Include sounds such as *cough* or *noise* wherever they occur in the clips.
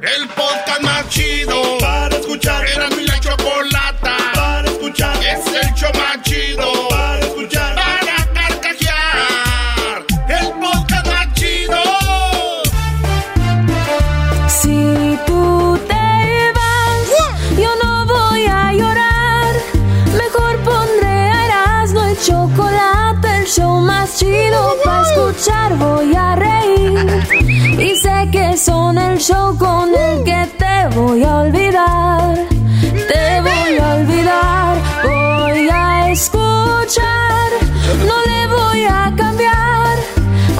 El podcast más chido show con el que te voy a olvidar. Te voy a olvidar, voy a escuchar. No le voy a cambiar.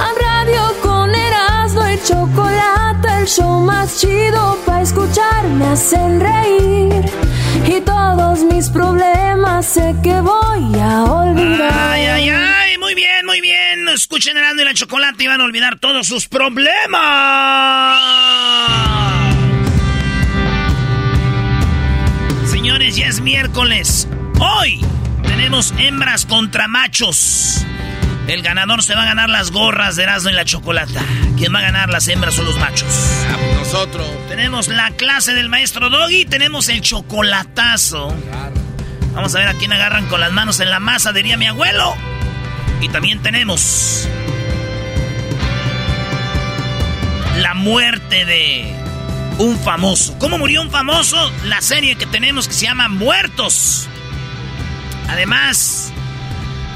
A radio con Erasmo y chocolate, show más chido para escuchar. Me hacen reír y todos mis problemas sé que voy a olvidar. Ay, ay, ay, muy bien, muy bien. Escuchen Erasmo y la chocolate y van a olvidar todos sus problemas. Señores, ya es miércoles. Hoy tenemos hembras contra machos. El ganador se va a ganar las gorras de Erasmo y la chocolata. ¿Quién va a ganar las hembras o los machos? Nosotros. Tenemos la clase del maestro Doggy, tenemos el chocolatazo. Vamos a ver a quién agarran con las manos en la masa, diría mi abuelo. Y también tenemos la muerte de un famoso. ¿Cómo murió un famoso? La serie que tenemos que se llama Muertos. Además,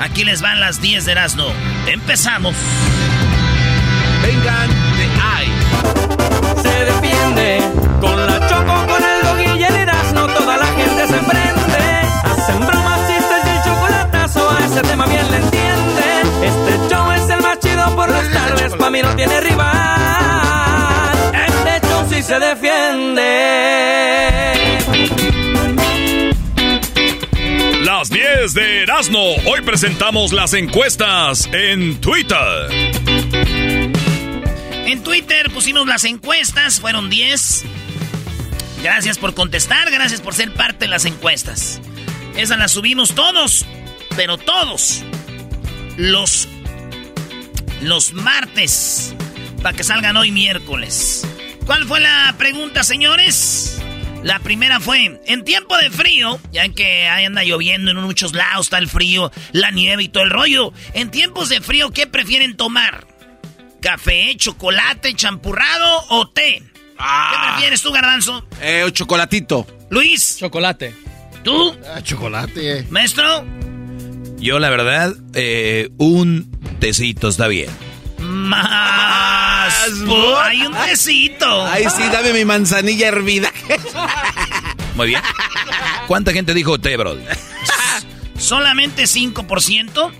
aquí les van las 10 de Erasmo. Empezamos. Vengan de ay. Se defiende con la choco, con el doggy y el Erasmo. Toda la gente se prende. Hacen bromas, chistes y el chocolatazo. A ese tema bien le entiende. Este show es el más chido por las tardes. Pa' mí no tiene rival. Este show sí se defiende. Las 10 de Erasmo. Hoy presentamos las encuestas en Twitter. En Twitter pusimos las encuestas, fueron 10. Gracias por contestar, gracias por ser parte de las encuestas. Esas las subimos todos, pero todos. Los los martes para que salgan hoy miércoles. ¿Cuál fue la pregunta, señores? La primera fue, en tiempo de frío, ya que ahí anda lloviendo en muchos lados, está el frío, la nieve y todo el rollo. En tiempos de frío, ¿qué prefieren tomar? ¿Café, chocolate, champurrado o té? ¿Qué prefieres tú, Garbanzo? Eh, chocolatito. Luis. Chocolate. ¿Tú? chocolate. ¿Maestro? Yo, la verdad, eh, un tecito está bien. Más. hay un tecito. Ay, sí, dame mi manzanilla hervida. Muy bien. ¿Cuánta gente dijo té, bro? *laughs* Solamente 5%.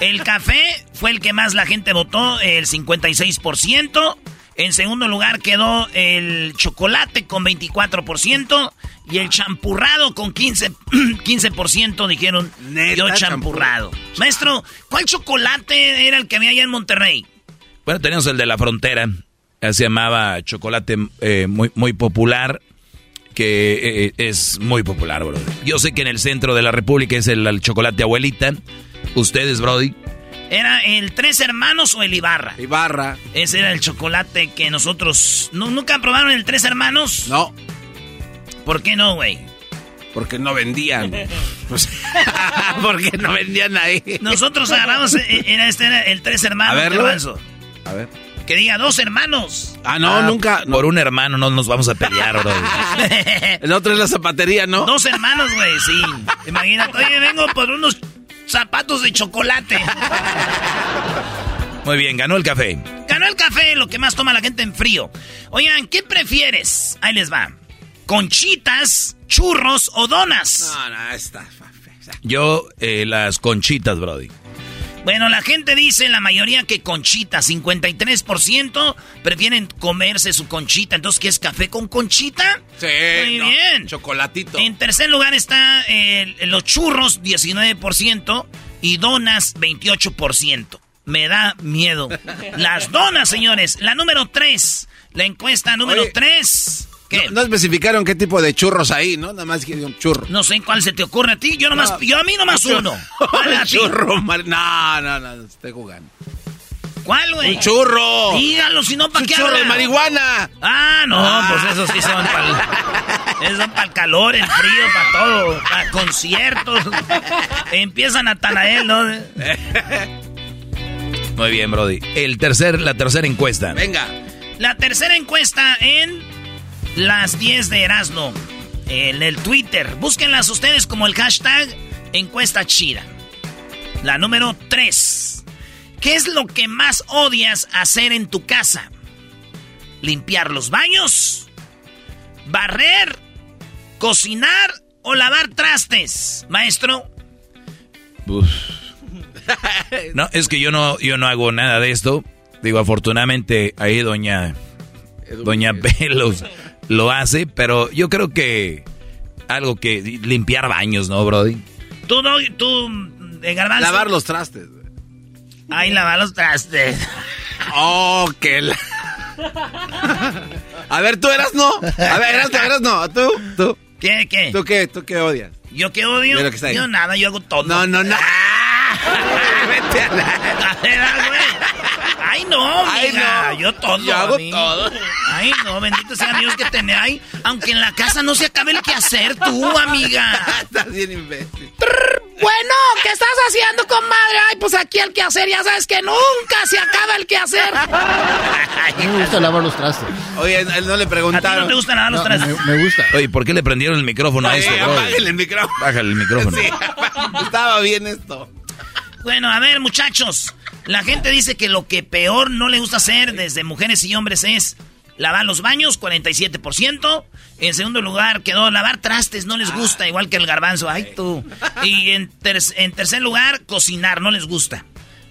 El café fue el que más la gente votó, el 56%. En segundo lugar quedó el chocolate con 24%. Y el champurrado con 15%, 15% *clears throat* dijeron yo champurrado. Maestro, ¿cuál chocolate era el que había allá en Monterrey? Bueno, tenemos el de la frontera. eh, Se llamaba chocolate eh, muy, muy popular. Que eh, es muy popular, bro. Yo sé que en el centro de la República es el, el chocolate abuelita. Ustedes, Brody. ¿Era el Tres Hermanos o el Ibarra? Ibarra. Ese era el chocolate que nosotros... ¿nu- ¿Nunca probaron el Tres Hermanos? No. ¿Por qué no, güey? Porque no vendían. *laughs* Pues, *laughs* porque no vendían ahí. Nosotros agarramos... eh, Era este era el Tres Hermanos, A ver, Garbanzo. A ver. Que diga dos hermanos. Ah, no, Ah, nunca. no. Por un hermano no nos vamos a pelear, bro. *laughs* El otro es la zapatería, ¿no? Dos hermanos, güey, sí. Imagínate, oye, vengo por unos zapatos de chocolate. Muy bien, ganó el café. Ganó el café, lo que más toma la gente en frío. Oigan, ¿qué prefieres? Ahí les va. ¿Conchitas, churros o donas? No, no, está. Yo, eh, las conchitas, Brody. Bueno, la gente dice, la mayoría que conchita, 53% prefieren comerse su conchita. Entonces, ¿qué es café con conchita? Sí. Muy no, bien. Chocolatito. En tercer lugar está eh, los churros, 19%, y donas, 28%. Me da miedo. *laughs* Las donas, señores. La número 3. La encuesta número Oye, 3. ¿Qué? No, no especificaron qué tipo de churros ahí, ¿no? Nada más quiere un churro. No sé cuál se te ocurre a ti. Yo nomás, No. yo a mí nomás Un uno. churro. *laughs* ¿Cuál a Un churro, No, no, no, estoy jugando. ¿Cuál, güey? ¡Un churro! Dígalo, si no, ¿para ¡Un qué churro de marihuana! Ah, no, Ah. pues esos sí son para el, son el calor, el frío, para todo, para conciertos. Empiezan a Tanael, ¿no? Muy bien, Brody. El tercer, la tercera encuesta. Venga. La tercera encuesta en las 10 de Erasmo, en el Twitter. Búsquenlas ustedes como el hashtag encuesta chida. La número 3. ¿Qué es lo que más odias hacer en tu casa? ¿Limpiar los baños? ¿Barrer? ¿Cocinar o lavar trastes? Maestro, No, es que yo no, yo no hago nada de esto. Digo, afortunadamente ahí doña, doña Pelos lo hace, pero yo creo que algo que limpiar baños, ¿no, Brody? tú, no, tú, de garbanzo. Lavar los trastes. Ay, lavar los trastes. Oh, que la... A ver, tú eras no. A ver, eras, eras no. Tú, tú. ¿Qué, qué? ¿Tú qué? ¿Tú qué odias? ¿Yo qué odio? Lo que. Yo nada, yo hago todo. No, no, no. *laughs* Vete a la... A ver, ah, güey. Ay, no, no. Yo todo. Yo hago a mí. todo. Ay, no, bendito sea Dios que ahí. Aunque en la casa no se acabe el quehacer, tú, amiga. *laughs* Estás bien imbécil. Bueno, ¿qué estás haciendo, comadre? Ay, pues aquí el quehacer, ya sabes que nunca se acaba el quehacer. A *laughs* mí me gusta lavar los trastes. Oye, a él no le ¿A ti preguntaron. no te gustan lavar los No, trastes? me, me gusta. Oye, ¿por qué le prendieron el micrófono a este, Brody? apáguenle el micrófono. Bájale el micrófono. *laughs* Sí, estaba bien esto. Bueno, a ver, muchachos. La gente dice que lo que peor no le gusta hacer desde mujeres y hombres es lavar los baños, 47%. En segundo lugar quedó lavar trastes, no les gusta, igual que el garbanzo. Ay, tú. Y en, ter- en tercer lugar, cocinar, no les gusta.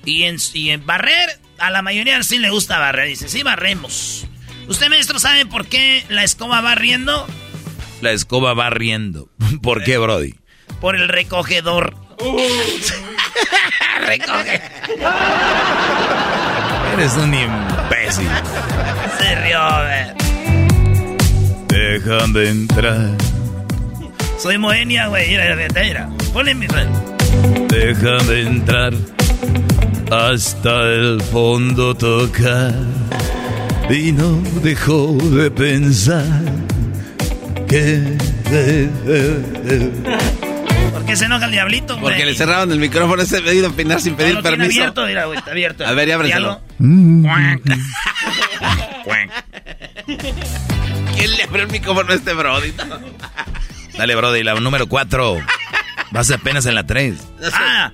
Y en, y en barrer, a la mayoría sí le gusta barrer. Dice, sí, barremos. ¿Usted, maestro, sabe por qué la escoba va riendo? La escoba va riendo. *laughs* ¿Por qué, Brody? Por el recogedor. *laughs* Recoge. Eres un imbécil. Se rió. Dejan de entrar. Soy Moenia, güey. Mira, mira, mira. Ponle mi red. Dejan de entrar. Hasta el fondo tocar. Y no dejó de pensar que... ¿Por qué se enoja el diablito, güey? Porque le cerraron el micrófono ese pedido opinar sin pedir No, lo tiene permiso. abierto, mira, güey, está abierto. A ver, y ábreselo. Diálogo. ¿Quién le abrió el micrófono a este Brody? Dale, Brody, la número 4. Vas apenas en la 3. Ah,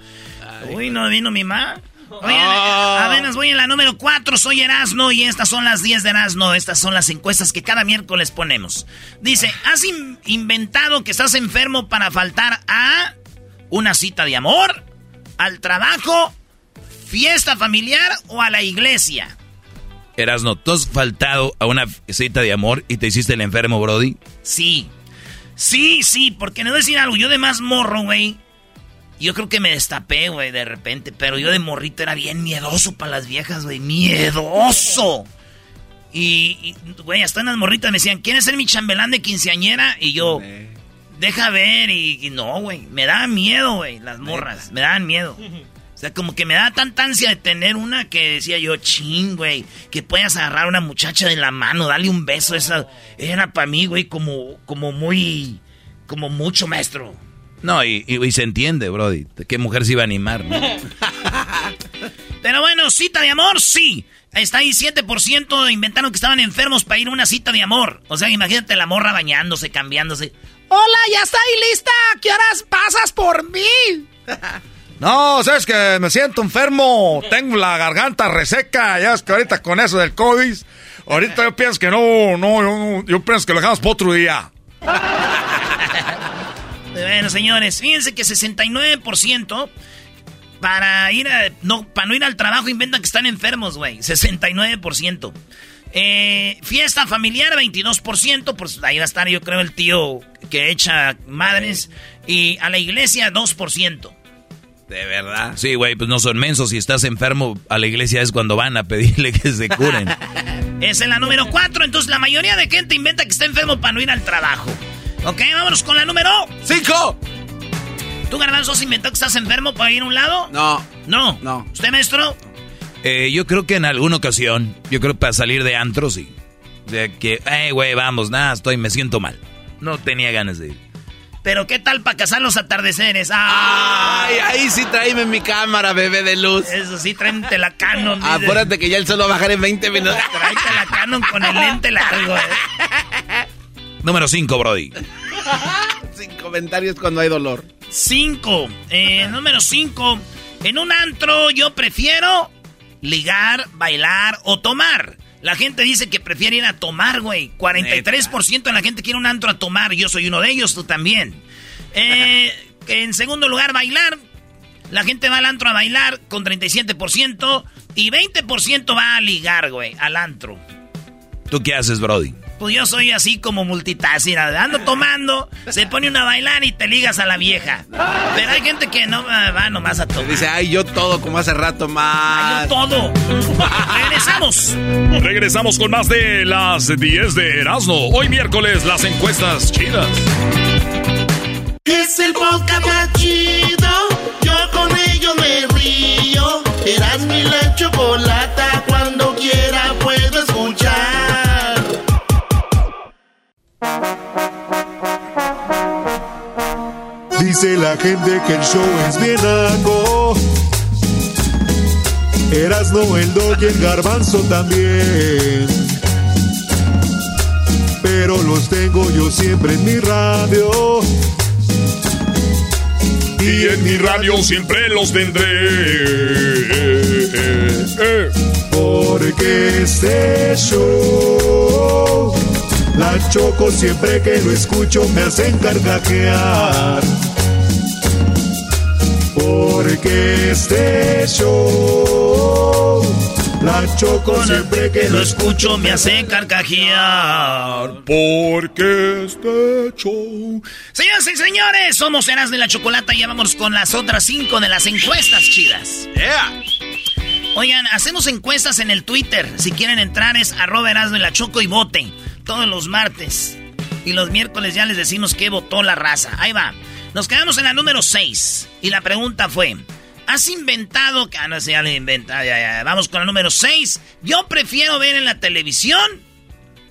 uy, no vino mi ma. *laughs* Oh. apenas voy en la número 4, soy Erasno y estas son las 10 de Erasno. Estas son las encuestas que cada miércoles ponemos. Dice, ¿has in- inventado que estás enfermo para faltar a una cita de amor, al trabajo, fiesta familiar o a la iglesia? Erasno, ¿tú has faltado a una cita de amor y te hiciste el enfermo, Brody? Sí. Sí, sí, porque no decir algo. Yo de más morro, güey. Yo creo que me destapé, güey, de repente. Pero yo de morrito era bien miedoso para las viejas, güey. ¡Miedoso! Y, güey, hasta en las morritas me decían, ¿quieres ser mi chambelán de quinceañera? Y yo, deja ver. Y, y no, güey. Me daban miedo, güey, las morras. Me daban miedo. *laughs* O sea, como que me da tanta ansia de tener una que decía yo, ching, güey, que puedas agarrar a una muchacha de la mano, darle un beso. Esa era para mí, güey, como, como muy, como mucho, maestro. No, y, y- y se entiende, Brody. ¿Qué mujer se iba a animar? no? *laughs* Pero bueno, cita de amor, sí. Está ahí 7% inventaron que estaban enfermos para ir a una cita de amor. O sea, imagínate la morra bañándose, cambiándose. Hola, ya está ahí lista. ¿Qué horas pasas por mí? *laughs* No, sabes que me siento enfermo, tengo la garganta reseca, ya es que ahorita con eso del COVID, ahorita yo pienso que no, no, yo, yo pienso que lo dejamos para otro día. *laughs* Bueno, señores, fíjense que 69% para ir a, no, para no ir al trabajo inventan que están enfermos, güey. 69%. Eh, fiesta familiar, 22%. Pues ahí va a estar, yo creo, el tío que echa madres. Y a la iglesia, 2%. De verdad. Sí, güey, pues no son mensos. Si estás enfermo, a la iglesia es cuando van a pedirle que se curen. *laughs* es en la número 4. Entonces, la mayoría de gente inventa que está enfermo para no ir al trabajo. Ok, vámonos con la número 5. ¿Tú, Garbanzo, has inventado que estás enfermo para ir a un lado? No. No. No. ¿Usted, maestro? Eh, yo creo que en alguna ocasión, yo creo que para salir de antro, sí. O sea, que, hey, güey, vamos, nada, estoy, me siento mal. No tenía ganas de ir. Pero ¿qué tal para cazar los atardeceres? ¡Ay! ahí sí tráeme mi cámara, bebé de luz. Eso sí, tráeme la Canon. Acuérdate que ya el sol va a bajar en 20 minutos. Tráete la Canon con el lente largo, eh. *laughs* Número 5, Brody. *laughs* Sin comentarios cuando hay dolor. 5. Eh, número 5. En un antro yo prefiero ligar, bailar o tomar. La gente dice que prefiere ir a tomar, güey. 43% de la gente quiere un antro a tomar. Yo soy uno de ellos, tú también. Eh, en segundo lugar, bailar. La gente va al antro a bailar con 37%. Y 20% va a ligar, güey, al antro. ¿Tú qué haces, Brody? Pues yo soy así como multitasking. Ando tomando, se pone una a bailar y te ligas a la vieja. Pero hay gente que no va nomás a tomar. dice, ay, yo todo como hace rato más. Ay, yo todo. Regresamos. Regresamos con más de las 10 de Erasmo. Hoy miércoles, las encuestas chidas. Es el podcast más chido. Yo con ello me río. Erasmo y la. Dice la gente que el show es bien algo. Erasno, el dog y el garbanzo también. Pero los tengo yo siempre en mi radio. Y en mi radio siempre los tendré. Porque este show, la choco siempre que lo escucho me hacen carcajear. Porque este show, la choco siempre que lo escucho me hace carcajear. Porque este show. Señoras y señores, somos Eras de la Chocolata y ya vamos con las otras cinco de las encuestas chidas. Yeah. Oigan, hacemos encuestas en el Twitter. Si quieren entrar es arroba Erasmo y la Choco y voten. Todos los martes. Y los miércoles ya les decimos que votó la raza. Ahí va. Nos quedamos en la número 6. Y la pregunta fue: ¿Has inventado.? Ah, no sé, ya le inventa. Ya, ya. Vamos con la número 6. Yo prefiero ver en la televisión.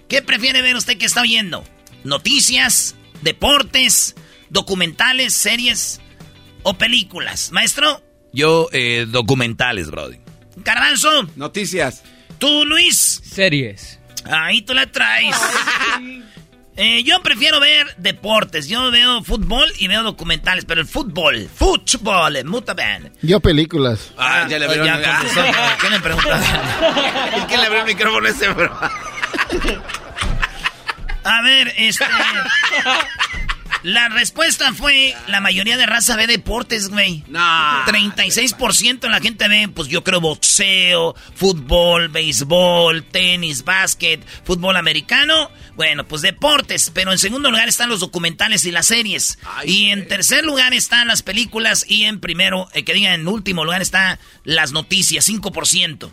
¿Qué prefiere ver usted que está oyendo? ¿Noticias? ¿Deportes? ¿Documentales? ¿Series? ¿O películas? Maestro. Yo, eh, documentales, Brody. Garbanzo. Noticias. ¿Tú, Luis? Series. Ahí tú la traes. Eh, yo prefiero ver deportes. Yo veo fútbol y veo documentales, pero el fútbol, fútbol, muta bien. Yo películas. Ah, ya le abrió Ya contestó. ¿Qué le preguntas? *laughs* ¿Quién le abrió el micrófono a ese, bro? A ver, este. La respuesta fue: la mayoría de raza ve deportes, güey. No. 36% de la gente ve, pues yo creo, boxeo, fútbol, béisbol, tenis, básquet, fútbol americano. Bueno, pues deportes. Pero en segundo lugar están los documentales y las series. y en tercer lugar están las películas. Y en primero, eh, que diga en último lugar, está las noticias, 5%.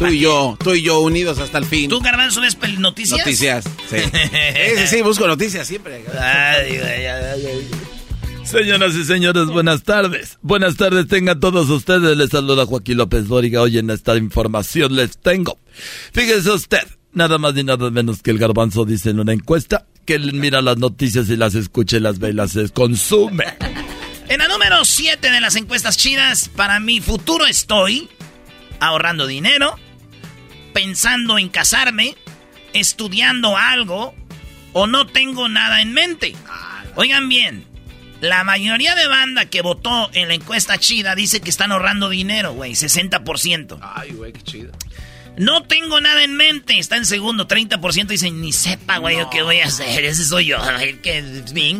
Tú y yo, tú y yo unidos hasta el fin. ¿Tú, Garbanzo, ves pel- noticias? Noticias, *laughs* sí. sí, sí, busco noticias siempre. Ay, güey, ay, ay, ay. Señoras y señores, buenas tardes. Buenas tardes tengan todos ustedes. Les saluda Joaquín López Dóriga. Hoy en esta información les tengo. Fíjese usted, nada más ni nada menos que el garbanzo dice en una encuesta que él mira las noticias y las escucha y las ve y las consume. En la número 7 de las encuestas chidas, para mi futuro estoy. ahorrando dinero, pensando en casarme, estudiando algo o no tengo nada en mente. Oigan bien, la mayoría de banda que votó en la encuesta chida dice que están ahorrando dinero, güey, 60%. Ay, güey, qué chido. No tengo nada en mente, está en segundo, 30% dicen, ni sepa, güey, yo qué voy a hacer, ese soy yo, *laughs* que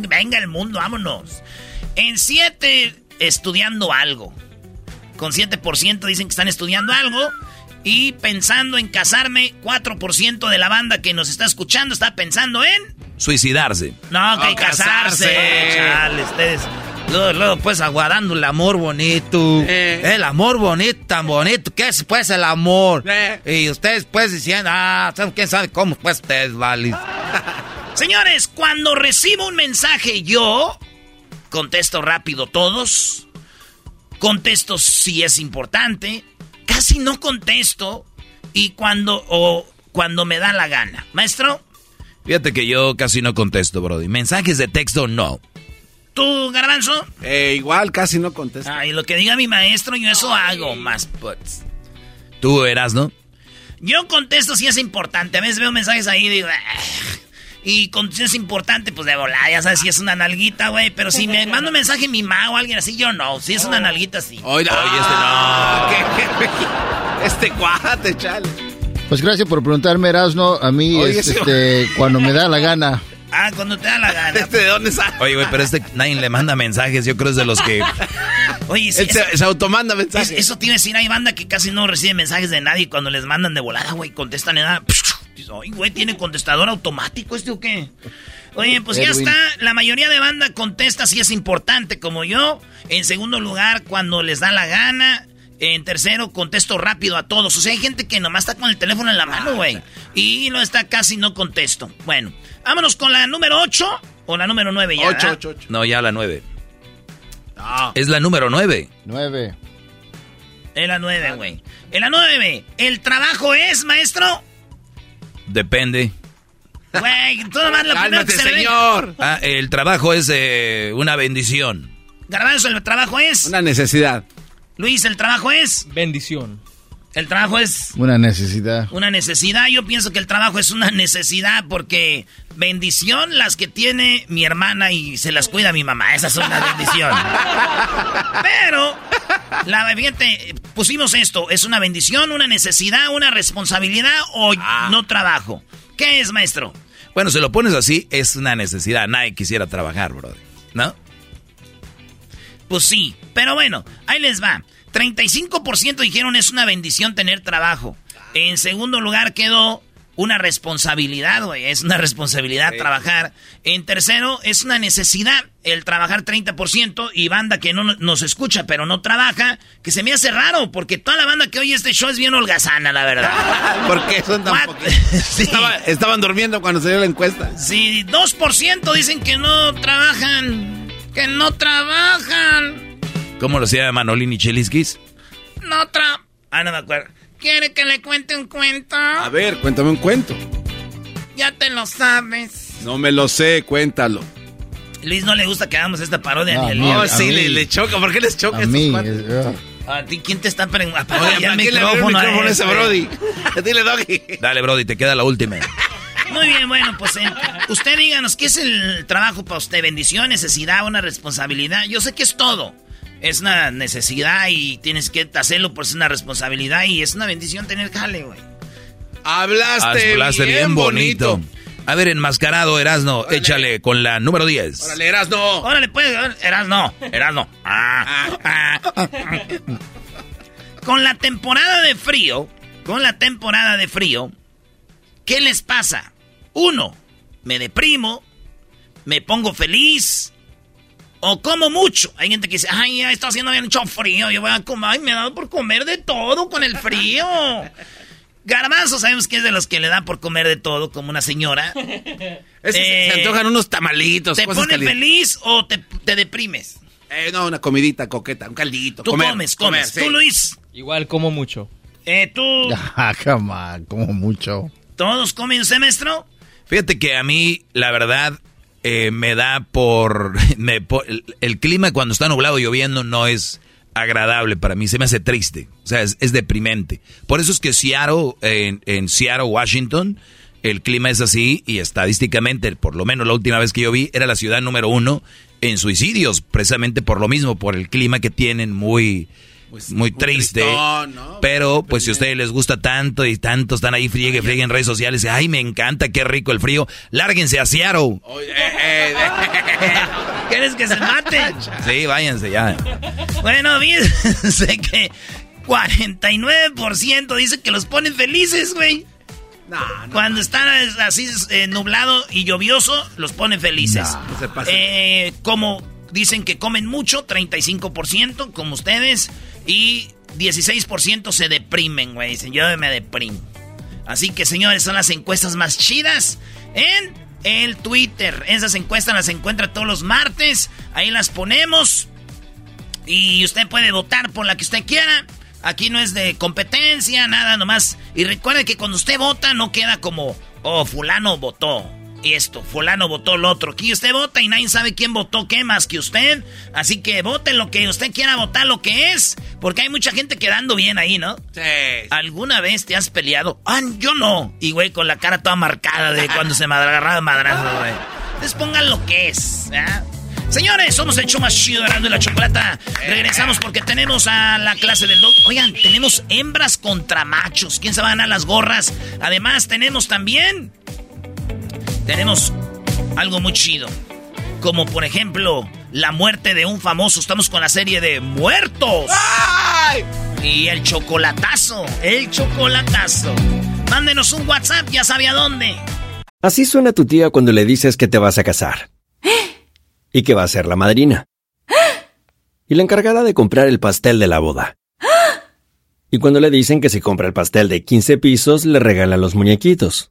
venga el mundo, vámonos. En 7, estudiando algo. Con 7% dicen que están estudiando algo. Y pensando en casarme, 4% de la banda que nos está escuchando está pensando en... Suicidarse. No, que No, casarse. casarse. Chale, ustedes. Luego, luego, pues aguardando el amor bonito. Eh. El amor bonito, tan bonito. ¿Qué es pues el amor? Eh. Y ustedes pues diciendo, ah, ¿saben quién sabe cómo? Pues ustedes, vale. *laughs* Señores, cuando recibo un mensaje yo, contesto rápido todos. Contesto si es importante. Casi no contesto. Y cuando, o cuando me da la gana. Maestro, Fíjate que yo casi no contesto, Brody. Mensajes de texto, no. ¿tú, garbanzo? Eh, igual casi no contesto. Ay, lo que diga mi maestro, yo eso hago más puts. Tú eras, ¿no? Yo contesto si es importante. A veces veo mensajes ahí y digo, "Ah". Y con- si es importante, pues de volada, ya sabes si es una nalguita, güey. Pero si *laughs* me manda un mensaje mi ma o alguien así, yo no. Si es una nalguita, sí. Oye, este no. Este cuate, chale. Pues gracias por preguntarme, Erasno. A mí, Oye, es, ese- este, cuando me da la gana. Ah, cuando te da la gana. ¿Este de dónde sale? Oye, güey, pero este nadie le manda mensajes. Yo creo es de los que. Oye, sí, Él se, automanda es- mensajes. eso iba a decir, hay banda que casi no recibe mensajes de nadie y cuando les mandan de volada, güey, contestan en nada. Dice, Oye, güey, ¿tiene contestador automático este o qué? Oye, pues ya Edwin. está. La mayoría de banda contesta si es importante, como yo. En segundo lugar, cuando les da la gana. En tercero, contesto rápido a todos. O sea, hay gente que nomás está con el teléfono en la mano, güey. Y no está casi no contesto. Bueno, vámonos con la número 8 o la número 9 ya. Ocho, ¿verdad? ocho, ocho. No, ya la nueve. No. Es la número nueve. Nueve. En la 9, güey. En la 9, ¿el trabajo es, maestro? Depende. Güey, tú nomás lo primero que Cálmate, se le ve. señor. Ah, el trabajo es eh, una bendición. Garbanzo, el trabajo es. Una necesidad. Luis, el trabajo es. Bendición. El trabajo es Una necesidad. una necesidad. Yo pienso que el trabajo es una necesidad porque bendición las que tiene mi hermana y se las cuida mi mamá. Esa es una bendición. *laughs* Pero, la fíjate, pusimos esto. ¿Es una bendición, una necesidad, una responsabilidad o no trabajo? ¿Qué es, maestro? Bueno, si lo pones así, es una necesidad. Nadie quisiera trabajar, brother. ¿No? Pues sí, pero bueno, ahí les va. 35% dijeron es una bendición tener trabajo. En segundo lugar quedó una responsabilidad, güey. Es una responsabilidad trabajar. En tercero, es una necesidad el trabajar 30% y banda que no nos escucha pero no trabaja, que se me hace raro porque toda la banda que oye este show es bien holgazana, la verdad. *laughs* ¿Por qué son tan? *laughs* Sí. Estaba- estaban durmiendo cuando salió la encuesta. Sí, 2% dicen que no trabajan. Que no trabajan. ¿Cómo lo hacía Manolini Cheliskis? No tra... Ah, no me acuerdo. ¿Quiere que le cuente un cuento? A ver, cuéntame un cuento. Ya te lo sabes. No me lo sé, cuéntalo. Luis no le gusta que hagamos esta parodia No, ni el día. a sí, le, le choca. ¿Por qué les choca A a estos mí. ¿A ti quién te está preguntando? Oye, Apaga ya ¿para el qué le abrió el micrófono, a a ese este. Brody? *laughs* Dile, Doggy. Dale, Brody, te queda la última. Muy bien, bueno, pues eh, usted díganos, ¿qué es el trabajo para usted? ¿Bendición, necesidad, una responsabilidad? Yo sé que es todo. Es una necesidad y tienes que hacerlo por es una responsabilidad y es una bendición tener jale, güey. Hablaste, Hablaste bien, bonito. A ver, enmascarado, Erasno, échale con la número 10. Órale, eras no. Órale, pues, eras no, eras no. Ah, ah. Con la temporada de frío, con la temporada de frío, ¿qué les pasa? Uno, me deprimo, me pongo feliz, o como mucho. Hay gente que dice, ay, ya está haciendo bien mucho frío, yo voy a comer, ay, me ha dado por comer de todo con el frío. Garbanzo sabemos que es de los que le da por comer de todo, como una señora. *laughs* Es- Eh, se antojan unos tamalitos. ¿Te pone calientes. feliz o te, te deprimes? Eh, no, una comidita coqueta, un caldito. Tú comer, comes, comes. comer, Tú, sí. Luis. Igual como mucho. Eh, tú. *laughs* Ah, come on, como mucho. ¿Todos comen usted, maestro? Fíjate que a mí, la verdad, eh, me da por... *laughs* me el clima cuando está nublado lloviendo no es agradable para mí, se me hace triste, o sea, es, es deprimente. Por eso es que Seattle, en, en Seattle, Washington, el clima es así y estadísticamente, por lo menos la última vez que yo vi, era la ciudad número uno en suicidios, precisamente por lo mismo, por el clima que tienen muy, muy, triste. tristón, ¿no? Pero, pues, si a ustedes les gusta tanto y tanto están ahí friegue, friegue en redes sociales, ay, me encanta, qué rico el frío, lárguense a Seattle. eh, *laughs* ¿Quieres que se maten? Sí, váyanse ya. Bueno, fíjense que 49% dice que los ponen felices, güey. Cuando están así eh, nublado y lluvioso, los ponen felices. No, se. Eh, como dicen que comen mucho, 35%, como ustedes, y 16% se deprimen, güey. Dicen, yo me deprimo. Así que, señores, son las encuestas más chidas en el Twitter. Esas encuestas las encuentra todos los martes. Ahí las ponemos. Y usted puede votar por la que usted quiera. Aquí no es de competencia, nada nomás. Y recuerde que cuando usted vota no queda como, oh, fulano votó esto, fulano votó lo otro. Aquí usted vota y nadie sabe quién votó qué más que usted. Así que vote lo que usted quiera votar, lo que es. Porque hay mucha gente quedando bien ahí, ¿no? Sí. ¿Alguna vez te has peleado? Ah, yo no. Y güey, con la cara toda marcada de cuando se agarraba madrazo, güey. Entonces pongan lo que es, ¿ya? Señores, somos el show más chido de la chocolata. Regresamos porque tenemos a la clase del dog. Oigan, tenemos hembras contra machos. ¿Quién se va a ganar las gorras? Además, tenemos también. Tenemos algo muy chido. Como por ejemplo, la muerte de un famoso. Estamos con la serie de muertos. Y el chocolatazo. El chocolatazo. Mándenos un WhatsApp, ya sabe a dónde. Así suena tu tía cuando le dices que te vas a casar. *gasps* Y que va a ser la madrina. *gasps* Y la encargada de comprar el pastel de la boda. *gasps* Y cuando le dicen que si compra el pastel de 15 pisos, le regalan los muñequitos.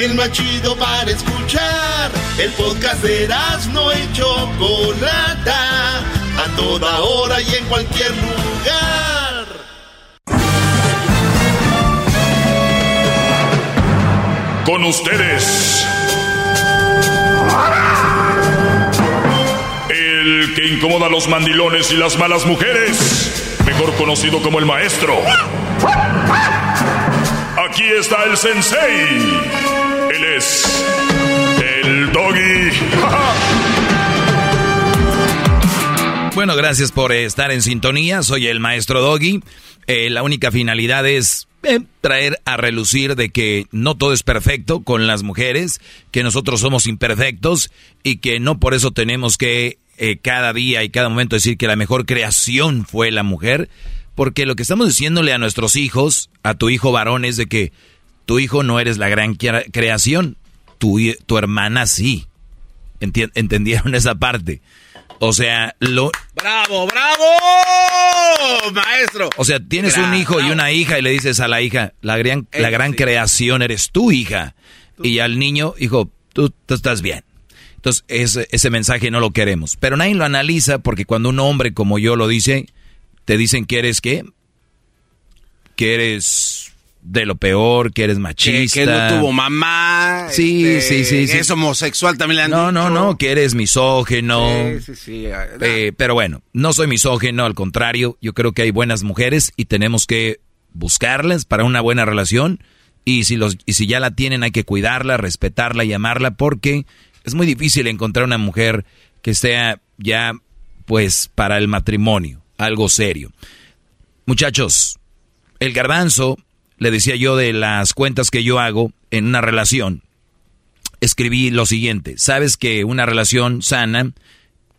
El más chido para escuchar. El podcast de no y Chocolata. A toda hora y en cualquier lugar. Con ustedes. El que incomoda a los mandilones y las malas mujeres. Mejor conocido como el maestro. Aquí está el sensei. El doggy. *laughs* Bueno, gracias por estar en sintonía. Soy el maestro Doggy. Eh, la única finalidad es eh, traer a relucir de que no todo es perfecto con las mujeres, que nosotros somos imperfectos y que no por eso tenemos que eh, cada día y cada momento decir que la mejor creación fue la mujer. Porque lo que estamos diciéndole a nuestros hijos, a tu hijo varón, es de que tu hijo no eres la gran crea- creación, tu, tu hermana sí. ¿Entendieron esa parte? O sea, lo... ¡Bravo, bravo! Maestro. O sea, tienes un hijo y una hija y le dices a la hija, la gran, la gran creación eres tu hija. Y al niño, hijo, tú, tú estás bien. Entonces, ese, ese mensaje no lo queremos. Pero nadie lo analiza porque cuando un hombre como yo lo dice, te dicen que eres qué? Que eres de lo peor, que eres machista. Que, que no tuvo mamá. Sí, este, sí, sí, que sí. es homosexual también le han No, dicho. no, no, que eres misógeno. Sí, sí, sí. Eh, pero bueno, no soy misógeno, al contrario, yo creo que hay buenas mujeres y tenemos que buscarlas para una buena relación y si los y si ya la tienen hay que cuidarla, respetarla y amarla porque es muy difícil encontrar una mujer que sea ya pues para el matrimonio, algo serio. Muchachos, el garbanzo le decía yo de las cuentas que yo hago en una relación. Escribí lo siguiente, sabes que una relación sana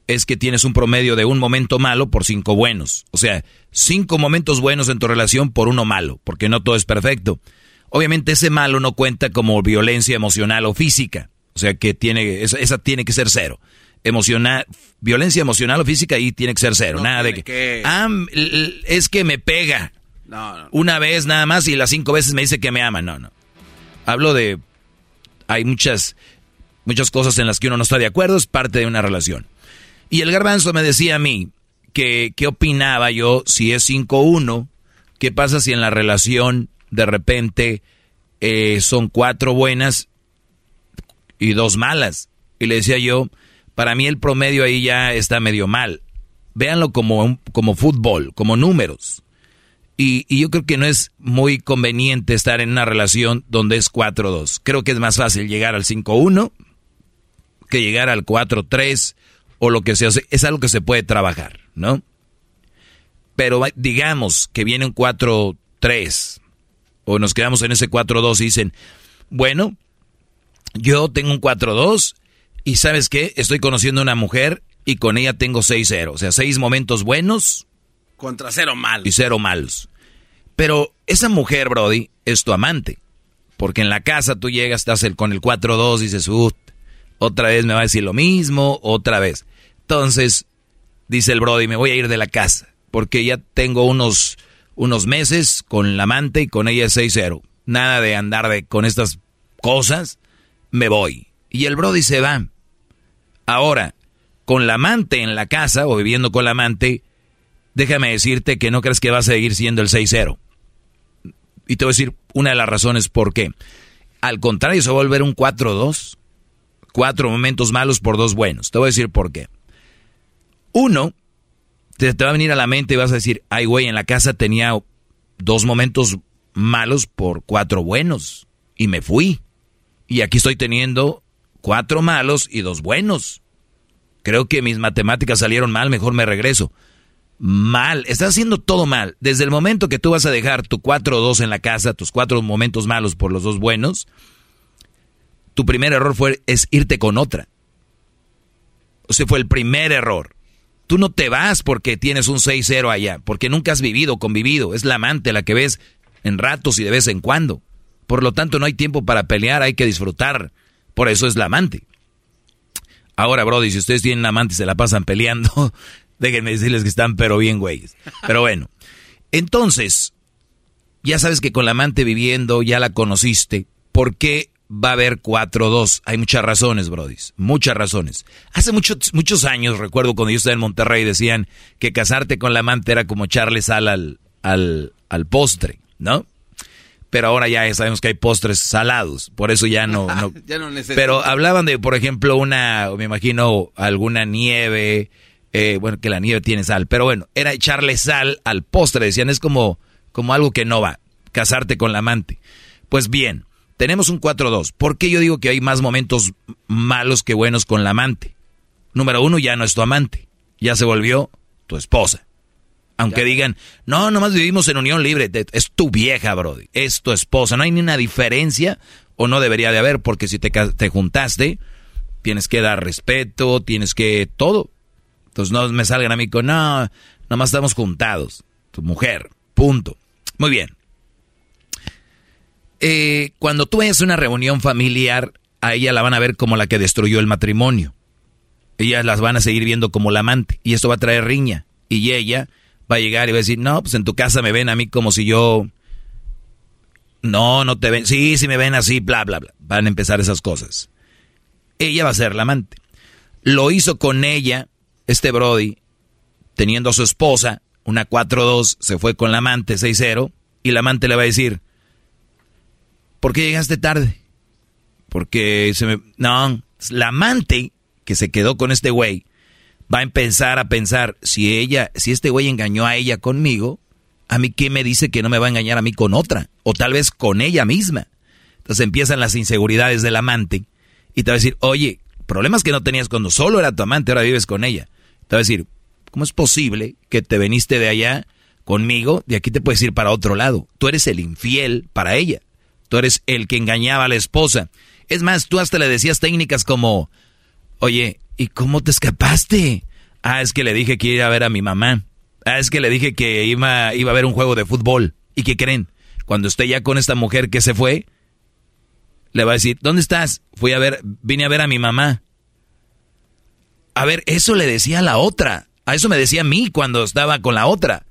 es que tienes un promedio de un momento malo por cinco buenos. O sea, cinco momentos buenos en tu relación por uno malo, porque no todo es perfecto. Obviamente ese malo no cuenta como violencia emocional o física. O sea que tiene, esa, esa tiene que ser cero. Emocional, violencia emocional o física ahí tiene que ser cero. Nada de que, que- ah, es que me pega. Una vez nada más y las cinco veces me dice que me ama. No, no. Hablo de, hay muchas, muchas cosas en las que uno no está de acuerdo, es parte de una relación. Y el garbanzo me decía a mí que qué opinaba yo si es 5-1, qué pasa si en la relación de repente eh, son cuatro buenas y dos malas. Y le decía yo, para mí el promedio ahí ya está medio mal. Véanlo como, como fútbol, como números. Y, y yo creo que no es muy conveniente estar en una relación donde es 4-2. Creo que es más fácil llegar al 5-1 que llegar al 4-3 o lo que sea. Es algo que se puede trabajar, ¿no? Pero digamos que viene un 4-3 o nos quedamos en ese 4-2 y dicen, bueno, yo tengo un 4-2 y sabes qué, estoy conociendo a una mujer y con ella tengo 6-0. O sea, seis momentos buenos Contra cero mal. y cero malos. Pero esa mujer, Brody, es tu amante. Porque en la casa tú llegas, estás el- con el 4-2 y dices, "Ut, otra vez me va a decir lo mismo, otra vez. Entonces, dice el Brody, me voy a ir de la casa. Porque ya tengo unos, unos meses con la amante y con ella es 6-0. Nada de andar de, con estas cosas, me voy. Y el Brody se va. Ahora, con la amante en la casa o viviendo con la amante, déjame decirte que no crees que va a seguir siendo el 6-0. Y te voy a decir una de las razones por qué. Al contrario, se va a volver un 4-2. Cuatro momentos malos por dos buenos. Te voy a decir por qué. Uno, te, te va a venir a la mente y vas a decir, ay güey, en la casa tenía dos momentos malos por cuatro buenos. Y me fui. Y aquí estoy teniendo cuatro malos y dos buenos. Creo que mis matemáticas salieron mal, mejor me regreso. Mal, estás haciendo todo mal. Desde el momento que tú vas a dejar tu 4-2 en la casa, tus cuatro momentos malos por los dos buenos, tu primer error fue es irte con otra. O sea, fue el primer error. Tú no te vas porque tienes un 6-0 allá, porque nunca has vivido, convivido. Es la amante la que ves en ratos y de vez en cuando. Por lo tanto, no hay tiempo para pelear, hay que disfrutar. Por eso es la amante. Ahora, Brody, si ustedes tienen amante y se la pasan peleando, *laughs* déjenme decirles que están pero bien güeyes. Pero bueno, entonces, ya sabes que con la amante viviendo, ya la conociste. ¿Por qué va a haber 4-2? Hay muchas razones, Brody. Muchas razones. Hace muchos, muchos años, recuerdo cuando yo estaba en Monterrey, decían que casarte con la amante era como echarle sal al, al, al postre, ¿no? Pero ahora ya sabemos que hay postres salados, por eso ya no... no *laughs* Ya no necesito. pero hablaban de, por ejemplo, una, me imagino, alguna nieve, eh, bueno, que la nieve tiene sal, pero bueno, era echarle sal al postre, decían, es como, como algo que no va, casarte con la amante. Pues bien, tenemos un 4-2. ¿Por qué yo digo que hay más momentos malos que buenos con la amante? Número uno, ya no es tu amante, ya se volvió tu esposa. Aunque digan, no, nomás vivimos en unión libre, es tu vieja, Brody, es tu esposa, no hay ni una diferencia, o no debería de haber, porque si te, te juntaste, tienes que dar respeto, tienes que todo. Entonces no me salgan a mí con, no, nomás estamos juntados, tu mujer, punto. Muy bien. Eh, cuando tú a una reunión familiar, a ella la van a ver como la que destruyó el matrimonio. Ellas las van a seguir viendo como la amante. Y esto va a traer riña. Y ella va a llegar y va a decir, no, pues en tu casa me ven a mí como si yo... No, no te ven. Sí, sí me ven así, bla, bla, bla. Van a empezar esas cosas. Ella va a ser la amante. Lo hizo con ella, este Brody, teniendo a su esposa, una 4-2, se fue con la amante 6-0, y la amante le va a decir, ¿por qué llegaste tarde? Porque se me... No, la amante que se quedó con este güey va a empezar a pensar, si ella, si este güey engañó a ella conmigo, a mí qué me dice que no me va a engañar a mí con otra, o tal vez con ella misma. Entonces empiezan las inseguridades del amante y te va a decir, oye, problemas que no tenías cuando solo era tu amante, ahora vives con ella. Te va a decir, ¿cómo es posible que te veniste de allá conmigo y aquí te puedes ir para otro lado? Tú eres el infiel para ella. Tú eres el que engañaba a la esposa. Es más, tú hasta le decías técnicas como, oye, ¿y cómo te escapaste? Ah, es que le dije que iba a ver a mi mamá. Ah, es que le dije que iba, iba a ver un juego de fútbol. ¿Y qué creen? Cuando esté ya con esta mujer que se fue, le va a decir, ¿dónde estás? Fui a ver, vine a ver a mi mamá. A ver, eso le decía a la otra. A eso me decía a mí cuando estaba con la otra.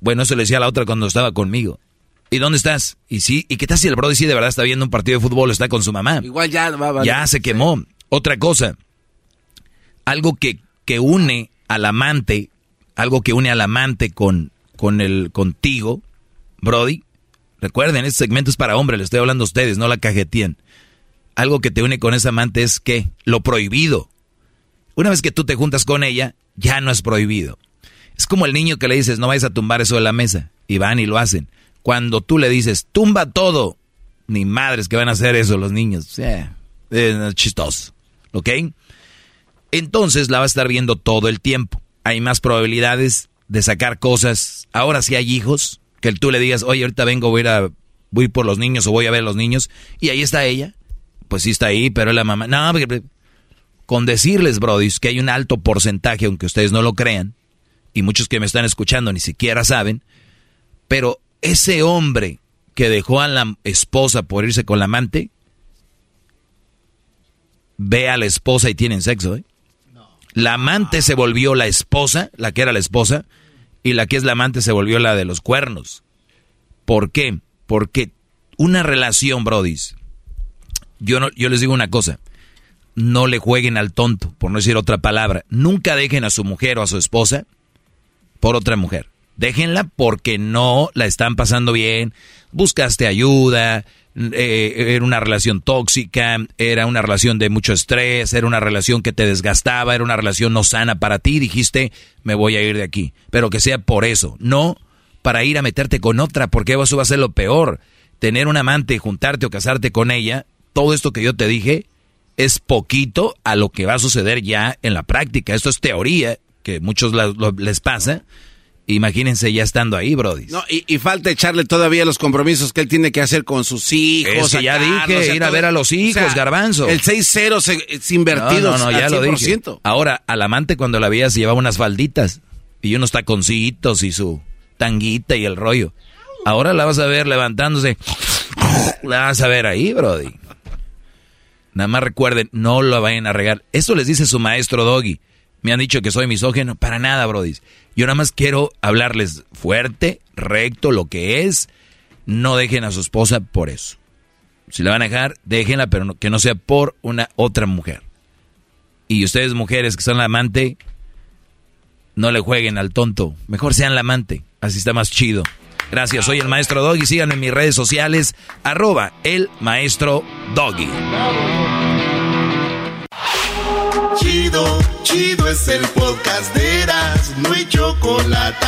Bueno, eso le decía a la otra cuando estaba conmigo. ¿Y dónde estás? Y sí, ¿y qué tal si el brother sí de verdad está viendo un partido de fútbol, está con su mamá? Igual ya va, Ya se quemó. Otra cosa, algo que, que une al amante, algo que une al amante con, con el contigo, Brody. Recuerden, este segmento es para hombres, le estoy hablando a ustedes, no la cajetían. Algo que te une con ese amante es que lo prohibido. Una vez que tú te juntas con ella, ya no es prohibido. Es como el niño que le dices, no vayas a tumbar eso de la mesa. Y van y lo hacen. Cuando tú le dices, tumba todo, ni madres que van a hacer eso los niños. es chistoso. ¿Ok? Entonces la va a estar viendo todo el tiempo. Hay más probabilidades de sacar cosas. Ahora si hay hijos, que tú le digas, oye, ahorita vengo, voy a ir, a, voy por los niños o voy a ver a los niños. Y ahí está ella. Pues sí está ahí, pero la mamá. No, con decirles, brodis, que hay un alto porcentaje, aunque ustedes no lo crean, y muchos que me están escuchando ni siquiera saben, pero ese hombre que dejó a la esposa por irse con la amante, ve a la esposa y tienen sexo. ¿eh? La amante se volvió la esposa, la que era la esposa, y la que es la amante se volvió la de los cuernos. ¿Por qué? Porque una relación, brodis, yo, no, yo les digo una cosa, no le jueguen al tonto, por no decir otra palabra. Nunca dejen a su mujer o a su esposa por otra mujer. Déjenla porque no la están pasando bien, buscaste ayuda, eh, era una relación tóxica, era una relación de mucho estrés, era una relación que te desgastaba, era una relación no sana para ti, dijiste, me voy a ir de aquí. Pero que sea por eso, no para ir a meterte con otra, porque eso va a ser lo peor. Tener un amante, juntarte o casarte con ella, todo esto que yo te dije, es poquito a lo que va a suceder ya en la práctica. Esto es teoría, que muchos les pasa Imagínense ya estando ahí, Brody. No, y, falta echarle todavía los compromisos que él tiene que hacer con sus hijos. ya dije, ir a ver a los hijos, garbanzo. El 6-0 es invertido. No, no, ya lo dije. Ahora, al amante cuando la veías llevaba unas falditas y unos taconcitos y su tanguita y el rollo. Ahora la vas a ver levantándose. La vas a ver ahí, Brody. Nada más recuerden, no lo vayan a regar. Eso les dice su maestro Doggy. Me han dicho que soy misógeno. Para nada, Brody. Yo nada más quiero hablarles fuerte, recto, lo que es. No dejen a su esposa por eso. Si la van a dejar, déjenla, pero que no sea por una otra mujer. Y ustedes, mujeres que son la amante, no le jueguen al tonto. Mejor sean la amante. Así está más chido. Gracias, soy el maestro Doggy. Síganme en mis redes sociales, arroba el maestro Doggy. Chido, chido es el podcast de Eras, no hay chocolate.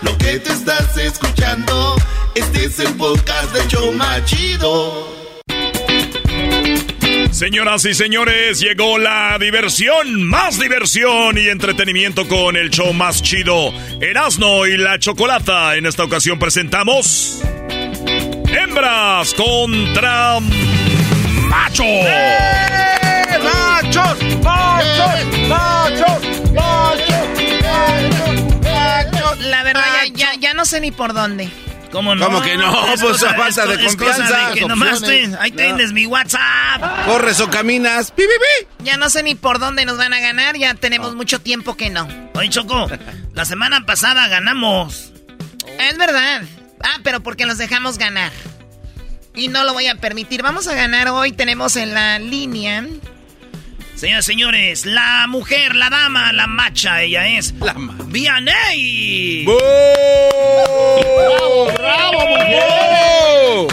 Lo que te estás escuchando, este es el podcast de Choma Chido. Señoras y señores, llegó la diversión, más diversión y entretenimiento con el show más chido, Erasno y la Chocolata. En esta ocasión presentamos Hembras contra Machos. ¡Eh! ¡Machos! ¡Machos! ¡Machos! ¡Machos! La verdad, ya, ya, no sé ni por dónde. ¿Cómo no? ¿Cómo que no? Es Pues cosa- a falta es de confianza. de que nomás te- ahí No. tienes mi WhatsApp. Corres o caminas. ¡Pi, pi, pi! Ya no sé ni por dónde nos van a ganar, ya tenemos mucho tiempo que no. Oye, Choco, la semana pasada ganamos. Es verdad. Ah, pero porque nos dejamos ganar. Y no lo voy a permitir. Vamos a ganar hoy. Tenemos en la línea. Señoras y señores, la mujer, la dama, la macha, ella es... La Vianey. ¡Bravo,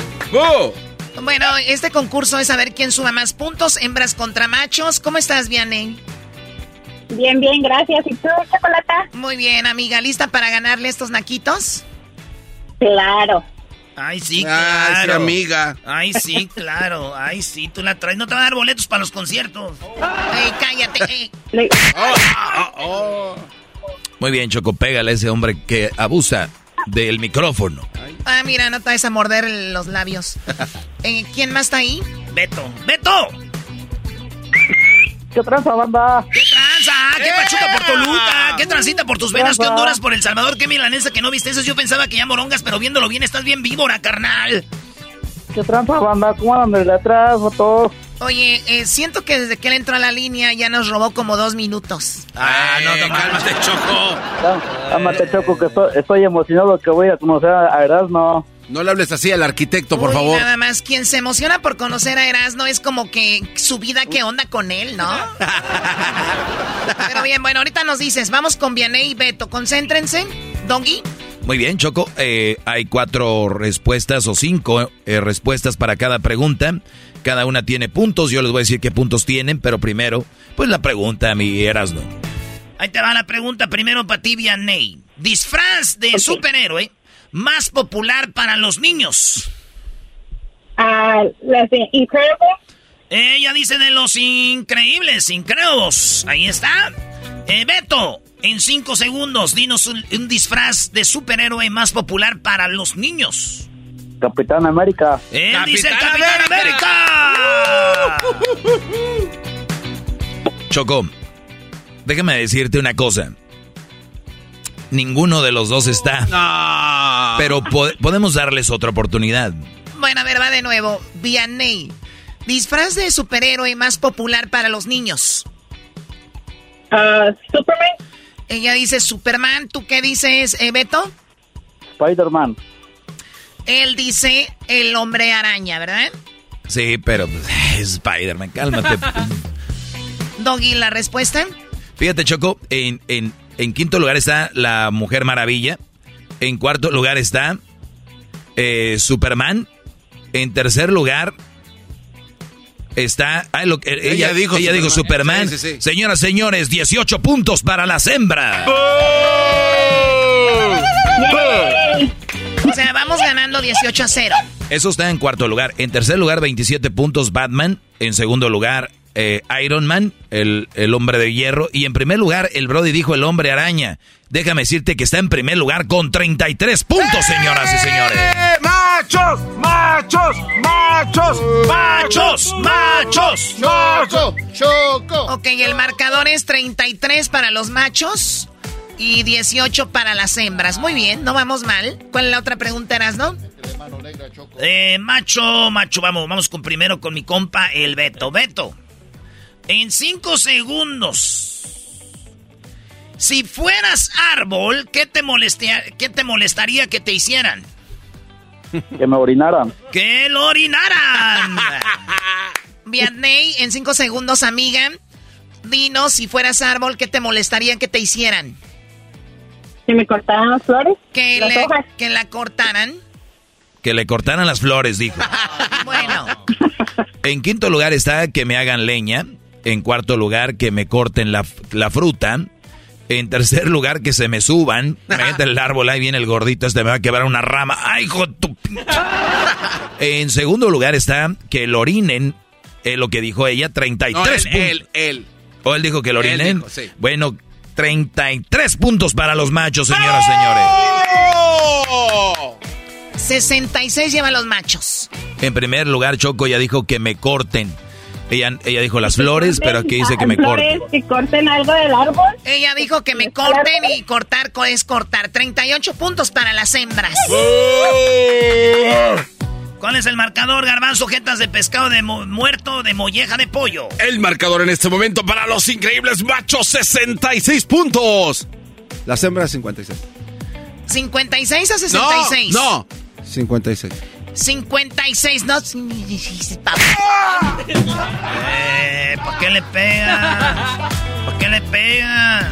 Bueno, este concurso es saber quién suma más puntos, hembras contra machos. ¿Cómo estás, Vianey? Bien, bien, gracias. ¿Y tú, Chocolata? Muy bien, amiga. ¿Lista para ganarle estos naquitos? Claro. Ay, sí, Ay, sí, claro. amiga. Ay, sí, claro. Ay, sí, tú la traes. No te va a dar boletos para los conciertos. Ey, cállate. ey. Muy bien, Choco, pégale a ese hombre que abusa del micrófono. Ah, mira, no te vas a morder los labios. *laughs* Eh, ¿Quién más está ahí? Beto. ¡Beto! ¿Qué tranza, banda? ¿Qué tranza? ¿Qué pachuca por Toluca? ¿Qué transita por tus venas? ¿Qué Honduras por El Salvador? ¿Qué milanesa que no viste eso? Yo pensaba que ya morongas, pero viéndolo bien estás bien víbora, carnal. ¿Qué tranza, banda? ¿Cómo andan desde atrás, todos? Oye, eh, siento que desde que él entró a la línea ya nos robó como dos minutos. Ah, no, no, cálmate, Choco. Cálmate, Choco, que estoy, estoy emocionado que voy a conocer a Erasmo. No le hables así al arquitecto, por Uy, favor. Nada más, quien se emociona por conocer a Erasmo es como que su vida, ¿qué onda con él, no? *laughs* Pero bien, bueno, ahorita nos dices, vamos con Vianey y Beto, concéntrense. Doggy, Muy bien, Choco. eh, hay cuatro respuestas o cinco eh, respuestas para cada pregunta. Cada una tiene puntos. Yo les voy a decir qué puntos tienen, pero primero, pues la pregunta, mi Erasno. Ahí te va la pregunta primero para ti, Vianney. Disfraz de superhéroe más popular para los niños. Ah, las de Incredible. Ella dice de los increíbles, incrédulos. Ahí está. Eh, Beto, en cinco segundos, dinos un, un disfraz de superhéroe más popular para los niños. Capitán América. Él dice el Capitán Capitán América. Choco, déjame decirte una cosa. Ninguno de los dos está. No. Pero po- podemos darles otra oportunidad. bueno, a ver, va de nuevo. Vianney, disfraz de superhéroe más popular para los niños. Ah, Superman. Ella dice Superman, ¿tú qué dices, eh, Beto? Spider-Man. Él dice el hombre araña, ¿verdad? Sí, pero pues, *laughs* Spider-Man, cálmate. *laughs* Doggy, la respuesta. Fíjate, Choco, en, en, en quinto lugar está la Mujer Maravilla. En cuarto lugar está eh, Superman. En tercer lugar está... ah, lo que- ella, Ella dijo ella dijo Superman. Superman. Sí, sí, sí. Señoras, señores, 18 puntos para las hembras. O sea, vamos ganando 18 a 0. Eso está en cuarto lugar. En tercer lugar, 27 puntos Batman. En segundo lugar, eh, Iron Man, el, el hombre de hierro. Y en primer lugar, el Brody dijo el hombre araña. Déjame decirte que está en primer lugar con 33 puntos, señoras y señores. ¡Eh, ¡Machos! ¡Machos! ¡Machos! ¡Machos! ¡Machos! ¡Choco! ¡Choco! Ok, el marcador es 33 para los machos y 18 para las hembras. Muy bien, no vamos mal. ¿Cuál es la otra pregunta, eras, no? Eh, macho, macho, vamos, vamos con primero con mi compa, el Beto. Beto, en cinco segundos. Si fueras árbol, ¿qué te, molestia- qué te molestaría que te hicieran? Que me orinaran. ¡Que lo orinaran! *laughs* Vianney, en 5 segundos, amiga. Dinos, si fueras árbol, ¿qué te molestaría que te hicieran? Que me cortaran las flores. Que, las le- hojas. que la cortaran. Que le cortaran las flores, dijo. *laughs* Bueno, En quinto lugar está que me hagan leña. En cuarto lugar, que me corten la, la fruta. En tercer lugar, que se me suban. Imagínate *laughs* el árbol, ahí viene el gordito, este me va a quebrar una rama. ¡Ay, hijo de tu pinche! En segundo lugar está que lo orinen. eh, lo que dijo ella, 33 No, él, puntos. él, él. ¿O él dijo que lo orinen? dijo, sí. Bueno, 33 puntos para los machos, señoras y señores. ¡Oh! 66 llevan los machos. En primer lugar, Choco ya dijo que me corten. Ella, ella dijo las flores, pero aquí dice que me corten. que corten algo del árbol. Ella dijo que me corten y cortar es cortar. 38 puntos para las hembras. ¿Cuál es el marcador, garbanzo? Jetas de pescado de muerto, de molleja de pollo. El marcador en este momento para los increíbles machos, 66 puntos. Las hembras, 56. ¿56 a 66? No, no. 56. 56, no. eh, ¿Por qué le pega? ¿Por qué le pega?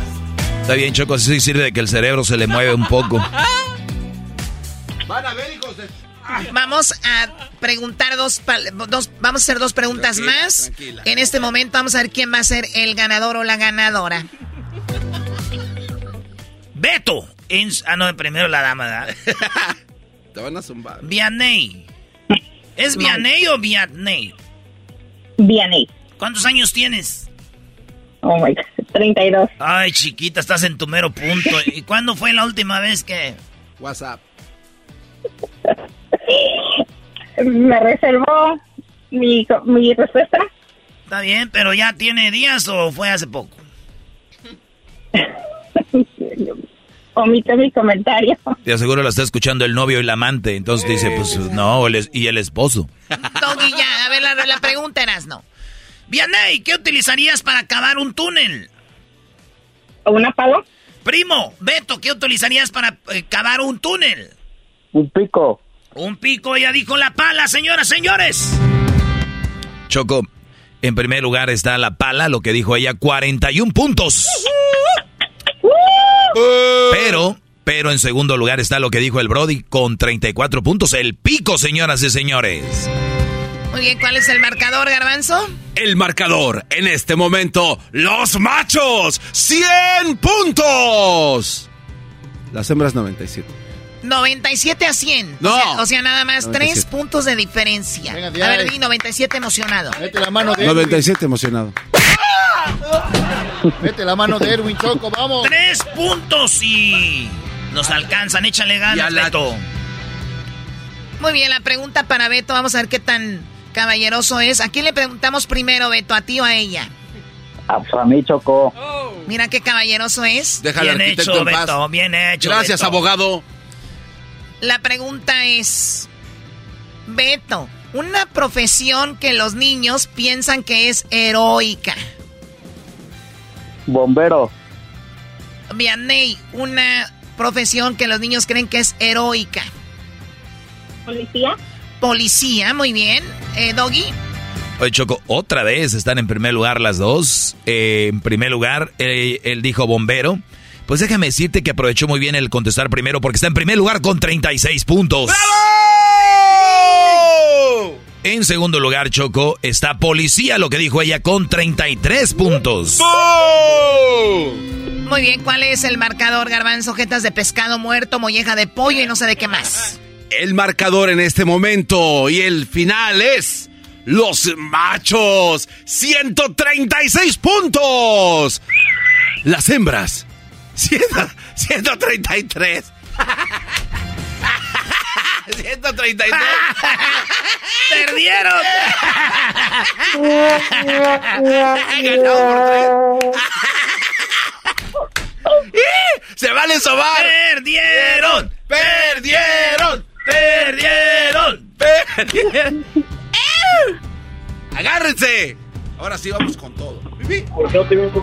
Está bien, Choco, así sirve de que el cerebro se le mueve un poco. Van a ver, hijos de... Vamos a preguntar dos, dos, vamos a hacer dos preguntas más. En este momento vamos a ver quién va a ser el ganador o la ganadora. Beto. ah, no, primero la dama, ¿verdad? *laughs* Te van a zumbar. Vianney. ¿Es Vianney o Vianney? Vianney. ¿Cuántos años tienes? Oh my God, 32. Ay, chiquita, estás en tu mero punto. *laughs* ¿Y cuándo fue la última vez que.? WhatsApp. Me reservó mi, mi respuesta. Está bien, pero ya tiene días o fue hace poco. *laughs* Omite mi comentario. Te aseguro lo está escuchando el novio y el amante. Entonces dice, pues no, y el esposo. Doggy, ya, a ver, la, la pregunta eras, no. Vianey, ¿qué utilizarías para cavar un túnel? ¿Una palo? Primo, Beto, ¿qué utilizarías para eh, cavar un túnel? Un pico. Un pico, ya dijo la pala, señoras, señores. Choco, en primer lugar está la pala, lo que dijo ella, 41 puntos. Pero, pero en segundo lugar está lo que dijo el Brody con 34 puntos. El pico, señoras y señores. Muy bien, ¿cuál es el marcador, Garbanzo? El marcador en este momento, los machos, 100 puntos. Las hembras 97. 97 a 100. No. O sea, nada más 3 puntos de diferencia. a ver, di 97 emocionado. Mete la mano de 97 emocionado. Mete la mano de Erwin Choco, vamos. 3 puntos y nos alcanzan. Échale ganas, Beto. Muy bien, la pregunta para Beto. Vamos a ver qué tan caballeroso es. ¿A quién le preguntamos primero, Beto? ¿A ti o a ella? A, mí, Choco. Mira qué caballeroso es. Déjale bien hecho, Beto. Bien hecho. Gracias, abogado. La pregunta es, Beto, una profesión que los niños piensan que es heroica. Bombero. Vianney, una profesión que los niños creen que es heroica. Policía. Policía, muy bien. Eh, Doggy. Oye, Choco, otra vez están en primer lugar las dos. Eh, en primer lugar, eh, él dijo bombero. Pues déjame decirte que aprovechó muy bien el contestar primero porque está en primer lugar con 36 puntos. ¡Bravo! En segundo lugar, Choco, está policía, lo que dijo ella, con 33 puntos. Muy bien, ¿cuál es el marcador, garbanzo? Jetas de pescado muerto, molleja de pollo y no sé de qué más. El marcador en este momento y el final es... Los machos, 136 puntos. Las hembras, 133. 133. ¡Perdieron! ¡Se vale sobar! ¡Perdieron! ¡Perdieron! ¡Perdieron! ¡Perdieron! ¡Agárrense! Ahora sí vamos con todo.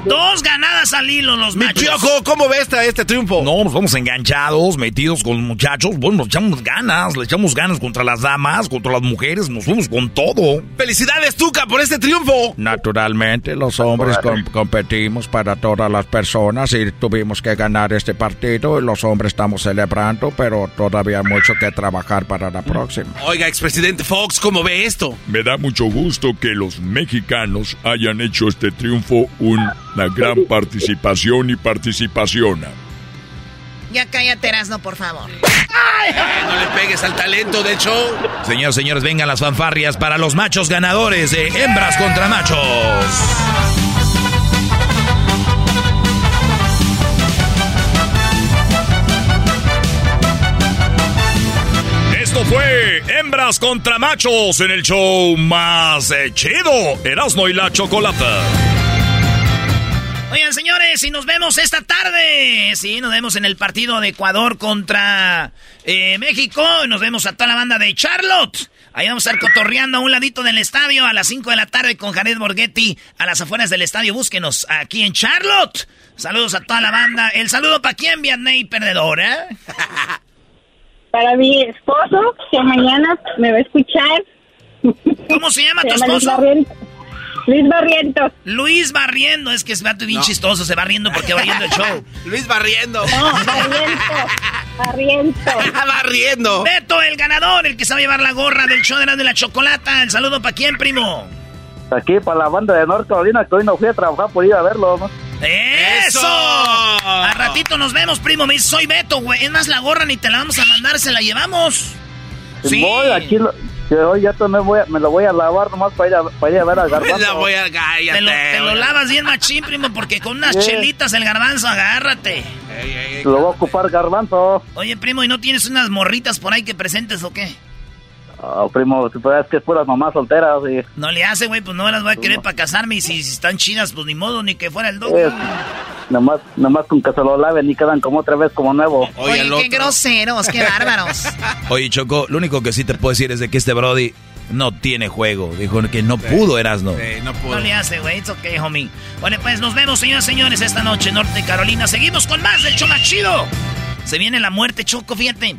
Dos ganadas al hilo los machos. piojo, ¿cómo ves este triunfo? No, nos vamos enganchados, metidos con los muchachos. Bueno, nos echamos ganas, le echamos ganas contra las damas, contra las mujeres, nos fuimos con todo. ¡Felicidades, Tuca, por este triunfo! Naturalmente, los hombres com- competimos para todas las personas y tuvimos que ganar este partido. Los hombres estamos celebrando, pero todavía hay mucho que trabajar para la próxima. Oiga, expresidente Fox, ¿cómo ve esto? Me da mucho gusto que los mexicanos hayan hecho este triunfo una gran participación y participación. Ya cállate, Erasno, por favor. No le pegues al talento del show. Señores, señores, vengan las fanfarrias para los machos ganadores de hembras contra machos. Esto fue Hembras contra Machos en el show más eh, chido, Erasmo y la Chocolata. Oigan, señores, y nos vemos esta tarde. Sí, nos vemos en el partido de Ecuador contra eh, México. Y nos vemos a toda la banda de Charlotte. Ahí vamos a estar cotorreando a un ladito del estadio a las 5 de la tarde con Jared Borghetti a las afueras del estadio. Búsquenos aquí en Charlotte. Saludos a toda la banda. El saludo para quién, Vianney Perdedor, ¿eh? *laughs* Para mi esposo, que mañana me va a escuchar. ¿Cómo se llama tu llama esposo? Luis Barrientos. Luis Barriendo. Es que es vato bien chistoso. Se va riendo porque va riendo el *laughs* show. Luis Barriendo. No, Barriento. Barriento. *laughs* Barriendo. Beto, el ganador, el que sabe llevar la gorra del show de la, de la chocolata. El saludo para quién, primo. Aquí para la banda de North Carolina, que hoy no fui a trabajar por ir a verlo, ¿no? ¡Eso! A ratito nos vemos, primo. Me dice, soy Beto, güey. Es más, la gorra ni te la vamos a mandar, se la llevamos. Sí. Voy, aquí lo- que hoy ya te me, voy a- me lo voy a lavar nomás para ir a, para ir a ver al *laughs* garbanzo. La voy a Te lo, te lo lavas bien machín, primo, porque con unas Sí. chelitas el garbanzo, agárrate. Lo voy a ocupar garbanzo. Oye, primo, ¿y no tienes unas morritas por ahí que presentes o qué? Ah, primo, tú sabes que es puras mamás solteras y... No le hace, güey, pues no las voy a querer para casarme y si, si están chidas, pues ni modo, ni que fuera el dog. Es, nomás, nomás con que se lo laven y quedan como otra vez como nuevo. *laughs* Oye, qué groseros, qué bárbaros. *laughs* Oye, Choco, lo único que sí te puedo decir es de que este Brody no tiene juego. Dijo que no pudo, Erasno. No le hace, güey, it's okay, homie. Bueno, pues nos vemos, señoras y señores, esta noche en Norte Carolina. Seguimos con más del show más chido. Se viene la muerte, Choco, fíjate.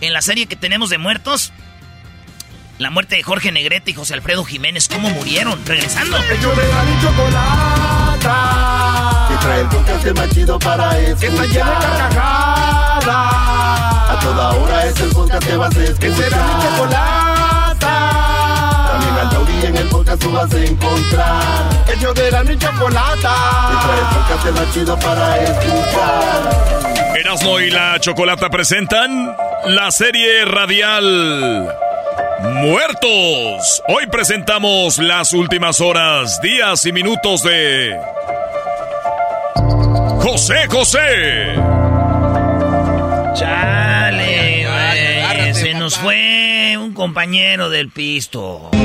En la serie que tenemos de muertos, la muerte de Jorge Negrete y José Alfredo Jiménez, ¿cómo murieron? Regresando. Que trae el podcast más chido para escuchar. Que está llena de carcajadas. A toda hora es el podcast que vas a escuchar. Que será mi chocolata. También al taurí en el podcast tú vas a encontrar. El yo de la mi chocolata. Que trae el podcast más chido para escuchar. Erasmo y la Chocolata presentan la serie radial Muertos. Hoy presentamos las últimas horas, días y minutos de José José. Chale, güey. Se nos fue un compañero del pisto. Y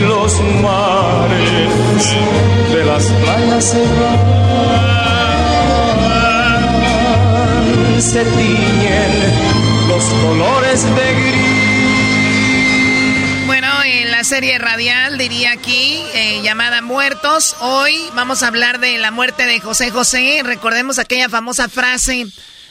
los mares de las playas se van, se tiñen colores de gris. Bueno, en la serie radial, diría aquí, eh, llamada Muertos, hoy vamos a hablar de la muerte de José José. Recordemos aquella famosa frase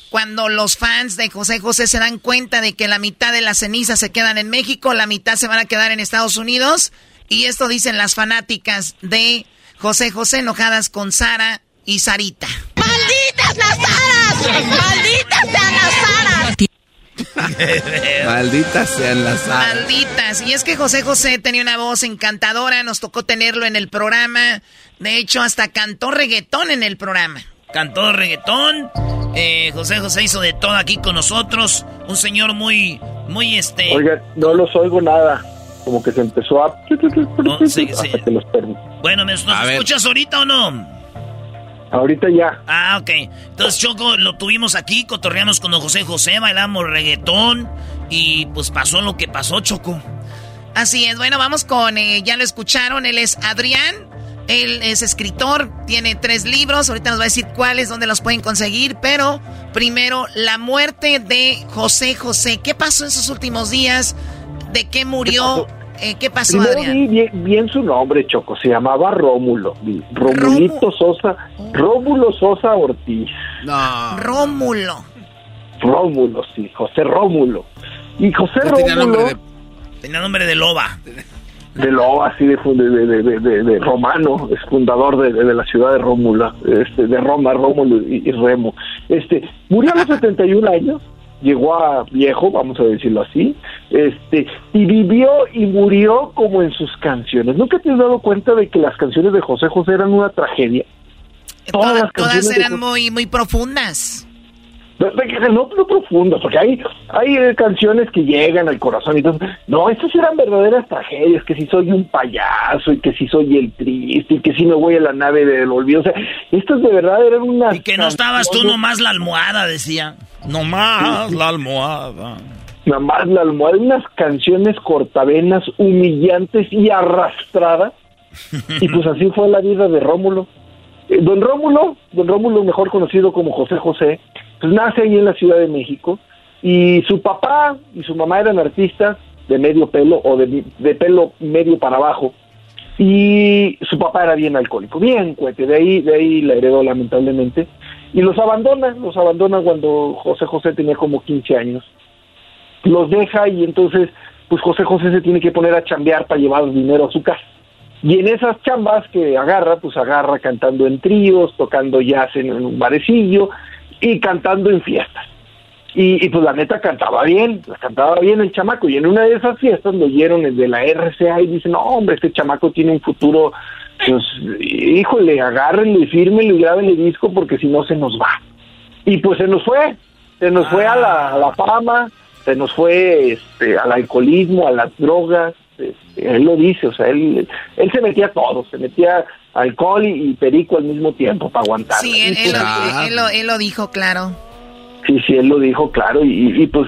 cuando los fans de José José se dan cuenta de que la mitad de las cenizas se quedan en México, la mitad se van a quedar en Estados Unidos. Y esto dicen las fanáticas de José José enojadas con Sara y Sarita. ¡Malditas las aras! ¡Malditas sean las aras! Malditas sean las aras. Malditas. Y es que José José tenía una voz encantadora, nos tocó tenerlo en el programa. De hecho, hasta cantó reggaetón en el programa. Cantó reggaetón. eh, José José hizo de todo aquí con nosotros. Un señor muy, muy este. Oiga, no los oigo nada. Como que se empezó a... sí, hasta que los perdí. Bueno, ¿me nos A ver. escuchas ahorita o no? Ahorita ya. Ah, ok. Entonces, Choco, lo tuvimos aquí, cotorreamos con don José José, bailamos reggaetón y pues pasó lo que pasó, Choco. Así es. Bueno, vamos con, eh, ya lo escucharon, él es Adrián. Él es escritor, tiene tres libros. Ahorita nos va a decir cuáles, dónde los pueden conseguir. Pero primero, la muerte de José José. ¿Qué pasó en sus últimos días? ¿De qué murió? Eh, ¿Qué pasó, Primero Adrián? vi bien, bien su nombre, Choco. Se llamaba Rómulo. Romulito Sosa. Rómulo Sosa Ortiz. Rómulo. Rómulo, sí. José Rómulo. Y José tenía Rómulo... nombre Tenía nombre de loba. de lo así de, de, de, de- de- de romano, es fundador de, de la ciudad de Rómula, este, de Roma, Rómulo y, y Remo. Este, murió a los *laughs* 71 años, llegó a viejo, vamos a decirlo así, este, y vivió y murió como en sus canciones. ¿Nunca te has dado cuenta de que las canciones de José José eran una tragedia? Todas las Todas eran muy, muy profundas. No, no, profundas, porque hay, hay eh, canciones que llegan al corazón y todo. No, estas eran verdaderas tragedias, que si soy un payaso y que si soy el triste y que si me voy a la nave del olvido. O sea, estas de verdad eran unas... Y que no estabas tú nomás la almohada, decía. Nomás la almohada. Nomás la almohada, unas canciones cortavenas, humillantes y arrastradas. y pues así fue la vida de Rómulo. Eh, Don Rómulo, don Rómulo mejor conocido como José José, pues nace ahí en la Ciudad de México y su papá y su mamá eran artistas de medio pelo o de, de pelo medio para abajo y su papá era bien alcohólico, bien cuete, de ahí, de ahí la heredó lamentablemente y los abandona, los abandona cuando José José tenía como 15 años, los deja y entonces pues José José se tiene que poner a chambear para llevar dinero a su casa. Y en esas chambas que agarra, pues agarra cantando en tríos, tocando jazz en un barecillo y cantando en fiestas. Y, y, pues la neta cantaba bien, la cantaba bien el chamaco. Y en una de esas fiestas lo oyeron el de la RCA y dicen, no hombre, este chamaco tiene un futuro, pues híjole, agárrenlo y fírmenlo y grábenle disco porque si no se nos va. Y pues se nos fue, se nos fue a la, a la fama, se nos fue este, al alcoholismo, a las drogas, este, él lo dice, o sea, él, él se metía todo, se metía alcohol y, y perico al mismo tiempo para aguantar. Sí, él, él, lo, él, lo, él, lo, dijo claro. Sí, sí, él lo dijo claro y, y, pues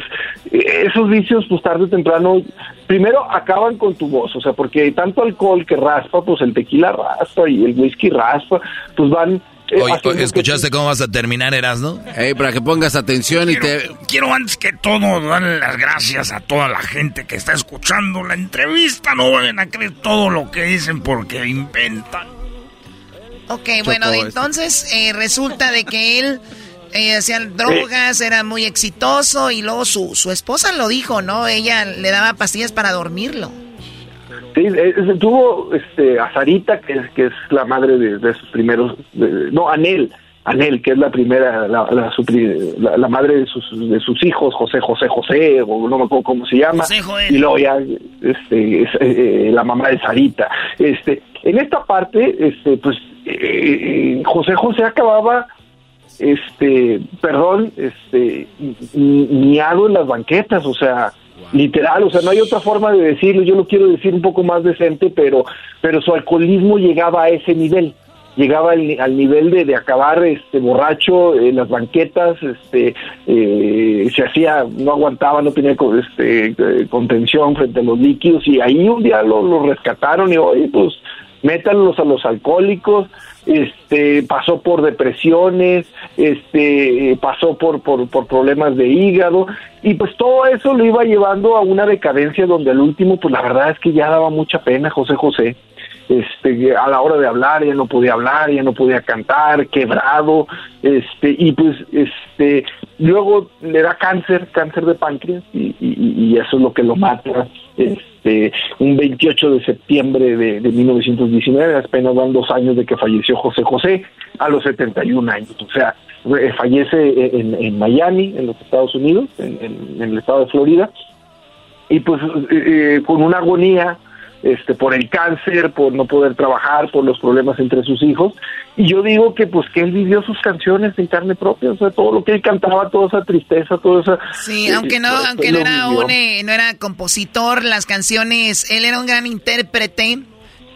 esos vicios pues tarde o temprano primero acaban con tu voz, o sea, porque tanto alcohol que raspa, pues el tequila raspa y el whisky raspa, pues van eh, Oye, ¿escuchaste cómo vas a terminar, Erasno? Hey, para que pongas atención quiero, y te... Quiero antes que todo darle las gracias a toda la gente que está escuchando la entrevista. No vayan a creer todo lo que dicen porque inventan. Ok, Chocó bueno, entonces eh, resulta de que él eh, hacía drogas, era muy exitoso y luego su, su esposa lo dijo, ¿no? Ella le daba pastillas para dormirlo. Sí, eh, tuvo este, a Sarita, que es, que es la madre de, de sus primeros, de, no, Anel, Anel, que es la primera, la, la, su, la, la madre de sus, de sus hijos, José, José, José, o no me acuerdo cómo se llama, y luego ya este, es, eh, la mamá de Sarita. Este, en esta parte, este, pues, eh, José José acababa este, perdón, este, miado en las banquetas, o sea, literal, o sea, no hay otra forma de decirlo, yo lo quiero decir un poco más decente, pero, pero su alcoholismo llegaba a ese nivel, llegaba al, al nivel de, de, acabar este borracho en las banquetas, este, eh, se hacía, no aguantaba, no tenía este, contención frente a los líquidos, y ahí un día lo, lo rescataron y oye, pues métanlos a los alcohólicos, este pasó por depresiones, este pasó por, por, por problemas de hígado y pues todo eso lo iba llevando a una decadencia donde al último pues la verdad es que ya daba mucha pena José José. Este a la hora de hablar ya no podía hablar ya no podía cantar quebrado este y pues este luego le da cáncer cáncer de páncreas y, y, y eso es lo que lo mata este un 28 de septiembre de, de 1919 apenas van dos años de que falleció José José a los 71 años o sea fallece en, en Miami en los Estados Unidos en, en, el estado de Florida y pues eh, con una agonía este, por el cáncer, por no poder trabajar, por los problemas entre sus hijos. Y yo digo que pues que él vivió sus canciones en carne propia, o sea, todo lo que él cantaba, toda esa tristeza, toda esa... Sí, aunque no, eh, aunque no era, un, eh, no era compositor, las canciones, él era un gran intérprete.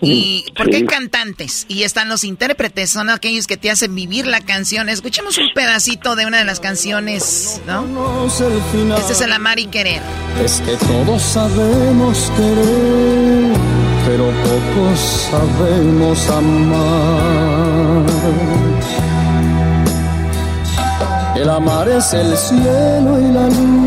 Y porque sí. hay cantantes y están los intérpretes, son aquellos que te hacen vivir la canción. Escuchemos un pedacito de una de las canciones, ¿no? Este es el amar y querer. Es que todos sabemos querer, pero pocos sabemos amar. El amar es el cielo y la luz.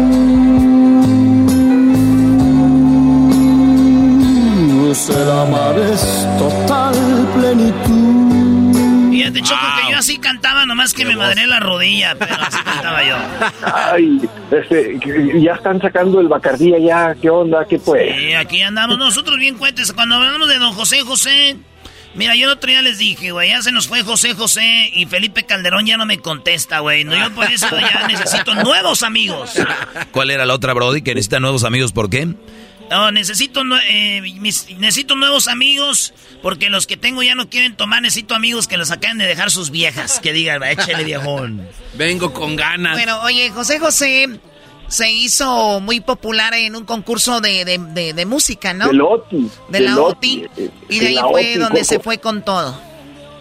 El amar es total plenitud. Fíjate, Choco, wow. que yo así cantaba, nomás que me madré la rodilla, pero así cantaba yo. Ay, este, ya están sacando el Bacardía, ya, ¿qué onda? ¿Qué pues? Sí, aquí andamos nosotros bien cuentes. Cuando hablamos de don José José, mira, yo el otro día les dije, güey, ya se nos fue José José y Felipe Calderón ya no me contesta, güey. No, yo por eso ya necesito nuevos amigos. ¿Cuál era la otra, Brody, que necesita nuevos amigos? ¿Por qué? Oh, necesito, eh, necesito nuevos amigos porque los que tengo ya no quieren tomar. Necesito amigos que los acaben de dejar sus viejas. Que digan, échale *laughs* viejón. Vengo con ganas. Bueno, oye, José José se hizo muy popular en un concurso de, de, música, ¿no? De la OTI. De, la OTI. y de, ahí fue donde se fue con todo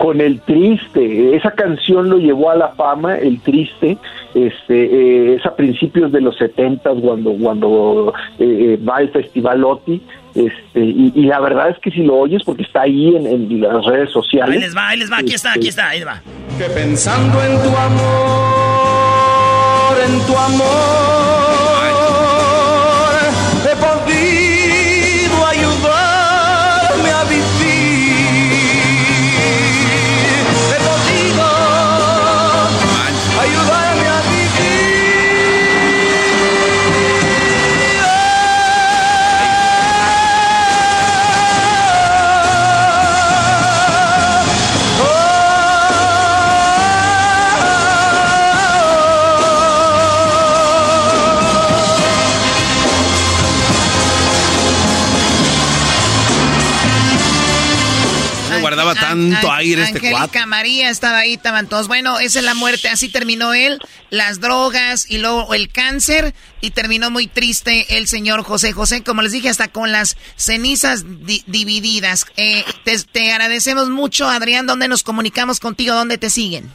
con el triste. Esa canción lo llevó a la fama, el triste, este, eh, es a principios de los 70 cuando, cuando eh, va el Festival OTI. Este, y, la verdad es que si lo oyes, porque está ahí en, las redes sociales. Ahí les va, ahí les va, aquí está, aquí está, ahí va. Que pensando en tu amor, en tu amor tanto aire este cuatro. María estaba ahí, estaban todos. Bueno, esa es la muerte, así terminó él, las drogas y luego el cáncer y terminó muy triste el señor José José, como les dije, hasta con las cenizas divididas. Eh, te, agradecemos mucho, Adrián, ¿dónde nos comunicamos contigo? ¿Dónde te siguen?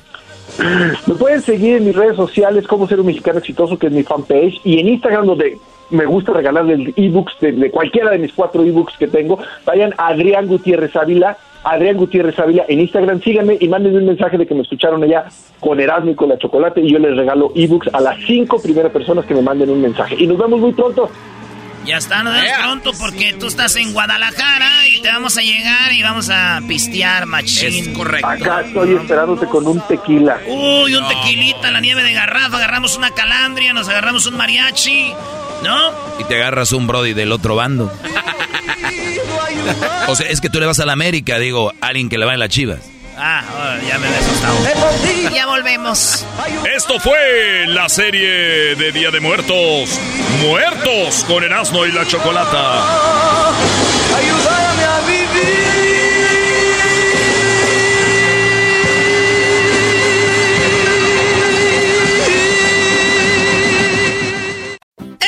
Me pueden seguir en mis redes sociales como ser un mexicano exitoso, que es mi fanpage, y en Instagram donde me gusta regalarles ebooks de, de cualquiera de mis cuatro ebooks que tengo. Vayan a Adrián Gutiérrez Ávila Adrián Gutiérrez Ávila en Instagram. Síganme y mándenme un mensaje de que me escucharon allá con Erasmo y con la chocolate y yo les regalo ebooks a las cinco primeras personas que me manden un mensaje. Y nos vemos muy pronto. Ya está, nos vemos pronto porque tú estás en Guadalajara y te vamos a llegar y vamos a pistear, machín. Es correcto. Acá estoy esperándote con un tequila. Uy, un tequilita, la nieve de garrafa, agarramos una calandria, nos agarramos un mariachi, ¿no? Y te agarras un brody del otro bando. *laughs* o sea, es que tú le vas a la América, digo, alguien que le va en las chivas. Ah, oh, ya me he asustado. Ya volvemos. Esto fue la serie de Día de Muertos. Muertos con el asno y la chocolata. Ayúdame a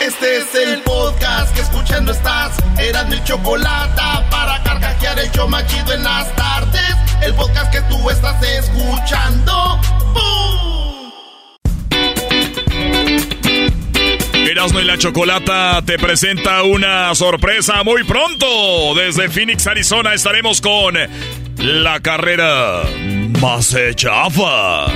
Este es el podcast que escuchando estás. Eran mi chocolate para carcajear el yo machido en las tardes. El podcast que tú estás escuchando. ¡Bum! Erasmo y la Chocolata te presenta una sorpresa muy pronto. Desde Phoenix, Arizona, estaremos con la carrera más chafa.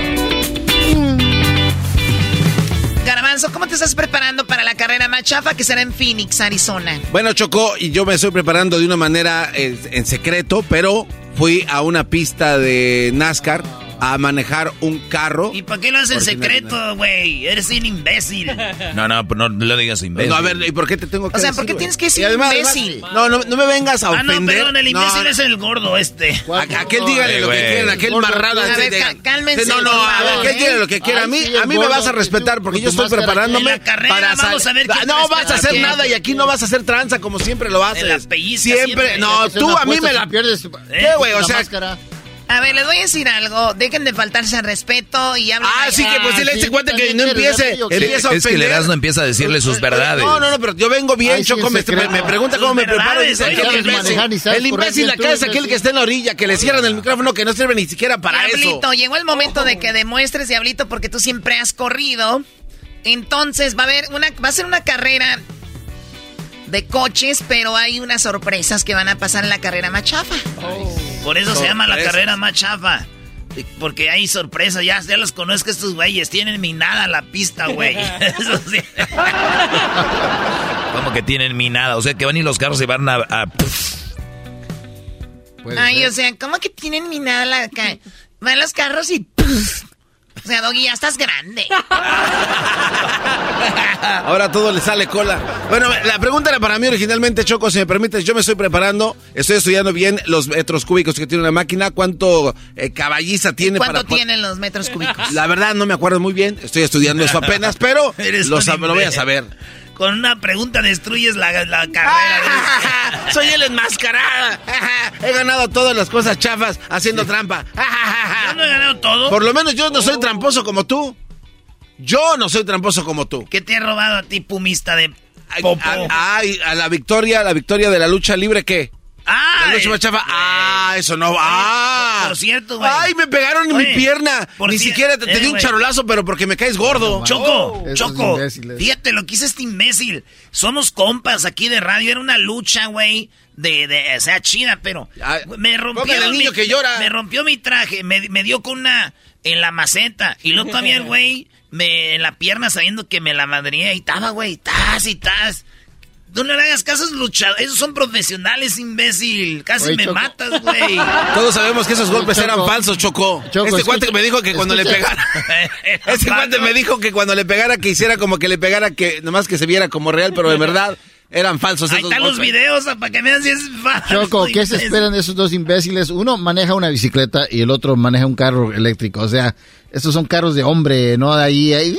¿Cómo te estás preparando para la carrera más chafa que será en Phoenix, Arizona? Bueno, Choco, y yo me estoy preparando de una manera eh, en secreto, pero fui a una pista de NASCAR a manejar un carro. ¿Y para qué lo haces en secreto, güey? Eres un imbécil. No, no, no, no lo digas imbécil. No, a ver, ¿y por qué te tengo que O sea, decir, ¿por qué tienes que decir además, imbécil? además, no, no, no me vengas a Ah, ofender. no, perdón, el imbécil No, es el gordo este. a- aquel dígale lo que quiera, aquel Gordo, marrada. a ver, de- cá- cálmense, No, no, por a ver, aquel ¿eh? dígale lo que quiera. A mí, sí, a mí me vas a respetar porque yo estoy preparándome En la carrera para vamos a ver Ah, No vas a hacer nada y aquí no vas a hacer tranza como siempre lo haces. la Siempre, siempre. no, tú a mí me la... pierdes, ¿Qué, güey? O la sea. A ver, les voy a decir algo. Dejen de faltarse al respeto y hablen. Ah, sí, que pues dile a sí, este cuate que no empiece, Garbanzo, empieza a es que el ofender. Erasmo empieza a decirle sus verdades. No, no, no, pero yo vengo bien, Choco, me, secreto. me, me pregunta cómo me preparo. Dice aquel imbécil. El imbécil acá es aquel que está en la orilla, que le cierran el micrófono, que no sirve ni siquiera para eso. Diablito, llegó el momento de que demuestres, Diablito, porque tú siempre has corrido. Entonces va a haber una, va a ser una carrera de coches, pero hay unas sorpresas que van a pasar en la carrera más chafa. Por eso se llama la carrera más chafa. Porque hay sorpresas, ya, ya los conozco estos güeyes, tienen minada la pista, güey. *laughs* *laughs* Eso sí. *laughs* Como que tienen minada. O sea, que van y los carros se van a... a- Ay, ser. o sea, ¿cómo que tienen minada la ca- Van los carros y. O sea, Doggy, ya estás grande. *laughs* Ahora todo le sale cola. Bueno, la pregunta era para mí originalmente, Choco, si me permites, yo me estoy preparando, estoy estudiando bien los metros cúbicos que tiene una máquina, cuánto eh, caballiza tiene ¿Cuánto para... tienen los metros cúbicos? La verdad no me acuerdo muy bien, estoy estudiando eso apenas, pero *laughs* Eres lo, voy a saber. Con una pregunta destruyes la, la carrera. *laughs* Soy el enmascarada. *laughs* He ganado todas las cosas chafas haciendo trampa. *laughs* Yo no he ganado todo. Por lo menos yo no soy tramposo como tú. Yo no soy tramposo como tú. ¿Qué te he robado a ti, pumista de popo? A, ay, a la victoria, la victoria de la lucha libre, ¿qué? Ah, La lucha más chafa. Ah, eso no. Ah. Por cierto, güey. Ay, me pegaron en Oye, mi pierna. Ni cier- siquiera te, te eh, di un charolazo, pero porque me caes gordo. Choco, Choco, fíjate lo que hizo este imbécil. Somos compas aquí de radio, era una lucha, güey, de, de, o sea, chida, pero Ay, me rompió mi, niño que llora. me rompió mi traje, me, me dio con una en la maceta y luego todavía el *laughs* güey me en la pierna sabiendo que me la madría y estaba, güey, tas y tas. No le hagas caso a esos luchadores, esos son profesionales, imbécil. Casi Oye, me Choco. matas, güey. *laughs* Todos sabemos que esos golpes Choco. eran falsos, Choco. Choco, este cuate me dijo que cuando le pegara. *laughs* *laughs* Este cuate me dijo que cuando le pegara, que hiciera como que le pegara, que nomás que se viera como real, pero de verdad eran falsos Ahí esos están los videos para que vean si es falso. Choco, ¿qué se esperan de esos dos imbéciles? Uno maneja una bicicleta y el otro maneja un carro eléctrico. O sea, estos son carros de hombre, no de ahí, ahí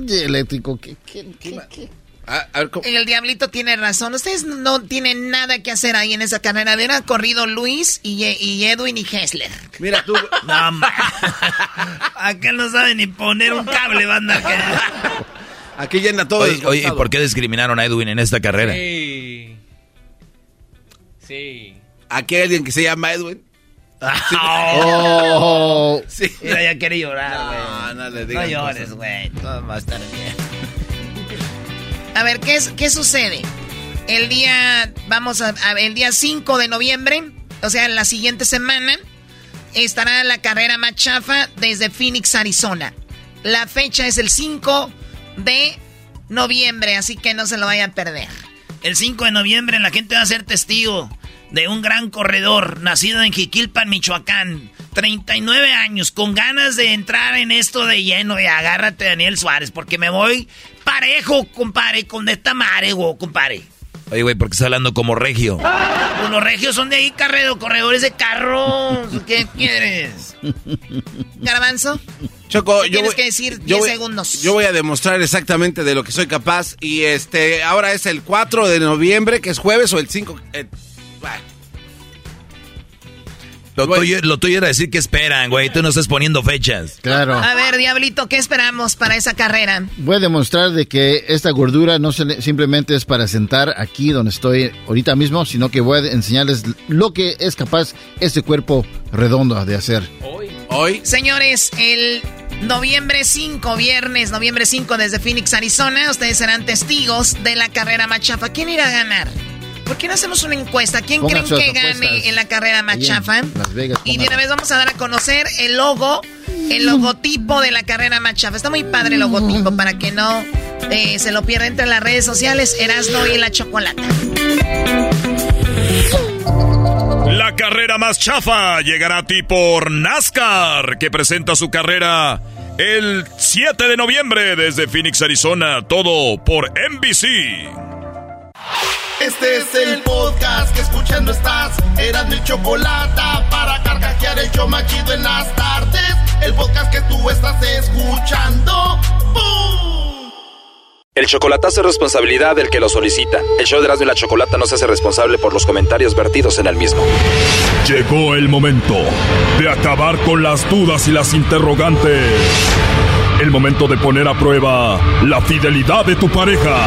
de eléctrico. ¿Qué, qué, qué, qué? A- a ver, ¿cómo? El diablito tiene razón. Ustedes no tienen nada que hacer ahí en esa carrera. Hubieran corrido Luis y, y Edwin y Hessler. Mira tú. *laughs* No, ma. *laughs* Aquel no sabe ni poner un cable, banda. Que... Aquí llena todo. Oye, oye, ¿y desgastado. por qué discriminaron a Edwin en esta carrera? Sí. Sí. Aquí hay alguien que se llama Edwin. *laughs* Oh, Sí. Mira, ya quiere llorar, güey. No, no le No, digan llores, güey. Todo va a estar bien. A ver, ¿qué, es, qué sucede? El día, vamos a, el día 5 de noviembre, o sea, la siguiente semana, estará la carrera más chafa desde Phoenix, Arizona. La fecha es el 5 de noviembre, así que no se lo vayan a perder. El 5 de noviembre la gente va a ser testigo de un gran corredor nacido en Jiquilpan, Michoacán. 39 años, con ganas de entrar en esto de lleno y agárrate Daniel Suárez, porque me voy parejo, compadre, con esta mare, güey, compadre. Oye, güey, ¿por qué está hablando como regio? Pues los regios son de ahí, carredo, corredores de carros. ¿Qué *laughs* quieres? Garbanzo, Choco, ¿Qué yo tienes voy- que decir? yo 10 voy- segundos. Yo voy a demostrar exactamente de lo que soy capaz. Y este, ahora es el 4 de noviembre, que es jueves, o el 5. eh, Lo tuyo, lo tuyo era decir que esperan, güey. Tú no estás poniendo fechas. claro. a ver, Diablito, ¿qué esperamos para esa carrera? Voy a demostrar de que esta gordura no se simplemente es para sentar aquí donde estoy ahorita mismo, sino que voy a enseñarles lo que es capaz este cuerpo redondo de hacer. Hoy, Señores, el noviembre 5, viernes, noviembre 5 desde Phoenix, Arizona, ustedes serán testigos de la carrera más chafa. ¿Quién irá a ganar? ¿Por qué no hacemos una encuesta? ¿Quién Pongan creen que apuestas gane en la carrera más chafa? Las Vegas, Y de una vez vamos a dar a conocer el logo, el logotipo de la carrera más chafa. Está muy padre el logotipo para que no eh, se lo pierda entre las redes sociales. Erasno y la chocolata. La carrera más chafa llegará a ti por NASCAR, que presenta su carrera el 7 de noviembre desde Phoenix, Arizona. Todo por NBC. Este es el podcast que escuchando estás. Eran mi chocolate para carcajear el yo machido en las tardes. El podcast que tú estás escuchando. ¡Bum! El chocolatazo es responsabilidad del que lo solicita. El show de Erasmo y la Chocolata no se hace responsable por los comentarios vertidos en el mismo. Llegó el momento de acabar con las dudas y las interrogantes. El momento de poner a prueba la fidelidad de tu pareja.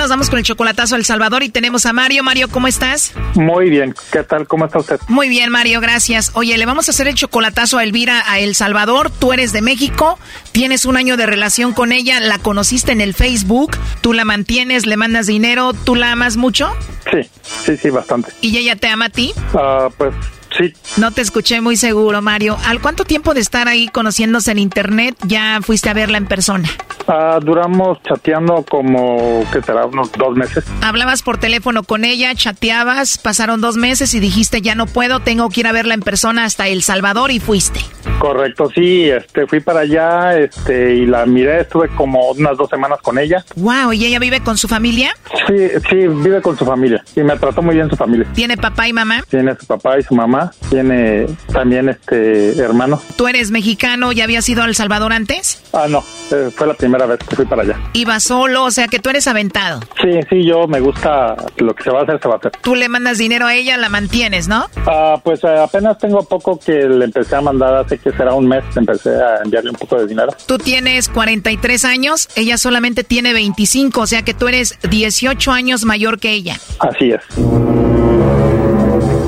nos vamos con el chocolatazo a El Salvador y tenemos a Mario. Mario, ¿cómo estás? Muy bien, ¿qué tal? ¿Cómo está usted? Muy bien, Mario, gracias. Oye, le vamos a hacer el chocolatazo a Elvira a El Salvador. Tú eres de México, tienes un año de relación con ella, la conociste en el Facebook, tú la mantienes, le mandas dinero, ¿tú la amas mucho? Sí, sí, sí, bastante. ¿Y ella te ama a ti? Ah, pues sí. No te escuché muy seguro, Mario. ¿Al cuánto tiempo de estar ahí conociéndose en internet ya fuiste a verla en persona? Ah, duramos chateando como, ¿qué será? Unos dos meses. Hablabas por teléfono con ella, chateabas, pasaron dos meses y dijiste ya no puedo, tengo que ir a verla en persona hasta El Salvador y fuiste. Correcto, sí, este, fui para allá, este, y la miré, estuve como unas dos semanas con ella. Wow, ¿y ella vive con su familia? Sí, sí, vive con su familia y me trató muy bien su familia. ¿Tiene papá y mamá? Tiene su papá y su mamá, tiene también este hermano. ¿Tú eres mexicano? ¿Ya habías ido a El Salvador antes? Ah, no, eh, fue la primera vez que fui para allá. Iba solo, o sea que tú eres aventado. Sí, sí, yo me gusta lo que se va a hacer, se va a hacer. Tú le mandas dinero a ella, la mantienes, ¿no? Ah, pues eh, apenas tengo poco que le empecé a mandar, hace que será un mes, empecé a enviarle un poco de dinero. Tú tienes 43 años, ella solamente tiene 25, o sea que tú eres 18 años mayor que ella. Así es.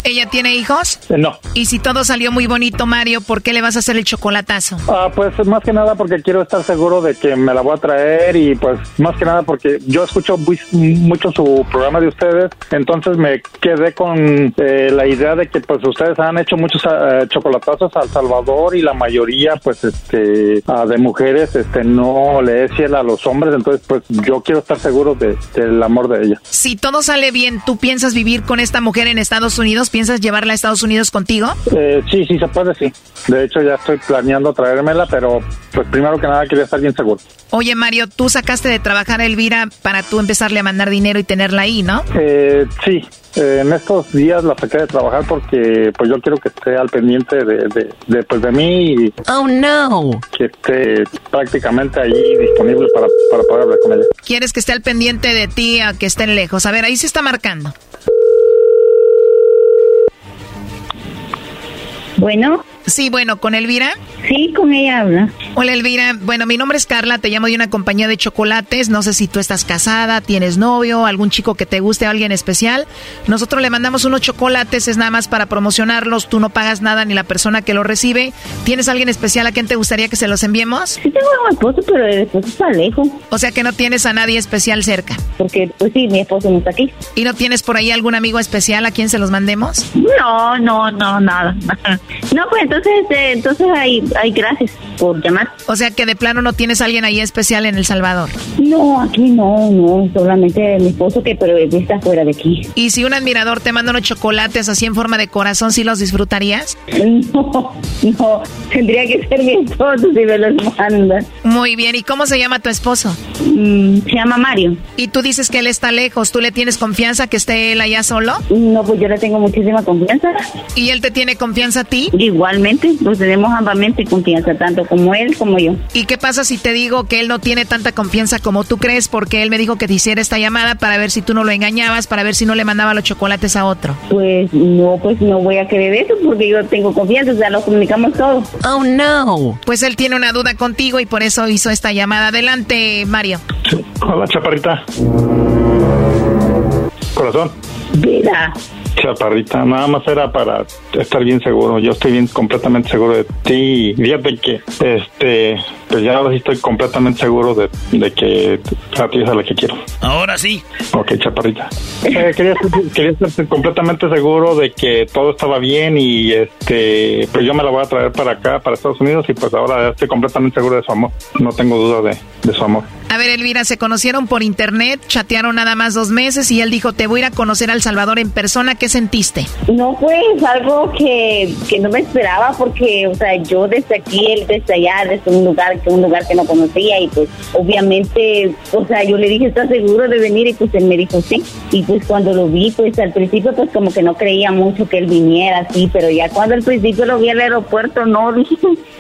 ¿Ella tiene hijos? Eh, no. Y si todo salió muy bonito, Mario, ¿por qué le vas a hacer el chocolatazo? Ah, pues más que nada porque quiero estar seguro de que me la voy a traer y pues más que nada porque yo escucho muy- mucho su programa de ustedes, entonces me quedé con eh, la idea de que pues ustedes han hecho muchos eh, chocolatazos a El Salvador y la mayoría pues este ah, de mujeres este no le es fiel a los hombres, entonces pues yo quiero estar seguro de- del amor de ella. Si todo sale bien, ¿tú piensas vivir con esta mujer en Estados Unidos? ¿Piensas llevarla a Estados Unidos contigo? Eh, sí, sí se puede, sí. De hecho ya estoy planeando traérmela, pero pues primero que nada quería estar bien seguro. Oye, Mario, tú sacaste de trabajar a Elvira para tú empezarle a mandar dinero y tenerla ahí, ¿no? Eh, sí, eh, en estos días la saqué de trabajar porque pues yo quiero que esté al pendiente de, de, de, pues, de mí y Oh, no. que esté prácticamente ahí disponible para, para poder hablar con ella. Quieres que esté al pendiente de ti a que estén lejos. A ver, ahí se está marcando. Bueno. Sí, bueno, ¿con Elvira? Sí, con ella habla. Hola Elvira, bueno, mi nombre es Carla, te llamo de una compañía de chocolates, no sé si tú estás casada, tienes novio, algún chico que te guste, alguien especial. Nosotros le mandamos unos chocolates, es nada más para promocionarlos, tú no pagas nada ni la persona que lo recibe. ¿Tienes alguien especial a quien te gustaría que se los enviemos? Sí tengo un esposo, pero el esposo está lejos. O sea que no tienes a nadie especial cerca. Porque, pues sí, mi esposo no está aquí. ¿Y no tienes por ahí algún amigo especial a quien se los mandemos? No, no, no, nada. *laughs* No, pues entonces, eh, entonces ahí, ahí gracias por llamar. O sea que de plano no tienes a alguien ahí especial en El Salvador. No, aquí no, no, solamente mi esposo que pero está fuera de aquí. Y si un admirador te manda unos chocolates así en forma de corazón, ¿sí los disfrutarías? *laughs* No, no, tendría que ser mi esposo si me los manda. Muy bien, ¿y cómo se llama tu esposo? Mm, se llama Mario. Y tú dices que él está lejos, ¿tú le tienes confianza que esté él allá solo? No, pues yo le tengo muchísima confianza. ¿Y él te tiene confianza a ti? Igualmente, nos tenemos ambamente confianza, tanto como él como yo. ¿Y qué pasa si te digo que él no tiene tanta confianza como tú crees? Porque él me dijo que te hiciera esta llamada para ver si tú no lo engañabas, para ver si no le mandaba los chocolates a otro. Pues no, pues no voy a creer eso porque yo tengo confianza, o sea, nos comunicamos todos. Oh, no. Pues él tiene una duda contigo y por eso hizo esta llamada. Adelante, Mario. Hola, chaparrita. Corazón. Vida, Chaparrita, nada más era para estar bien seguro. Yo estoy bien completamente seguro de ti. Y fíjate que, este, pues ya ahora sí estoy completamente seguro de, de que a ti es a la que quiero. Ahora sí. Ok, Chaparrita. Eh, quería, quería estar completamente seguro de que todo estaba bien y, este, pues yo me la voy a traer para acá, para Estados Unidos y pues ahora estoy completamente seguro de su amor. No tengo duda de, de su amor. A ver, Elvira, se conocieron por internet, chatearon nada más dos meses y él dijo, te voy a ir a conocer a El Salvador en persona. ¿Qué sentiste? No, pues algo que, que no me esperaba porque, o sea, yo desde aquí, él desde allá, desde un lugar que un lugar que no conocía y pues obviamente, o sea, yo le dije, ¿estás seguro de venir? Y pues él me dijo, sí. Y pues cuando lo vi, pues al principio pues como que no creía mucho que él viniera así, pero ya cuando al principio lo vi al aeropuerto, no, *laughs* dije...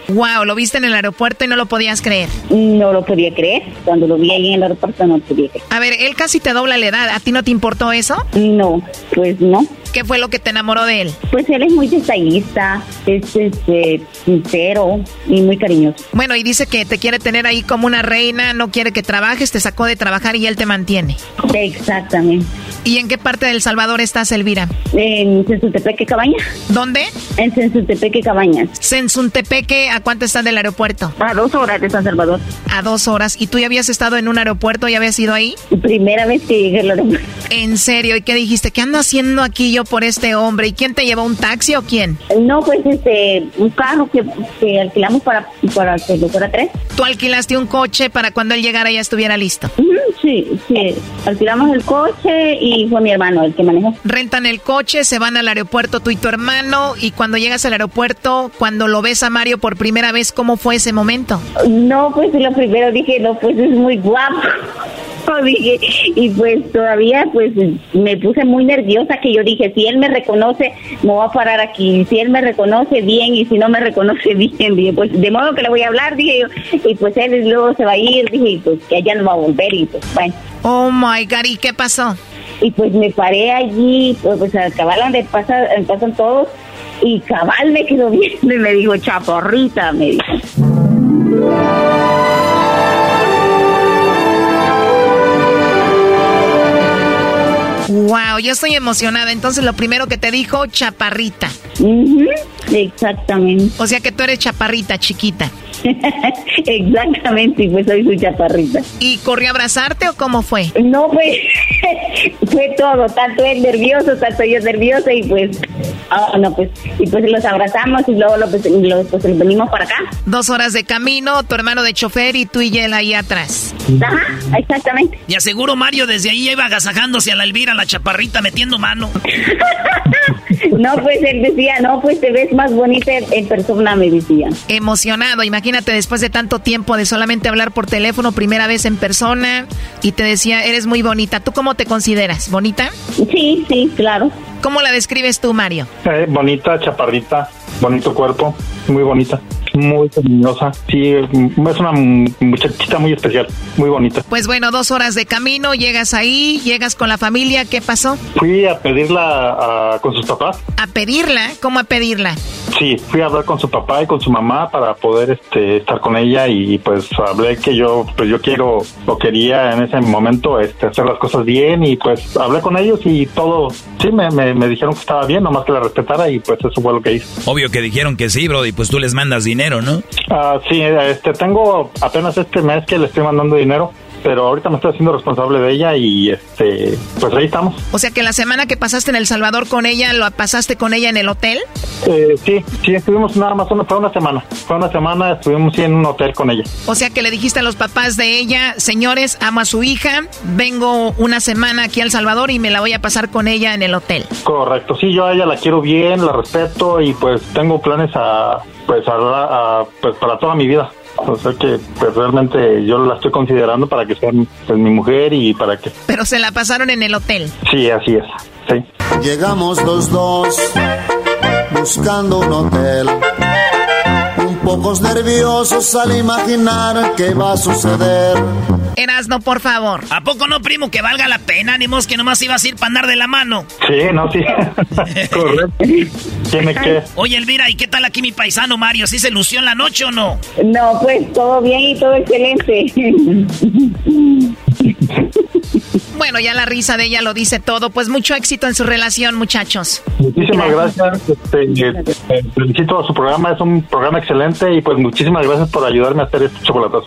Wow, lo viste en el aeropuerto y no lo podías creer. No lo podía creer. Cuando lo vi ahí en el aeropuerto no lo podía creer. A ver, él casi te dobla la edad. ¿A ti no te importó eso? No, pues no. ¿Qué fue lo que te enamoró de él? Pues él es muy detallista, es este, sincero y muy cariñoso. Bueno, y dice que te quiere tener ahí como una reina, no quiere que trabajes, te sacó de trabajar y él te mantiene. Exactamente. ¿Y en qué parte de El Salvador estás, Elvira? En Sensuntepeque, Cabañas. ¿Dónde? En Sensuntepeque, Cabañas. Sensuntepeque, ¿a cuánto estás del aeropuerto? A dos horas de San Salvador. A dos horas. ¿Y tú ya habías estado en un aeropuerto? ¿Ya habías ido ahí? Primera vez que llegué al aeropuerto. ¿En serio? ¿Y qué dijiste? ¿Qué ando haciendo aquí yo por este hombre? ¿Y quién te llevó? ¿Un taxi o quién? No, pues este, un carro que, que alquilamos para, para que lo fuera tres. ¿Tú alquilaste un coche para cuando él llegara ya estuviera listo? Sí, sí. Alquilamos el coche y fue mi hermano el que manejó. Rentan el coche, se van al aeropuerto tú y tu hermano y cuando llegas al aeropuerto, cuando lo ves a Mario por primera vez, ¿cómo fue ese momento? No, pues lo primero dije, no, pues es muy guapo. *laughs* Dije, y pues todavía pues me puse muy nerviosa que yo dije, si él me reconoce, me voy a parar aquí, si él me reconoce bien y si no me reconoce *laughs* bien, dije, pues de modo que le voy a hablar, dije yo, y pues él luego se va a ir, dije, y pues que allá no va a volver y pues bueno. Oh my God, ¿y qué pasó? Y pues me paré allí, pues, pues al cabal donde pasan, pasan todos, y cabal me quedó *laughs* viendo y me dijo, chaporrita, me dijo. Wow, yo estoy emocionada. Entonces, lo primero que te dijo, chaparrita. Exactamente. O sea que tú eres chaparrita, chiquita. *laughs* Exactamente, pues soy su chaparrita. ¿Y corrió a abrazarte o cómo fue? No, pues *laughs* fue todo, tanto él nervioso, tanto yo nerviosa y pues, ah, no, pues, y pues los abrazamos y luego lo, pues, lo, pues, venimos para acá. Dos horas de camino, tu hermano de chofer y tú y él ahí atrás. Ajá, exactamente. Y aseguro Mario desde ahí iba agasajándose a la Elvira, la chaparrita, metiendo mano. *laughs* no, pues él decía, no, pues te ves más bonita en persona, me decía. Emocionado, imagínate después de tanto tiempo de solamente hablar por teléfono, primera vez en persona, y te decía, eres muy bonita. ¿Tú cómo te consideras? ¿Bonita? Sí, sí, claro. ¿Cómo la describes tú, Mario? Eh, bonita, chaparrita, bonito cuerpo, muy bonita muy cariñosa. Sí, es una muchachita muy especial, muy bonita. Pues bueno, dos horas de camino, llegas ahí, llegas con la familia, ¿qué pasó? Fui a pedirla a, con sus papás. ¿A pedirla? ¿Cómo a pedirla? Sí, fui a hablar con su papá y con su mamá para poder este, estar con ella y pues hablé que yo pues yo quiero o quería en ese momento este, hacer las cosas bien y pues hablé con ellos y todo, sí, me, me, me dijeron que estaba bien, nomás que la respetara y pues eso fue lo que hice. Obvio que dijeron que sí, bro, y pues tú les mandas dinero ¿no? Ah, sí, este, tengo apenas este mes que le estoy mandando dinero pero ahorita me estoy haciendo responsable de ella y este pues ahí estamos. O sea que la semana que pasaste en El Salvador con ella, ¿lo pasaste con ella en el hotel? Eh, sí, sí, estuvimos nada más, una, fue una semana, fue una semana, estuvimos en un hotel con ella. O sea que le dijiste a los papás de ella, señores, amo a su hija, vengo una semana aquí a El Salvador y me la voy a pasar con ella en el hotel. Correcto, sí, yo a ella la quiero bien, la respeto y pues tengo planes a pues, a, a, pues para toda mi vida. O sea que pues, realmente yo la estoy considerando para que sea pues, mi mujer y para que... Pero se la pasaron en el hotel. Sí, así es. Sí. Llegamos los dos buscando un hotel. Pocos nerviosos al imaginar qué va a suceder. Erasno, por favor. ¿A poco no, primo, que valga la pena? Ni que nomás ibas a ir para andar de la mano. Sí, no, sí. *laughs* Correcto. Tiene que. Oye, Elvira, ¿y qué tal aquí mi paisano Mario? ¿Sí se lució en la noche o no? No, pues todo bien y todo excelente. *laughs* Bueno, ya la risa de ella lo dice todo. Pues mucho éxito en su relación, muchachos. Muchísimas gracias. Este, eh, felicito a su programa, es un programa excelente y pues muchísimas gracias por ayudarme a hacer este chocolatazo.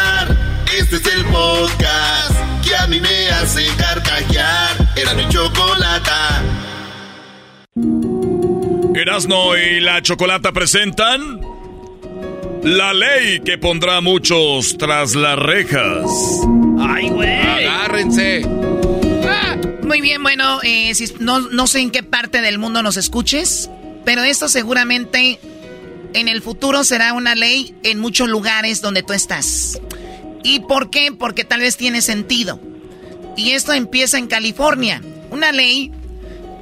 Erasno y la Chocolata presentan la ley que pondrá a muchos tras las rejas. ¡Ay, güey! Agárrense. Muy bien, bueno, eh, si- no, no sé en qué parte del mundo nos escuches, pero esto seguramente en el futuro será una ley en muchos lugares donde tú estás. ¿Y por qué? Porque tal vez tiene sentido. Y esto empieza en California, una ley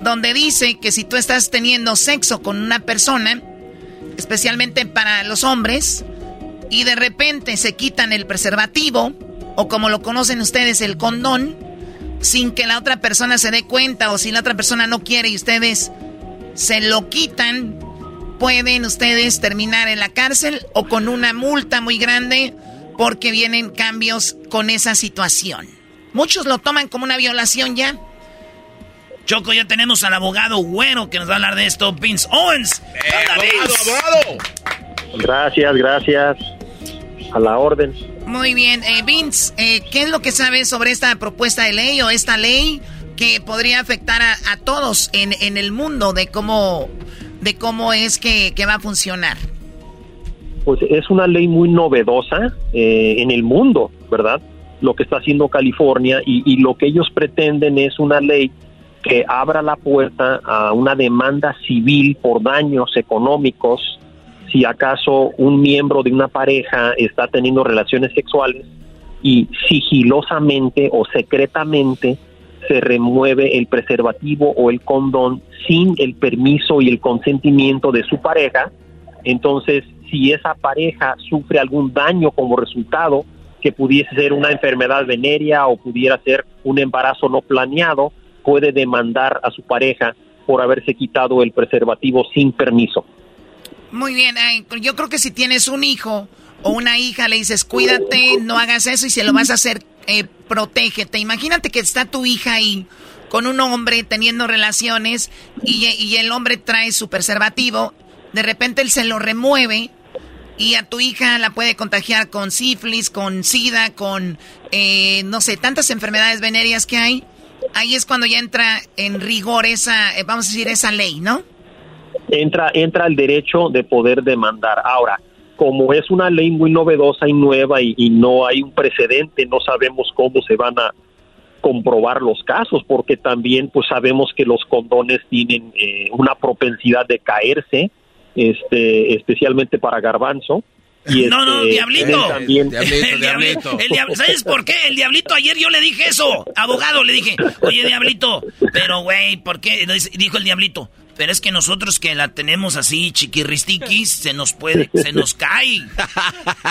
donde dice que si tú estás teniendo sexo con una persona, especialmente para los hombres, y de repente se quitan el preservativo, o como lo conocen ustedes, el condón, sin que la otra persona se dé cuenta, o si la otra persona no quiere y ustedes se lo quitan, pueden ustedes terminar en la cárcel o con una multa muy grande porque vienen cambios con esa situación. Muchos lo toman como una violación ya. Choco, ya tenemos al abogado güero que nos va a hablar de esto, Vince Owens. Hola, Vince. Gracias, gracias. A la orden. Muy bien, eh, Vince, eh, ¿qué es lo que sabes sobre esta propuesta de ley o esta ley que podría afectar a, a todos en, en el mundo de cómo, de cómo es que, que va a funcionar? pues es una ley muy novedosa eh, en el mundo, ¿verdad? Lo que está haciendo California y, y lo que ellos pretenden es una ley que abra la puerta a una demanda civil por daños económicos si acaso un miembro de una pareja está teniendo relaciones sexuales y sigilosamente o secretamente se remueve el preservativo o el condón sin el permiso y el consentimiento de su pareja, entonces si esa pareja sufre algún daño como resultado, que pudiese ser una enfermedad venérea o pudiera ser un embarazo no planeado, puede demandar a su pareja por haberse quitado el preservativo sin permiso. Muy bien, yo creo que si tienes un hijo o una hija, le dices, cuídate, no hagas eso y si lo vas a hacer, eh, protégete. Imagínate que está tu hija ahí con un hombre teniendo relaciones y, y el hombre trae su preservativo, de repente él se lo remueve y a tu hija la puede contagiar con sífilis, con sida, con, eh, no sé, tantas enfermedades venéreas que hay. Ahí es cuando ya entra en rigor esa, eh, vamos a decir, esa ley, ¿no? entra entra el derecho de poder demandar. Ahora, como es una ley muy novedosa y nueva y, no hay un precedente, no sabemos cómo se van a comprobar los casos, porque también pues sabemos que los condones tienen eh, una propensidad de caerse, este, especialmente para garbanzo. Y No, no, este, diablito. *laughs* El diablito. El diab- ¿Sabes por qué? El diablito, ayer yo le dije eso. Abogado, le dije, oye, diablito, pero güey, ¿por qué? Dijo el diablito, pero es que nosotros que la tenemos así chiquirristiquis, se nos puede, se nos cae.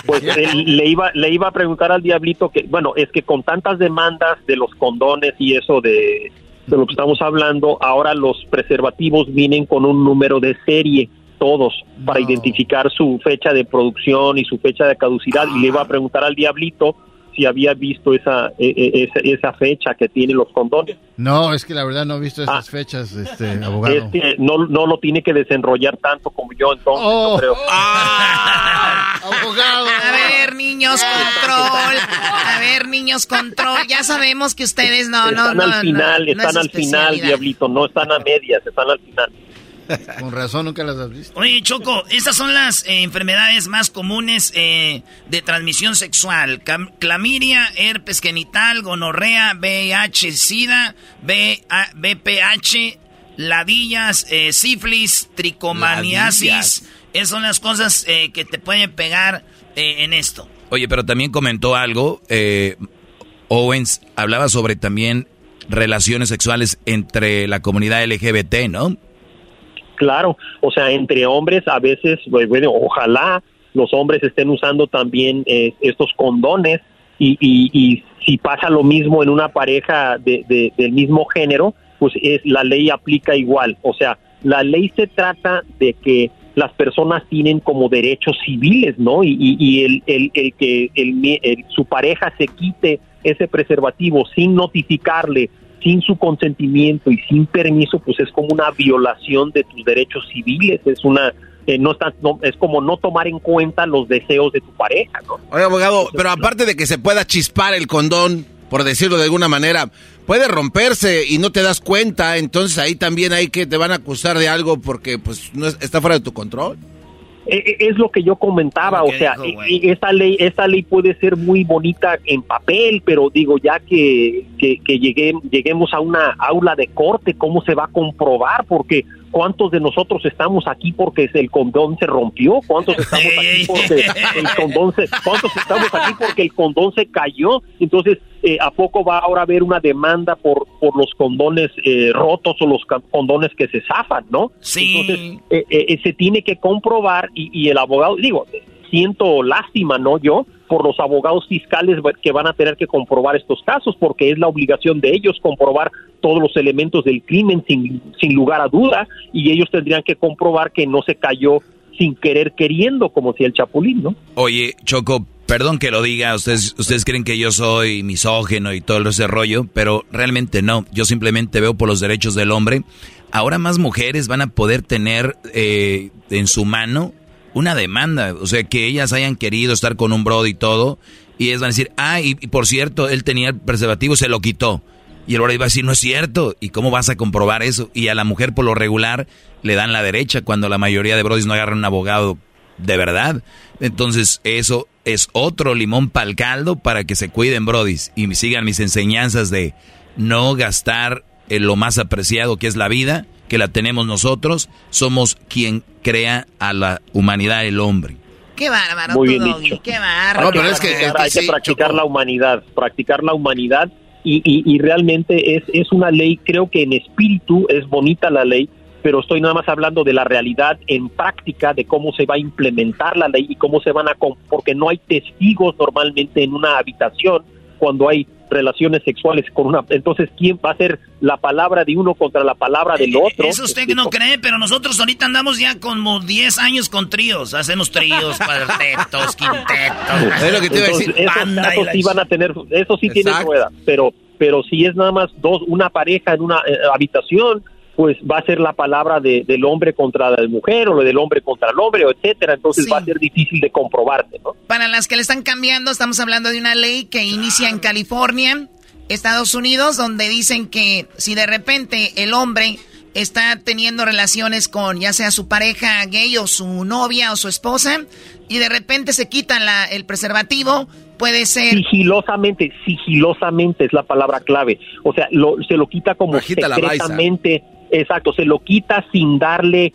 Pues él- le iba le iba a preguntar al diablito que bueno es que con tantas demandas de los condones y eso de, de lo que estamos hablando ahora los preservativos vienen con un número de serie todos para identificar su fecha de producción y su fecha de caducidad y le iba a preguntar al diablito si había visto esa e- e- esa, esa fecha que tienen los condones No, es que la verdad no he visto esas fechas, este abogado. es que no no lo tiene que desenrollar tanto como yo entonces Oh. yo creo *laughs* abogado. A ver, niños, control. A ver, niños, control. Ya sabemos que ustedes no, no, están no. al final, no, no están es al final, diablito, no están a medias, están al final. Con razón nunca las has visto. Oye, Choco, estas son las eh, enfermedades más comunes eh, de transmisión sexual. Cam- clamidia, herpes genital, gonorrea, VIH, SIDA, B- BPH, ladillas, eh, sífilis, tricomaniasis. Ladillas. Esas son las cosas eh, que te pueden pegar en esto. Oye, pero también comentó algo, eh, Owens hablaba sobre también relaciones sexuales entre la comunidad LGBT, ¿no? Claro, o sea, entre hombres a veces, pues, bueno, ojalá los hombres estén usando también eh, estos condones y, y, si pasa lo mismo en una pareja de, de, del mismo género, pues es la ley aplica igual. O sea, la ley se trata de que las personas tienen como derechos civiles, ¿no? Y, y, el, el, el, que el, su pareja se quite ese preservativo sin notificarle, sin su consentimiento y sin permiso, pues es como una violación de tus derechos civiles, es una eh, no, está, no es como no tomar en cuenta los deseos de tu pareja, ¿no? Oye, abogado, pero aparte de que se pueda chispar el condón, por decirlo de alguna manera, puede romperse y no te das cuenta, entonces ahí también hay que te van a acusar de algo porque pues no es, está fuera de tu control. Eh, Es lo que yo comentaba, o sea, dijo, esta ley, esta ley puede ser muy bonita en papel, pero digo ya que, que, que llegue, lleguemos a una aula de corte, ¿cómo se va a comprobar? Porque ¿Cuántos de nosotros estamos aquí porque el condón se rompió? ¿Cuántos *laughs* estamos aquí porque el condón se, cuántos estamos aquí porque el condón se cayó? Entonces, eh, ¿a poco va ahora a haber una demanda por, por los condones eh, rotos o los condones que se zafan, no? Sí. Entonces, eh, eh, se tiene que comprobar y, y el abogado, digo, siento lástima, ¿no? Yo, por los abogados fiscales que van a tener que comprobar estos casos, porque es la obligación de ellos comprobar todos los elementos del crimen sin, sin lugar a duda, y ellos tendrían que comprobar que no se cayó sin querer queriendo, como si el chapulín, ¿no? Oye, Choco, perdón que lo diga, ustedes, ustedes creen que yo soy misógeno y todo ese rollo, pero realmente no, yo simplemente veo por los derechos del hombre. Ahora más mujeres van a poder tener eh, en su mano una demanda, o sea, que ellas hayan querido estar con un brody y todo, y ellas van a decir, ah, y, por cierto, él tenía el preservativo, se lo quitó. Y el brody va a decir, no es cierto, ¿y cómo vas a comprobar eso? Y a la mujer por lo regular le dan la derecha cuando la mayoría de brodis no agarran un abogado de verdad. Entonces eso es otro limón para el caldo para que se cuiden brodis y sigan mis enseñanzas de no gastar en lo más apreciado que es la vida, que la tenemos nosotros, somos quien crea a la humanidad, el hombre. Qué bárbaro, Muy bien dicho. qué bárbaro. No, pero es que, hay que practicar la humanidad, practicar la humanidad y, y, y realmente es, es una ley, creo que en espíritu es bonita la ley, pero estoy nada más hablando de la realidad en práctica, de cómo se va a implementar la ley y cómo se van a... porque no hay testigos normalmente en una habitación cuando hay relaciones sexuales con una... Entonces, ¿quién va a ser la palabra de uno contra la palabra del otro? Eso usted que no cree, pero nosotros ahorita andamos ya como 10 años con tríos. Hacemos tríos, *laughs* cuartetos, quintetos. Es lo que te iba a decir. Esos Banda casos y la- sí van a tener, eso sí tiene rueda, pero, pero si es nada más dos, una pareja en una eh, habitación, pues va a ser la palabra de, del hombre contra la mujer o lo del hombre contra el hombre, o etcétera. Entonces va a ser difícil de comprobarte, ¿no? Para las que le están cambiando, estamos hablando de una ley que inicia en California, Estados Unidos, donde dicen que si de repente el hombre está teniendo relaciones con ya sea su pareja gay o su novia o su esposa y de repente se quitan la, el preservativo, puede ser... Sigilosamente, sigilosamente es la palabra clave. O sea, lo- se lo quita como Bajita la baisa. secretamente, exacto, se lo quita sin darle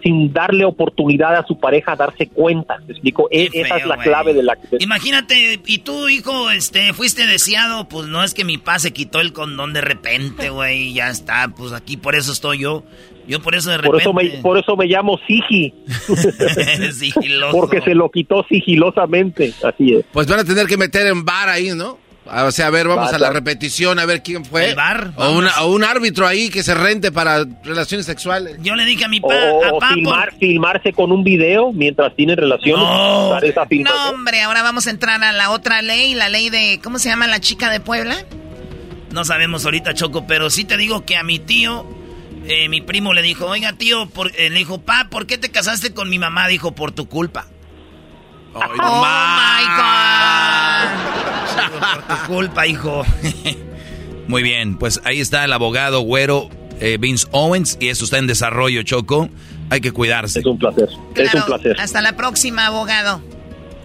sin darle oportunidad a su pareja a darse cuenta, ¿me explico? E- Qué esa es la clave de la... de- Imagínate, y tú, hijo, este, fuiste deseado, pues no es que mi pa se quitó el condón de repente, güey, y ya está, pues aquí por eso estoy yo. Yo por eso de Por eso, me, repente... por eso me llamo Sigi. *laughs* Sigiloso. Porque se lo quitó sigilosamente, así es. Pues van a tener que meter en bar ahí, ¿no? O sea, a ver, vamos Va, a la repetición, a ver quién fue. ¿El bar? O, una- o un árbitro ahí que se rente para relaciones sexuales. Yo le dije a mi O, pa, a o pa, filmar, filmarse con un video mientras tienen relaciones. No. esa No, hombre, ahora vamos a entrar a la otra ley, la ley de... ¿Cómo se llama la chica de Puebla? No sabemos ahorita, Choco, pero sí te digo que a mi tío, eh, mi primo le dijo, oiga, tío, por- eh, le dijo, pa, ¿por qué te casaste con mi mamá? Dijo, por tu culpa. Oh, my God. Por tu culpa, hijo. *laughs* Muy bien, pues ahí está el abogado güero eh, Vince Owens y eso está en desarrollo, Choco. Hay que cuidarse. Es un placer. es un placer. Hasta la próxima, abogado.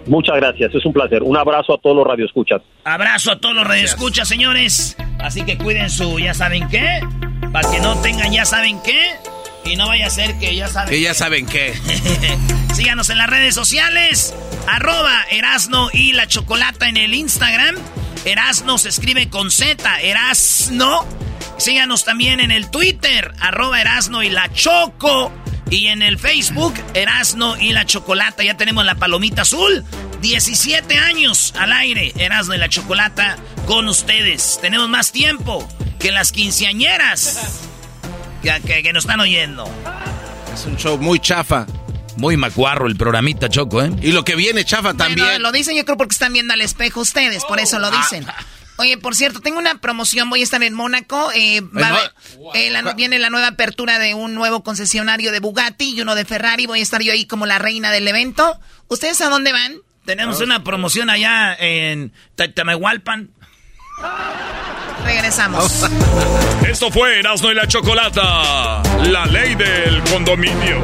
Muchas gracias, es un placer. Un abrazo a todos los radioescuchas. Abrazo a todos los radioescuchas, señores. Así que cuiden su, ya saben qué, para que no tengan ya saben qué, y no vaya a ser que ya saben Que ya saben qué. *laughs* Síganos en las redes sociales. Arroba Erasno y la Chocolata en el Instagram. Erasno se escribe con Z, Erasno. Síganos también en el Twitter, arroba Erasno y la Choco. Y en el Facebook, Erasno y la Chocolata. Ya tenemos la palomita azul. 17 años al aire, Erasno y la Chocolata con ustedes. Tenemos más tiempo que las quinceañeras que, que nos están oyendo. Es un show muy chafa. Muy macuarro el programita Choco, ¿eh? Y lo que viene chafa también. Bueno, lo dicen yo creo porque están viendo al espejo ustedes, por eso lo Ah. dicen. Oye, por cierto, tengo una promoción, voy a estar en Mónaco, eh, va a eh, la- viene la nueva apertura de un nuevo concesionario de Bugatti y uno de Ferrari, voy a estar yo ahí como la reina del evento. ¿Ustedes a dónde van? Tenemos una promoción allá en Tamehualpan. Regresamos. *laughs* Esto fue Erasmo y la Chocolata, la ley del condominio.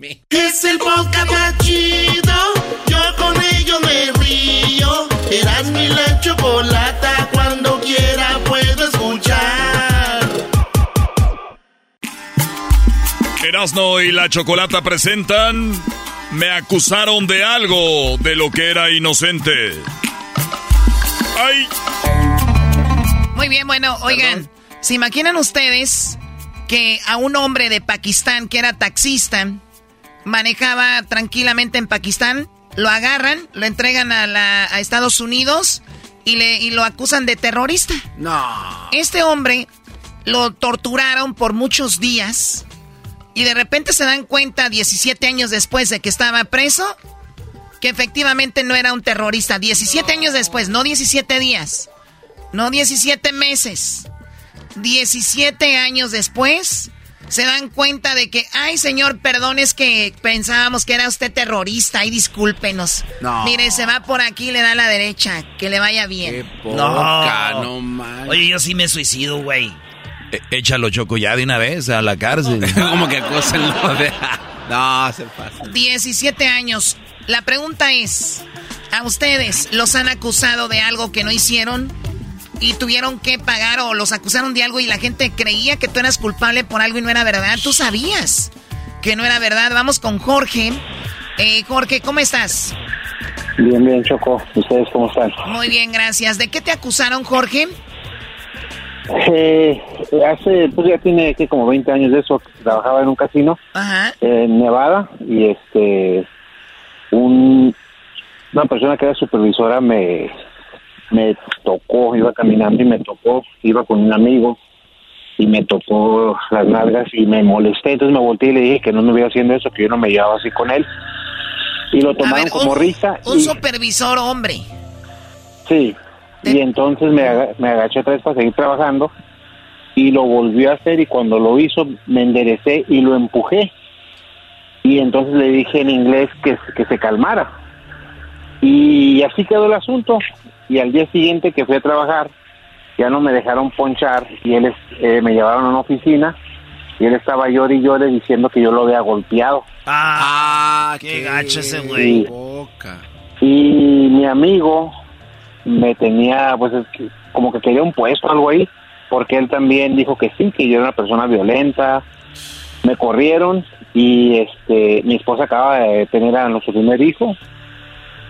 Es el podcast más chido. Yo con ello me río. Eras mi la chocolata. Cuando quiera puedo escuchar. Erasmo y la Chocolata presentan Me acusaron de algo de lo que era inocente. ¡Ay! Muy bien, bueno, oigan, ¿se imaginan ustedes que a un hombre de Pakistán que era taxista manejaba tranquilamente en Pakistán, lo agarran, lo entregan a, la- a Estados Unidos y, le, y lo acusan de terrorista? No. Este hombre lo torturaron por muchos días y de repente se dan cuenta 17 años después de que estaba preso que efectivamente no era un terrorista. 17 años después, no 17 días, no 17 meses. 17 años después se dan cuenta de que, ay señor, perdón, es que pensábamos que era usted terrorista, ay discúlpenos. No. Mire, se va por aquí, le da a la derecha, que le vaya bien. Poca, no man. Oye, yo sí me suicido, güey. E- échalo Choco ya de una vez a la cárcel. *laughs* Como que acúsenlo de... No, se pasa. 17 años. La pregunta es, ¿a ustedes los han acusado de algo que no hicieron y tuvieron que pagar o los acusaron de algo y la gente creía que tú eras culpable por algo y no era verdad? Tú sabías que no era verdad. Vamos con Jorge. Eh, Jorge, ¿cómo estás? Bien, bien, Choco. ¿Ustedes cómo están? Muy bien, gracias. ¿De qué te acusaron, Jorge? Eh, hace, pues ya tiene que como 20 años de eso, trabajaba en un casino Ajá. en Nevada y este, un, una persona que era supervisora me, me tocó, iba caminando y me tocó, iba con un amigo y me tocó las nalgas y me molesté, entonces me volteé y le dije que no me hubiera haciendo eso, que yo no me llevaba así con él. Y lo tomaron ver, como un- risa Un y, supervisor hombre. Sí, y entonces me, aga- me agaché otra vez para seguir trabajando y lo volvió a hacer y cuando lo hizo me enderecé y lo empujé. Y entonces le dije en inglés que, que se calmara. Y así quedó el asunto y al día siguiente que fui a trabajar ya no me dejaron ponchar y él es- eh, me llevaron a una oficina y él estaba llore y llore diciendo que yo lo había golpeado Ah, qué gacho ese güey. Sí. Y mi amigo me tenía, pues, es que como que quería un puesto o algo ahí, porque él también dijo que sí, que yo era una persona violenta. Me corrieron y este mi esposa acaba de tener a nuestro primer hijo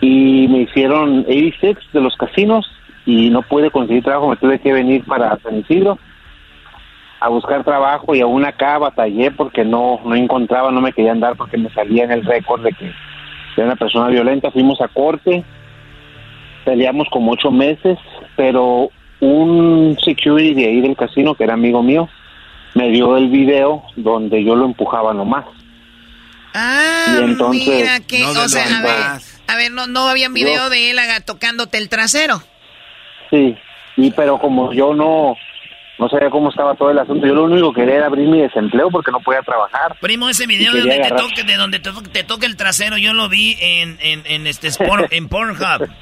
y me hicieron 86 de los casinos y no pude conseguir trabajo, me tuve que venir para San Isidro a buscar trabajo y aún acá batallé porque no no encontraba, no me querían dar porque me salía en el récord de que era una persona violenta, fuimos a corte, peleamos como ocho meses, pero un security de ahí del casino, que era amigo mío, me dio el video donde yo lo empujaba nomás. Ah, Y entonces- mira que, No de o lo sea, a ver, demás. A ver, no, no había un video de él tocándote el trasero. Sí, y pero como yo no no sabía cómo estaba todo el asunto. Yo lo único que quería era abrir mi desempleo porque no podía trabajar. Primo, ese video de donde, te toque, de donde te, toque, te toque el trasero, yo lo vi en, en, en este Sport, en Pornhub. *laughs*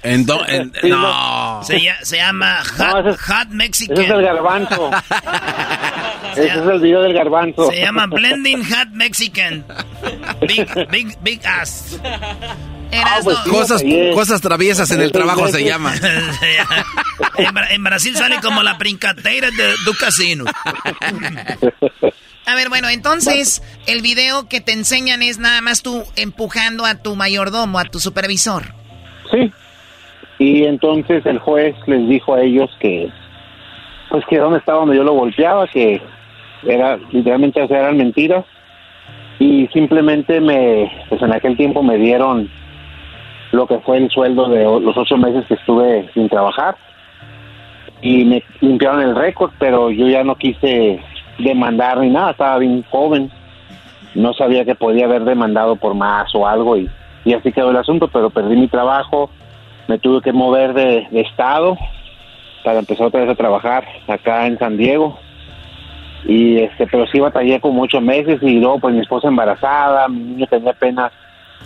En, do, en *laughs* no. Se, se, llama Hot, no, es, Hot Mexican. Ese es el garbanzo. *laughs* ese es el video del garbanzo. Se llama Blending Hot Mexican. Big, big, big ass. Ah, pues, cosas, cosas traviesas en el trabajo se llama. *laughs* en, en, Brasil sale como la brincadeira de, du casino. A ver, bueno, entonces el video que te enseñan es nada más tú empujando a tu mayordomo, a tu supervisor. Sí. Y entonces el juez les dijo a ellos que, pues que dónde estaba donde yo lo golpeaba, que era literalmente eran mentiras. Y simplemente me, pues en aquel tiempo me dieron lo que fue el sueldo de los ocho meses que estuve sin trabajar. Y me limpiaron el récord, pero yo ya no quise demandar ni nada, estaba bien joven, no sabía que podía haber demandado por más o algo y, y así quedó el asunto, pero perdí mi trabajo, me tuve que mover de, estado para empezar otra vez a trabajar acá en San Diego. Y este pero sí batallé con muchos meses y luego pues mi esposa embarazada, mi niño tenía apenas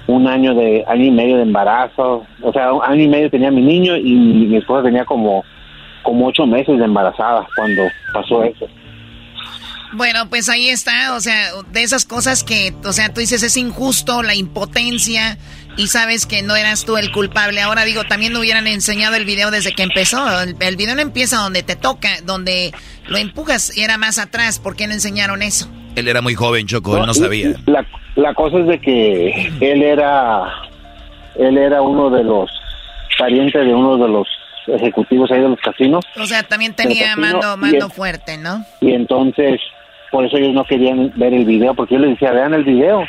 un año de año y medio de embarazo, o sea, un año y medio tenía mi niño y mi esposa tenía como como ocho meses de embarazada cuando pasó eso. Bueno, pues ahí está, o sea, de esas cosas que, o sea, tú dices es injusto, la impotencia y sabes que no eras tú el culpable. Ahora digo, también no hubieran enseñado el video desde que empezó. El, el video no empieza donde te toca, donde lo empujas, era más atrás. ¿Por qué no enseñaron eso? Él era muy joven, Choco, él no sabía. La, la cosa es de que él era, él era uno de los parientes de uno de los ejecutivos ahí de los casinos. O sea, también tenía mando, mando fuerte, ¿no? Y entonces, por eso ellos no querían ver el video, porque yo les decía, vean el video.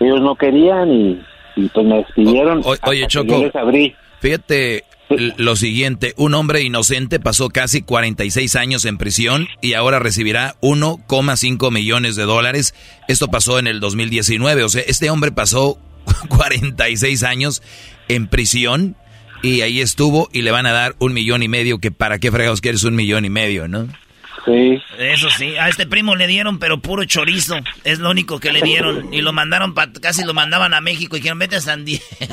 Ellos no querían y, y pues me despidieron. O, oye, Choco, les abrí. fíjate lo siguiente, un hombre inocente pasó casi 46 años en prisión y ahora recibirá 1,5 millones de dólares. Esto pasó en el 2019, o sea, este hombre pasó *laughs* 46 años en prisión y ahí estuvo y le van a dar un millón y medio, que para qué fregados quieres un millón y medio, ¿no? Sí. Eso sí, a este primo le dieron, pero puro chorizo. Es lo único que le dieron. Y lo mandaron, pa, casi lo mandaban a México y dijeron, vete a San Diego. *laughs*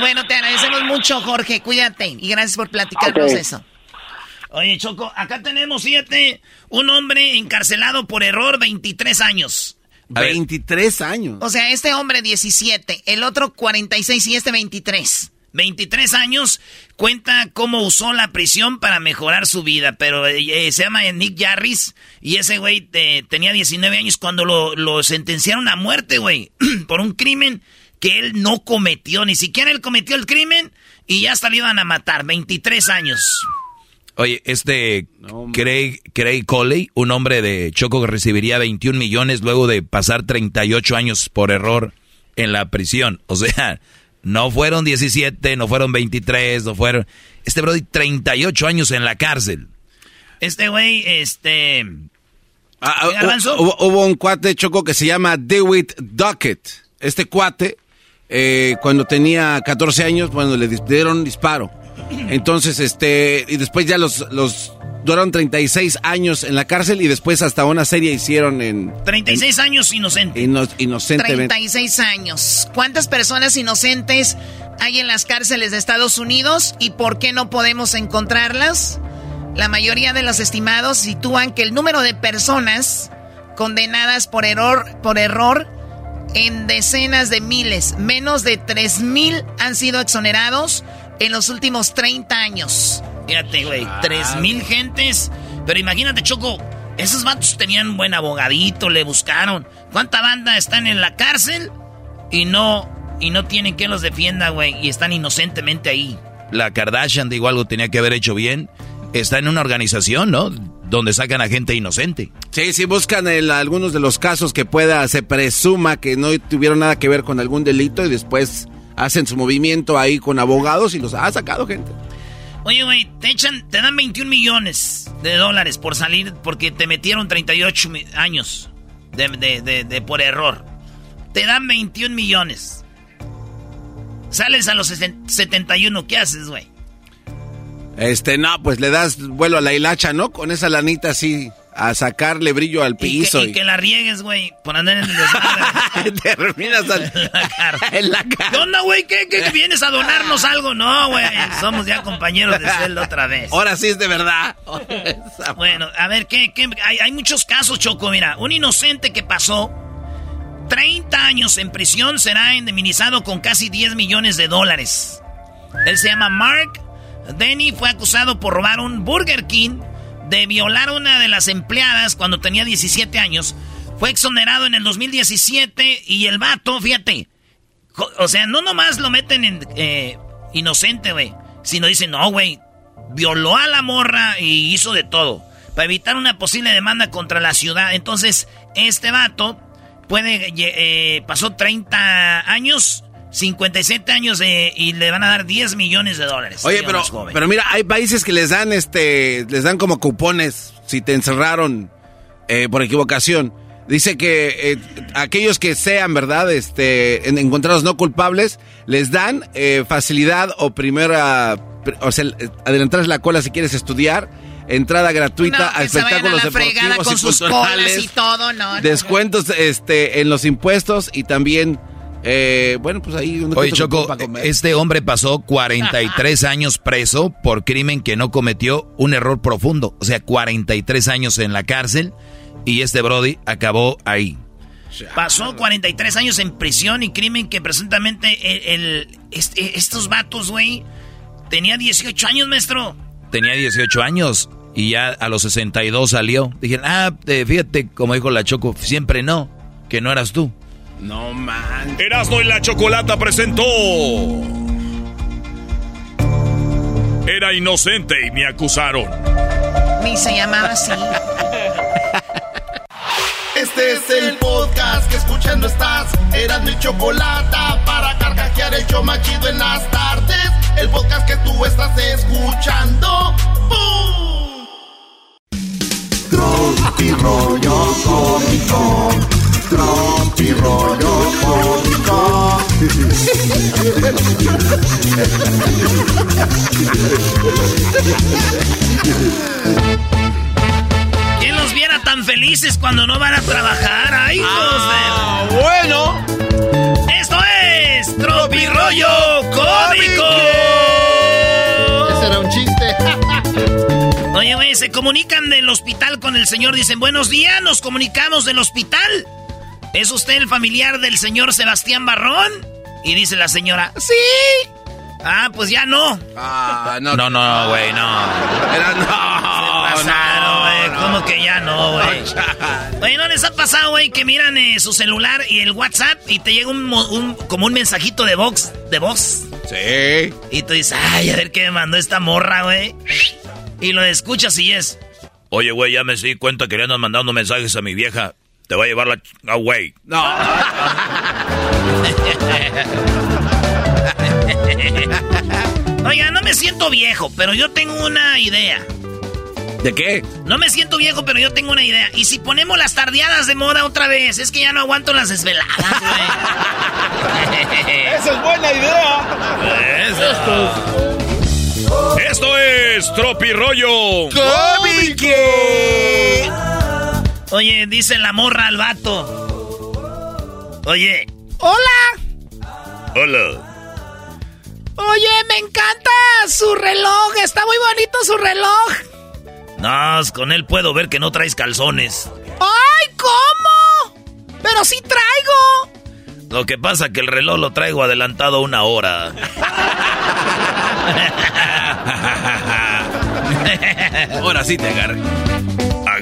bueno, te agradecemos mucho, Jorge. Cuídate y gracias por platicarnos okay. eso. Oye, Choco, acá tenemos, fíjate, un hombre encarcelado por error, 23 años. 23 años. O sea, este hombre 17, el otro 46 y este 23. 23 años, cuenta cómo usó la prisión para mejorar su vida, pero eh, se llama Nick Jarris y ese güey eh, tenía 19 años cuando lo, lo sentenciaron a muerte, güey, *clears throat* por un crimen que él no cometió, ni siquiera él cometió el crimen y ya hasta le iban a matar, 23 años. Oye, este no, Craig, Craig Coley, un hombre de Choco que recibiría 21 millones luego de pasar 38 años por error en la prisión. O sea, no fueron 17, no fueron 23, no fueron... Este Brody, 38 años en la cárcel. Este güey, este... Ah, hubo, hubo, un cuate Choco que se llama Dewitt Duckett. Este cuate, eh, cuando tenía 14 años, bueno, le dieron un disparo. Entonces, este, y después ya los, los duraron 36 años en la cárcel y después hasta una serie hicieron en... 36 en, años inocente. Ino, inocentemente. 36 años. ¿Cuántas personas inocentes hay en las cárceles de Estados Unidos y por qué no podemos encontrarlas? La mayoría de los estimados sitúan que el número de personas condenadas por error, por error en decenas de miles, menos de 3 mil han sido exonerados en los últimos 30 años. Fíjate, güey, tres mil gentes. Pero imagínate, Choco, esos vatos tenían buen abogadito, le buscaron. ¿Cuánta banda están en la cárcel y no y no tienen quien los defienda, güey? Y están inocentemente ahí. La Kardashian, digo, algo tenía que haber hecho bien. Está en una organización, ¿no? Donde sacan a gente inocente. Sí, sí, buscan el, algunos de los casos que pueda, se presuma que no tuvieron nada que ver con algún delito y después hacen su movimiento ahí con abogados y los ha sacado gente. Oye, güey, te echan, te dan 21 millones de dólares por salir porque te metieron 38 años de, de, de, de por error. Te dan 21 millones. Sales a los 71, ¿qué haces, güey? Este, no, pues le das vuelo a la hilacha, ¿no? Con esa lanita así, a sacarle brillo al Y que, piso. y que la riegues, güey, por andar en el desmadre. *laughs* Terminas *laughs* *laughs* en la cara. ¿Qué onda, güey? ¿Qué, qué, qué vienes a donarnos algo? No, güey. Somos ya compañeros de celda otra vez. Ahora sí es de verdad. Bueno, a ver, ¿qué, qué? Hay, hay muchos casos, Choco. Mira, un inocente que pasó 30 años en prisión será indemnizado con casi 10 millones de dólares. Él se llama Mark Denny, fue acusado por robar un Burger King, de violar a una de las empleadas cuando tenía 17 años. Fue exonerado en el 2017 y el vato, fíjate, o sea, no nomás lo meten en eh, inocente, güey, sino dicen, no, güey, violó a la morra y hizo de todo para evitar una posible demanda contra la ciudad. Entonces, este vato puede, eh, pasó 30 años, 57 años eh, y le van a dar 10 millones de dólares. Oye, pero, pero mira, hay países que les dan este, les dan como cupones si te encerraron eh, por equivocación. Dice que eh, aquellos que sean, ¿verdad? Este, en- encontrados no culpables, les dan eh, facilidad o primera, pr- o sea, adelantarles la cola si quieres estudiar, entrada gratuita No, a a espectáculos fregada deportivos con y sus culturales, y todo, no. no. descuentos este, en los impuestos y también, eh, bueno, pues ahí... un Oye, Choco, para comer. este hombre pasó 43 años preso por crimen que no cometió un error profundo. O sea, 43 años en la cárcel y este Brody acabó ahí. Pasó 43 años en prisión y crimen que presuntamente el, el- este- estos vatos, güey, tenía 18 años, maestro. Tenía 18 años y ya a los 62 salió. Dije, ah, fíjate, como dijo la Choco, siempre no, que no eras tú. No man. Erasmo y la Chocolata presentó. Era inocente y me acusaron. Ni se llamaba así. Este es el podcast que escuchando estás. Eran mi chocolate para carcajear el show más chido en las tardes. El podcast que tú estás escuchando. ¡Bum! Tropi rollo cómico. Tropi rollo cómico. ¿Quién los viera tan felices cuando no van a trabajar? ¡Ay, hijos Ah, de- bueno! Esto es Tropi Rollo Cómico. Ese era un chiste. *laughs* Oye, güey, se comunican del hospital con el señor. Dicen, buenos días, nos comunicamos del hospital. ¿Es usted el familiar del señor Sebastián Barrón? Y dice la señora, sí. Ah, pues ya no. Ah, no. No, no, güey, no. Era no. Pasaron, güey. ¿Cómo que ya no, güey? Oye, ¿no les ha pasado, güey, que miran eh, su celular y el WhatsApp y te llega un- como un mensajito de voz, de voz? Sí. Y tú dices, ay, a ver qué me mandó esta morra, güey. Y lo escuchas y es. Oye, güey, ya me di cuenta que le andan mandando mensajes a mi vieja. Te va a llevar la... ch- Ah, güey. No. *laughs* Oiga, no me siento viejo, pero yo tengo una idea. ¿De qué? No me siento viejo, pero yo tengo una idea. ¿Y si ponemos las tardeadas de moda otra vez? Es que ya no aguanto las desveladas, güey. *laughs* Esa es buena idea. Esto es Tropi Rollo. Cómico. Oye, dice la morra al vato. Oye. ¡Hola! Hola. Oye, me encanta su reloj. Está muy bonito su reloj. No, con él puedo ver que no traes calzones. ¡Ay, cómo! Pero sí traigo. Lo que pasa que el reloj lo traigo adelantado una hora. *laughs* Ahora sí te agarré.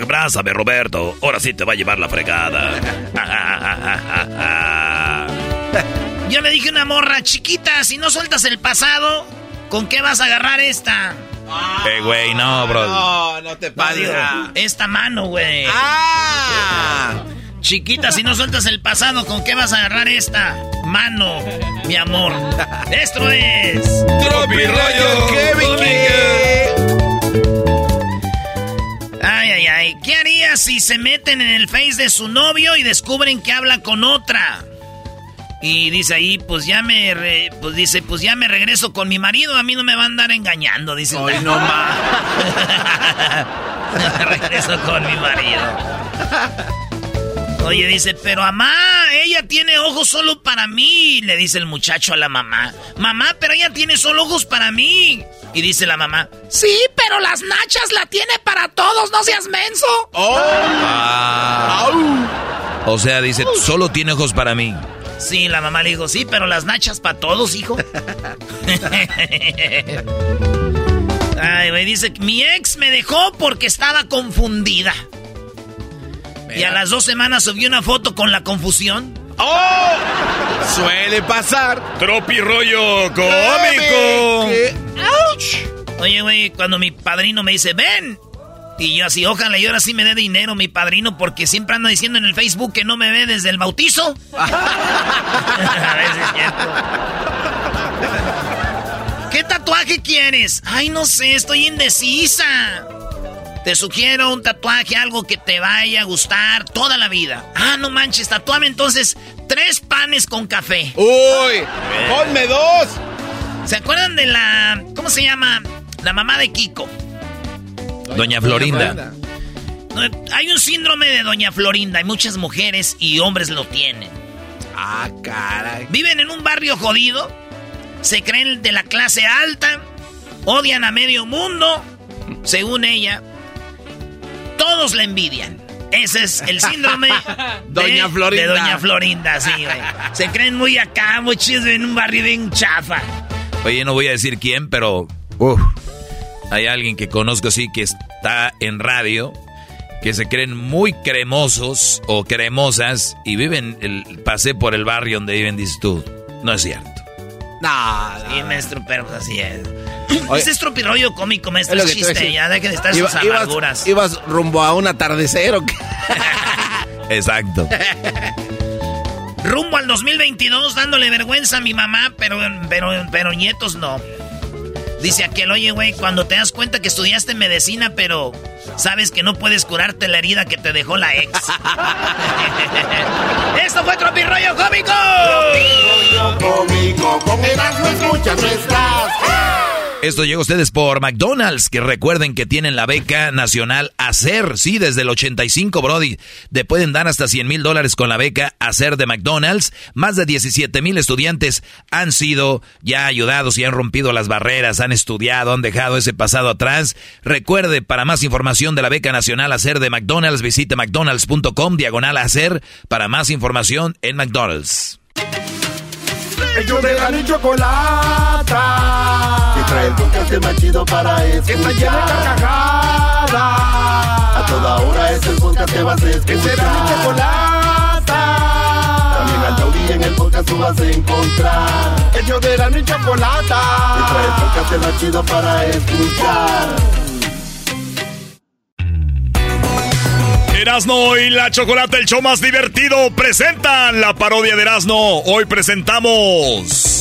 Abrázame, Roberto. Ahora sí te va a llevar la fregada. *laughs* Yo le dije a una morra chiquita, si no sueltas el pasado, ¿con qué vas a agarrar esta? Eh, güey, no, bro. No, no te pases. Esta mano, güey. Ah. Chiquita, si no sueltas el pasado, ¿con qué vas a agarrar esta mano, mi amor? *laughs* Esto es. Tropi rollo Ay, ay, ay. ¿Qué harías si se meten en el face de su novio y descubren que habla con otra? Y dice ahí, pues ya me, re- pues dice, pues ya me regreso con mi marido, a mí no me van a andar engañando, dice. Ay, no más. *laughs* regreso con mi marido. Oye, dice, pero mamá, ella tiene ojos solo para mí, le dice el muchacho a la mamá. Mamá, pero ella tiene solo ojos para mí. Y dice la mamá, sí, pero las nachas la tiene para todos, no seas menso. Ah. O sea, dice, solo tiene ojos para mí. Sí, la mamá le dijo, sí, pero las nachas para todos, hijo. *laughs* Ay, güey, dice, mi ex me dejó porque estaba confundida. Y a las dos semanas subió una foto con la confusión. ¡Oh! Suele pasar. Tropi rollo cómico. Oye, güey, cuando mi padrino me dice, ven. Y yo así, ojalá y ahora sí me dé dinero mi padrino porque siempre anda diciendo en el Facebook que no me ve desde el bautizo. *laughs* *laughs* a ver si es cierto. ¿Qué tatuaje quieres? Ay, no sé, estoy indecisa. Te sugiero un tatuaje, algo que te vaya a gustar toda la vida. Ah, no manches, tatuame entonces tres panes con café. ¡Uy! ¡Ponme dos! ¿Se acuerdan de la... ¿Cómo se llama? La mamá de Kiko. Doña Florinda. No, Hay un síndrome de Doña Florinda. Hay muchas mujeres y hombres lo tienen. Ah, caray. Viven en un barrio jodido. Se creen de la clase alta. Odian a medio mundo. Según ella. Todos la envidian. Ese es el síndrome *laughs* de Doña Florinda. de Doña Florinda, sí, güey. Se creen muy acá, muy chidos en un barrio bien chafa. Oye, no voy a decir quién, pero uf, hay alguien que conozco así que está en radio, que se creen muy cremosos o cremosas y viven, el, pasé por el barrio donde viven, dices tú, no es cierto. No, Sí, maestro, pero pues así es. *coughs* Oye. Ese es tropirollo cómico, maestro. Es lo que chiste, ya dejen de estar Iba- sus amarguras. Ibas rumbo a un atardecer o qué? *laughs* Exacto. *laughs* Rumbo al 2022 dándole vergüenza a mi mamá, pero, pero, pero nietos no. Dice aquel, oye, güey, cuando te das cuenta que estudiaste medicina, pero sabes que no puedes curarte la herida que te dejó la ex. *laughs* ¡Esto fue Tropirollo Cómico! Cómico, con Erasmo escuchas no estás. Esto llega a ustedes por McDonald's, que recuerden que tienen la beca nacional ACER, sí, desde el 85, Brody. Te pueden dar hasta 100 mil dólares con la beca ACER de McDonald's. Más de 17 mil estudiantes han sido ya ayudados y han rompido las barreras, han estudiado, han dejado ese pasado atrás. Recuerde, para más información de la beca nacional ACER de McDonald's, visite mcdonalds.com, diagonal ACER, para más información en McDonald's. Ellos. Trae el podcast más chido para escuchar. Que está llena de carcajadas. A toda hora es el podcast que vas a escuchar. Que será mi chocolata. También al taurí en el podcast tú vas a encontrar. Ellos de la ni chocolata. Que trae el podcast más chido para escuchar. Erasno y la Chocolata, el show más divertido, presentan la parodia de Erasno. Hoy presentamos.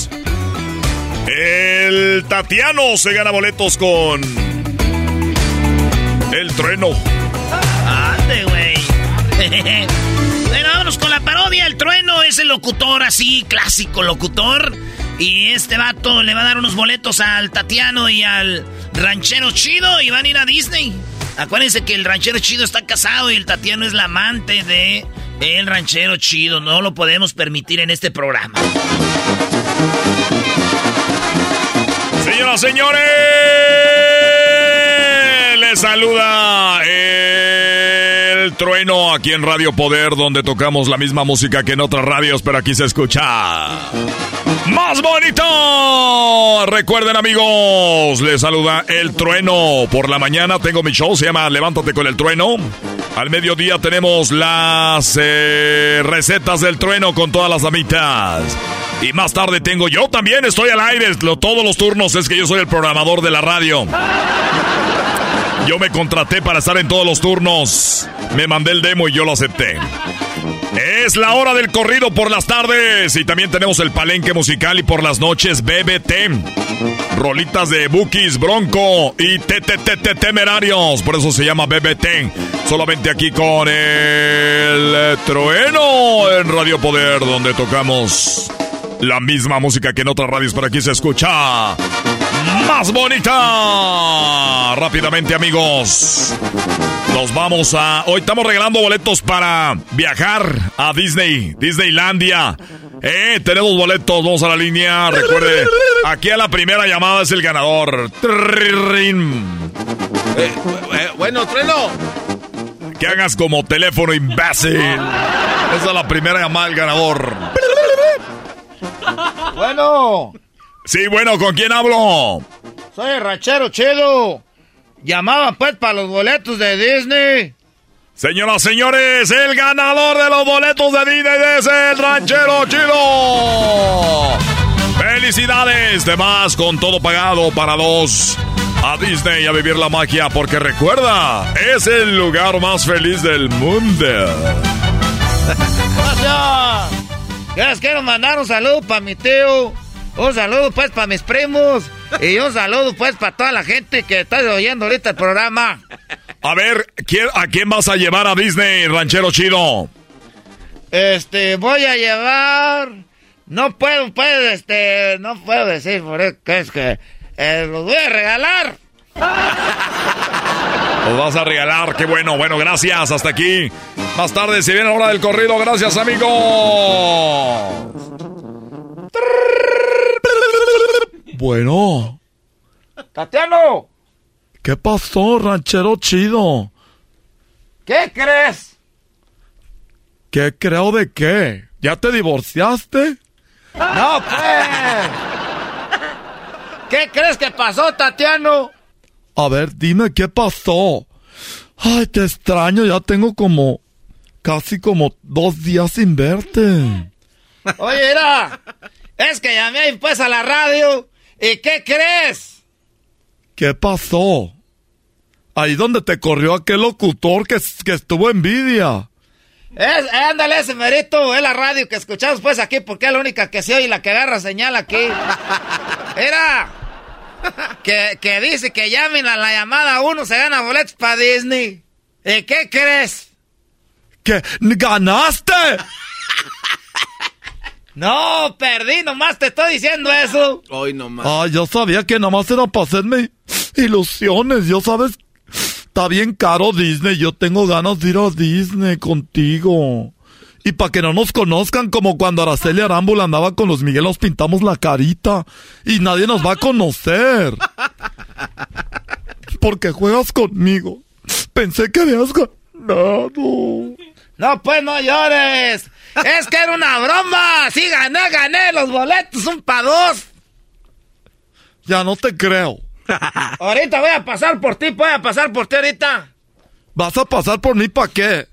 El Tatiano se gana boletos con. El trueno. ¡Ande, güey! *laughs* bueno, vámonos con la parodia. El trueno es el locutor así, clásico locutor. Y este vato le va a dar unos boletos al Tatiano y al ranchero chido y van a ir a Disney. Acuérdense que el ranchero chido está casado y el Tatiano es la amante de el ranchero chido. No lo podemos permitir en este programa. Señoras, señores, les saluda el trueno aquí en Radio Poder, donde tocamos la misma música que en otras radios, pero aquí se escucha más bonito. Recuerden, amigos, les saluda el trueno. Por la mañana tengo mi show, se llama Levántate con el trueno. Al mediodía tenemos las eh, recetas del trueno con todas las amitas. Y más tarde tengo yo también, estoy al aire, lo- todos los turnos, es que yo soy el programador de la radio. Yo me contraté para estar en todos los turnos. Me mandé el demo y yo lo acepté. Es la hora del corrido por las tardes y también tenemos el palenque musical y por las noches BBT. Rolitas de Bookies, Bronco y TTT Temerarios, por eso se llama BBT. Solamente aquí con el trueno en Radio Poder, donde tocamos la misma música que en otras radios, pero aquí se escucha más bonita. Rápidamente, amigos. Nos vamos a. Hoy estamos regalando boletos para viajar a Disney, Disneylandia. Eh, tenemos boletos, vamos a la línea. Recuerde, aquí a la primera llamada es el ganador. Eh, eh, bueno, trueno. Que hagas como teléfono imbécil. Esa es la primera llamada del ganador. Bueno. Sí, bueno, ¿con quién hablo? Soy el ranchero chido. Llamaba pues para los boletos de Disney. Señoras, señores, el ganador de los boletos de Disney es el ranchero chido. Felicidades, demás con todo pagado para dos. A Disney a vivir la magia porque recuerda, es el lugar más feliz del mundo. *laughs* Gracias. Les quiero mandar un saludo para mi tío. Un saludo pues para mis primos. Y un saludo pues para toda la gente que está oyendo ahorita el programa. A ver, ¿a quién vas a llevar a Disney, ranchero chido? Este, voy a llevar... No puedo, pues, este, no puedo decir por qué es que eh, los voy a regalar. Los vas a regalar, qué bueno, bueno, gracias, hasta aquí. Más tarde se viene la hora del corrido, gracias amigos. Bueno. Tatiano. ¿Qué pasó, ranchero chido? ¿Qué crees? ¿Qué creo de qué? ¿Ya te divorciaste? No, pues. ¿Qué crees que pasó, Tatiano? A ver, dime qué pasó. Ay, te extraño, ya tengo como casi como dos días sin verte. Oye, mira, es que llamé pues a la radio y ¿qué crees? ¿Qué pasó? Ahí donde te corrió aquel locutor que, que estuvo envidia. Es, ándale ese merito, es la radio que escuchamos pues aquí porque es la única que se oye y la que agarra señal aquí. *laughs* Era que, que dice que llamen a la llamada uno se gana boletos para Disney. ¿Y qué crees? ¿Que ganaste? *laughs* No, perdí, nomás te estoy diciendo eso. Hoy nomás. Ah, yo sabía que nomás era para hacerme ilusiones. Yo sabes, está bien caro Disney. Yo tengo ganas de ir a Disney contigo. Y para que no nos conozcan como cuando Araceli Arámbula andaba con los Miguel, nos pintamos la carita. Y nadie nos va a conocer. Porque juegas conmigo. Pensé que habías ganado. No, pues no llores. Es que era una broma. Sí, gané, gané los boletos, un pa' dos. Ya no te creo. *laughs* ahorita voy a pasar por ti, voy a pasar por ti ahorita. ¿Vas a pasar por mí para qué?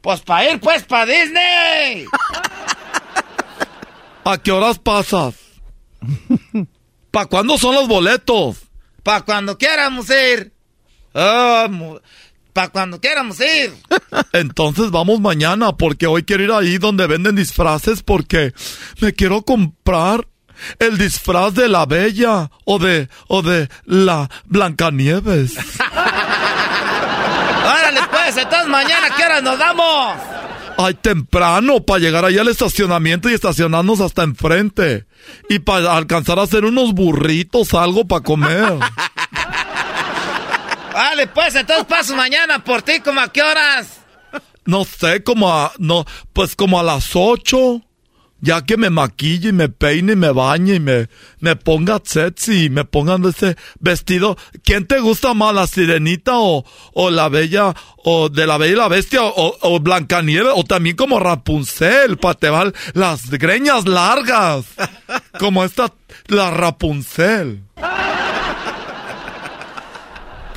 Pues para ir, pues, para Disney. *laughs* ¿A qué horas pasas? *laughs* ¿Para cuándo son los boletos? Para cuando quieramos ir. Oh, para cuando quieramos ir. *laughs* Entonces vamos mañana, porque hoy quiero ir ahí donde venden disfraces, porque me quiero comprar el disfraz de la Bella o de, o de la Blancanieves. *laughs* Órale, pues, entonces mañana, ¿qué hora nos damos? Ay, temprano, para llegar ahí al estacionamiento y estacionarnos hasta enfrente. Y para alcanzar a hacer unos burritos, algo para comer. *laughs* Vale, pues entonces paso mañana por ti, ¿como a qué horas? No sé, como a, no, pues como a las ocho. Ya que me maquille y me peine y me bañe y me, me ponga sexy y me pongan ese vestido. ¿Quién te gusta más, la sirenita o, o la bella, o de la bella y la bestia o, o Blancanieves o también como Rapunzel para te van las greñas largas? Como esta, la Rapunzel.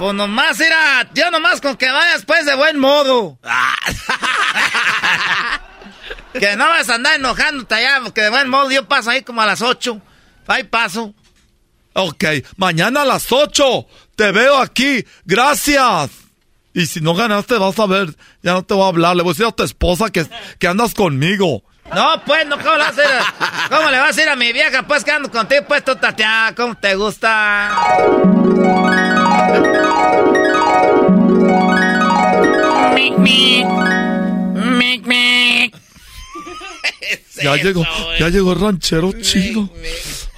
Pues nomás, era, yo nomás con que vayas pues de buen modo. *laughs* que no vas a andar enojándote allá, porque de buen modo yo paso ahí como a las 8. Ahí paso. Ok, mañana a las 8. Te veo aquí. Gracias. Y si no ganaste, vas a ver, ya no te voy a hablar. Le voy a decir a tu esposa que, que andas conmigo. No, pues, no, ¿cómo le vas a decir? a- ¿Cómo le vas a decir a mi vieja, pues, que ando contigo, pues, tú, Tatiana? ¿Cómo te gusta? Mic, mic. Mic, mic. *laughs* Ya llegó, ya llegó el ranchero chido.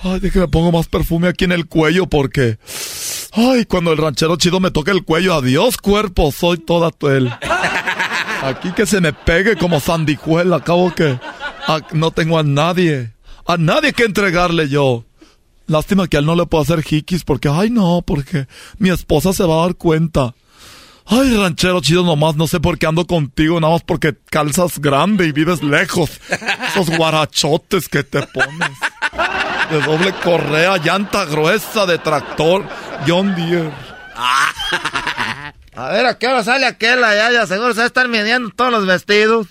Ay, déjame pongo más perfume aquí en el cuello porque. Ay, cuando el ranchero chido me toque el cuello, adiós cuerpo, soy toda tu él. *laughs* Aquí que se me pegue como sandijuela, acabo que ah, no tengo a nadie, a nadie que entregarle yo. Lástima que a él no le puedo hacer jiquis porque, ay no, porque mi esposa se va a dar cuenta. Ay, ranchero chido nomás, no sé por qué ando contigo, nada más porque calzas grande y vives lejos. Esos guarachotes que te pones. De doble correa, llanta gruesa de tractor, John Deere. A ver, ¿a qué hora sale aquel allá? Ya seguro se va a estar midiendo todos los vestidos.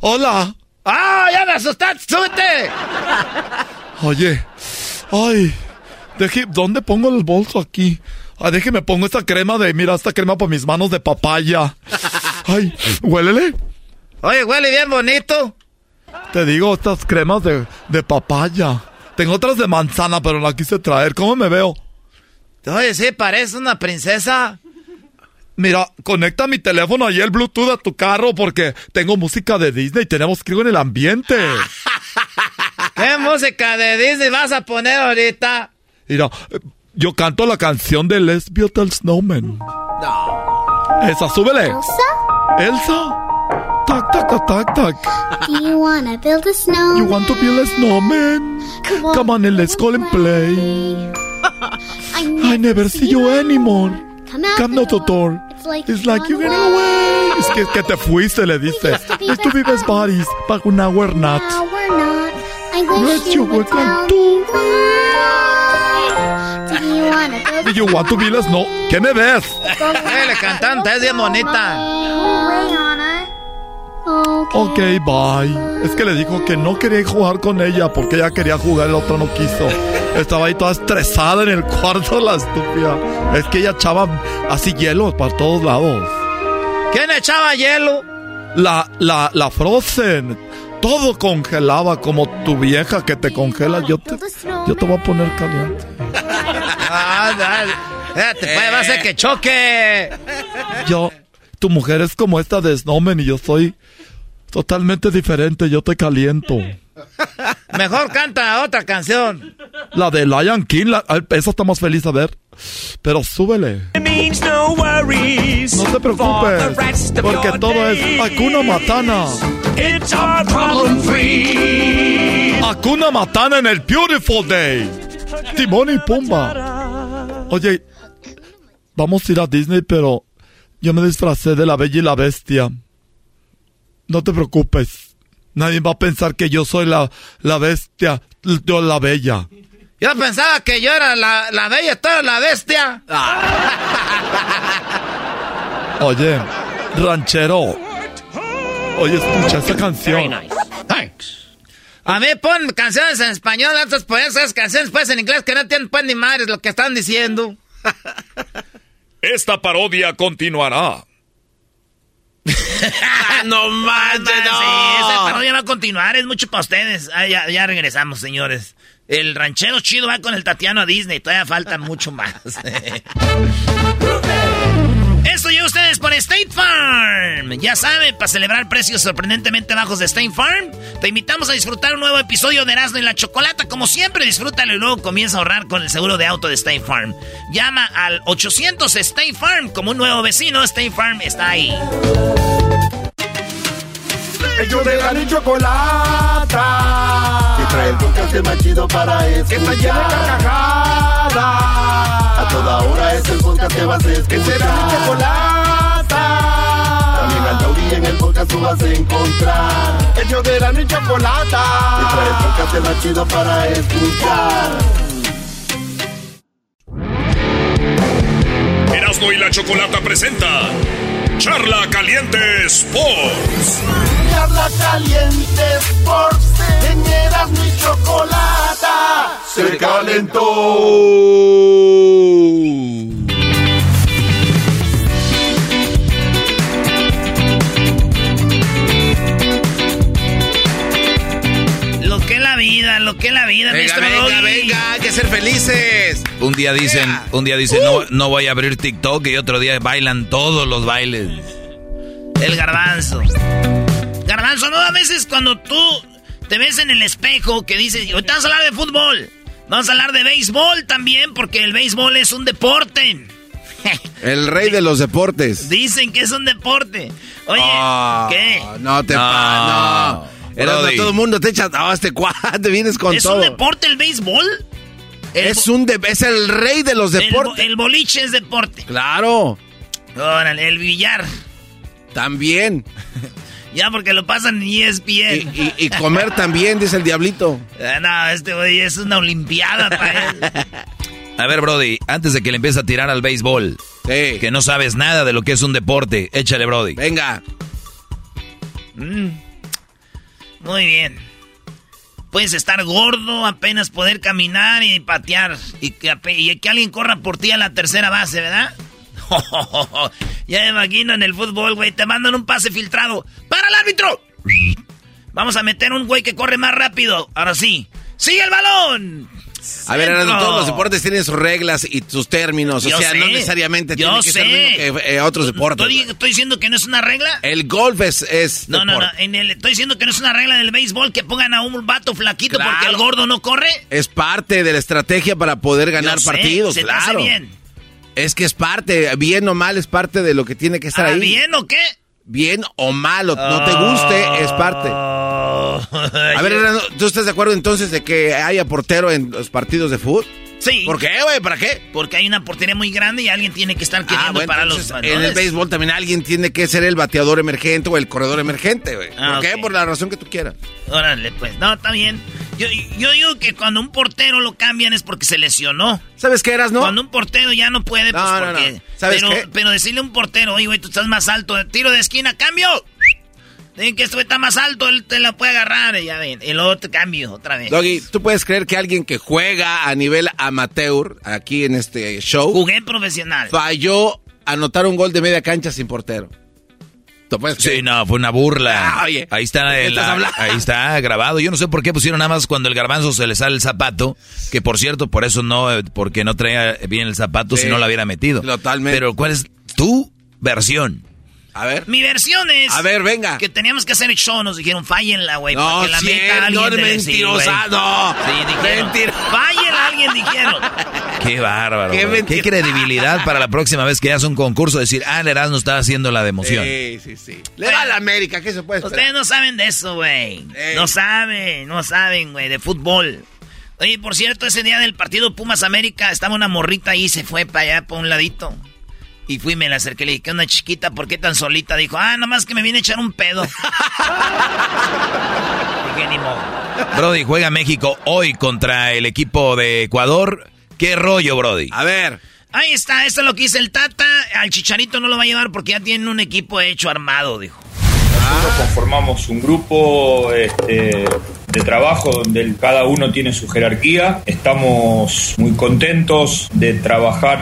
Hola. ¡Ah, ya me asustaste! ¡Súbete! Oye, ay, deje, ¿dónde pongo el bolso aquí? Ay, déjeme pongo esta crema de, mira, esta crema para mis manos de papaya. Ay, huélele. Oye, huele bien bonito. Te digo, estas cremas de, de papaya. Tengo otras de manzana, pero la quise traer. ¿Cómo me veo? Oye, sí, parece una princesa. Mira, conecta mi teléfono y el Bluetooth a tu carro porque tengo música de Disney y tenemos que ir en el ambiente. *laughs* ¿Qué música de Disney vas a poner ahorita? Mira, yo canto la canción de Let's Build a Snowman. Esa, súbele. Elsa. Tac, tac, tac, tac, tac. Do you wanna build a snowman? You want to build a snowman? Come on and let's go and play. I never see you anymore. Come out the door. It's like you're getting away. Es que, que te fuiste, le dice. Nice to be best buddies, but now we're not. No, we're not. I wish Let's you you would would like tell me. Do you want to build a snow? ¿Qué me ves? Eh, la cantante es bien bonita. Ok, bye. Es que le dijo que no quería jugar con ella porque ella quería jugar y la otra no quiso. Estaba ahí toda estresada en el cuarto, la estúpida. Es que ella echaba así hielo para todos lados. ¿Quién echaba hielo? La, la, la Frozen. Todo congelaba como tu vieja que te congela. Yo te, yo te voy a poner caliente. Ah, dale. Espérate, va a ser que choque. Yo, tu mujer es como esta de Snowman y yo soy totalmente diferente. Yo te caliento. *laughs* Mejor canta otra canción. La de Lion King, la- esa está más feliz a ver. Pero súbele. no worries. No te preocupes, porque todo es Hakuna Matana. It's our problem free. Hakuna Matana en el Beautiful Day. Timón y Pumba. Oye, vamos a ir a Disney, pero yo me disfracé de la Bella y la Bestia. No te preocupes. Nadie va a pensar que yo soy la, la bestia, yo la bella. Yo pensaba que yo era la, la bella, tú eras la bestia. Oye, ranchero. Oye, escucha esa canción. A mí pon canciones en español, antes poner esas canciones pues en inglés que no tienen pues ni madres lo que están diciendo. Esta parodia continuará. No manches, no. Sí, esa parodia va a continuar, es mucho para ustedes. Ah, ya, ya regresamos, señores. El ranchero chido va con el Tatiano a Disney, todavía falta mucho más. *laughs* Esto llega a ustedes por State Farm. Ya saben, para celebrar precios sorprendentemente bajos de State Farm, te invitamos a disfrutar un nuevo episodio de Erasmo y la Chocolata. Como siempre, disfrútalo y luego comienza a ahorrar con el seguro de auto de State Farm. Llama al 800 State Farm como un nuevo vecino. State Farm está ahí. Ellos de la chocolata. Trae el podcast más chido para escuchar. Que está llena de carcajadas. A toda hora es el podcast que vas a escuchar. Que será mi chocolata. También al taurí en el podcast tú vas a encontrar. Ellos de la ni chocolata. Que trae el podcast más chido para escuchar. Erasmo y la Chocolata presenta Charla Caliente Sports. Charla caliente Sports. En Erasmo y chocolata. Se calentó. Vida, lo que es la vida, Venga, maestro venga, Doggy. venga, hay que ser felices. Un día dicen, un día dicen, no, no voy a abrir TikTok y otro día bailan todos los bailes. El garbanzo. Garbanzo, ¿no? A veces cuando tú te ves en el espejo que dices, ahorita vamos a hablar de fútbol. Vamos a hablar de béisbol también, porque el béisbol es un deporte. *laughs* El rey de los deportes. Dicen que es un deporte. Oye, Ah, ¿qué? No te No. pa, no. Erasmo, Brody. todo el mundo te echa, no, este cuate vienes con ¿Es todo. un deporte el béisbol? El es un de- es el rey de los el deportes. El, boliche es deporte. Claro, Órale, el billar. también. *laughs* Ya porque lo pasan E. Y, y- y comer también, dice el diablito. *laughs* Ah, no, este güey es una olimpiada para él. *laughs* A ver, Brody, antes de que le empiece a tirar al béisbol, que no sabes nada de lo que es un deporte, échale, Brody. Venga. Mm. Muy bien. Puedes estar gordo, apenas poder caminar y patear. Y que, alguien corra por ti a la tercera base, ¿verdad? *laughs* ya me imagino en el fútbol, güey. Te mandan un pase filtrado. ¡Para el árbitro! Vamos a meter un güey que corre más rápido. Ahora sí. ¡Sigue el balón! A ver, todos los deportes tienen sus reglas y sus términos. Yo o sea, sé. no necesariamente Yo tiene que ser sé. lo mismo que eh, otros deportes. Estoy, estoy diciendo que no es una regla. El golf es, es No, no, no. deporte. En el, estoy diciendo que no es una regla del béisbol que pongan a un vato flaquito Claro. porque el gordo no corre. Es parte de la estrategia para poder ganar Yo sé, partidos, se te hace claro. bien. Es que es parte, bien o mal, es parte de lo que tiene que estar ¿Ah, ahí. bien o qué? Bien o malo, no te guste, es parte. *laughs* A ver, Erasmo, ¿tú estás de acuerdo entonces de que haya portero en los partidos de fútbol? Sí. ¿Por qué, güey? ¿Para qué? Porque hay una portería muy grande y alguien tiene que estar Ah, queriendo bueno, para los entonces, en balones. el béisbol también alguien tiene que ser el bateador emergente o el corredor emergente, güey. Ah, ¿Por qué? ok. Por la razón que tú quieras. Órale, pues. No, está bien. Yo, yo digo que cuando un portero lo cambian es porque se lesionó. ¿Sabes qué eras, no? Cuando un portero ya no puede, pues No, no, porque... no. ¿Sabes pero, qué? pero decirle a un portero, oye, güey, tú estás más alto, tiro de esquina, cambio. Dicen que güey está más alto, él te la puede agarrar, y ya ven. Luego te cambio otra vez. Doggy, ¿tú puedes creer que alguien que juega a nivel amateur aquí en este show Jugué profesional. falló anotar un gol de media cancha sin portero? ¿Tú puedes creer? Sí, no, fue una burla. Ah, oye, ahí está, ¿de qué el- hablando? ahí está grabado. Yo no sé por qué pusieron nada más cuando el garbanzo se le sale el zapato, que por cierto, por eso no, eh, porque no traía bien el zapato Sí, si no lo hubiera metido. totalmente. Pero ¿cuál es tu versión? A ver. Mi versión es... A ver, venga. Que teníamos que hacer el show, nos dijeron, fállenla, güey, No, para que la cierto, meta alguien no, de- mentirosa, güey. no. Sí, dijeron. Mentira. Fállenla, alguien dijeron. *laughs* Qué bárbaro. Qué. Qué, credibilidad para la próxima vez que hagas un concurso decir, ah, el Erasmo está haciendo la de emoción. Sí, sí, sí. Le va a la América, ¿qué se puede esperar? Ustedes no saben de eso, güey. Ey. No saben, no saben, güey, de fútbol. Oye, por cierto, ese día del partido Pumas América estaba una morrita ahí y se fue para allá, para un ladito. Y fui, me la acerqué, le dije, ¿qué onda chiquita? ¿Por qué tan solita? Dijo, ah, nomás que me viene a echar un pedo. *laughs* Dije, ni modo. Brody, juega México hoy contra el equipo de Ecuador. ¿Qué rollo, Brody? A ver. Ahí está, esto es lo que dice el Tata. Al Chicharito no lo va a llevar porque ya tienen un equipo hecho armado, dijo. Nosotros conformamos un grupo este, de trabajo donde cada uno tiene su jerarquía. Estamos muy contentos de trabajar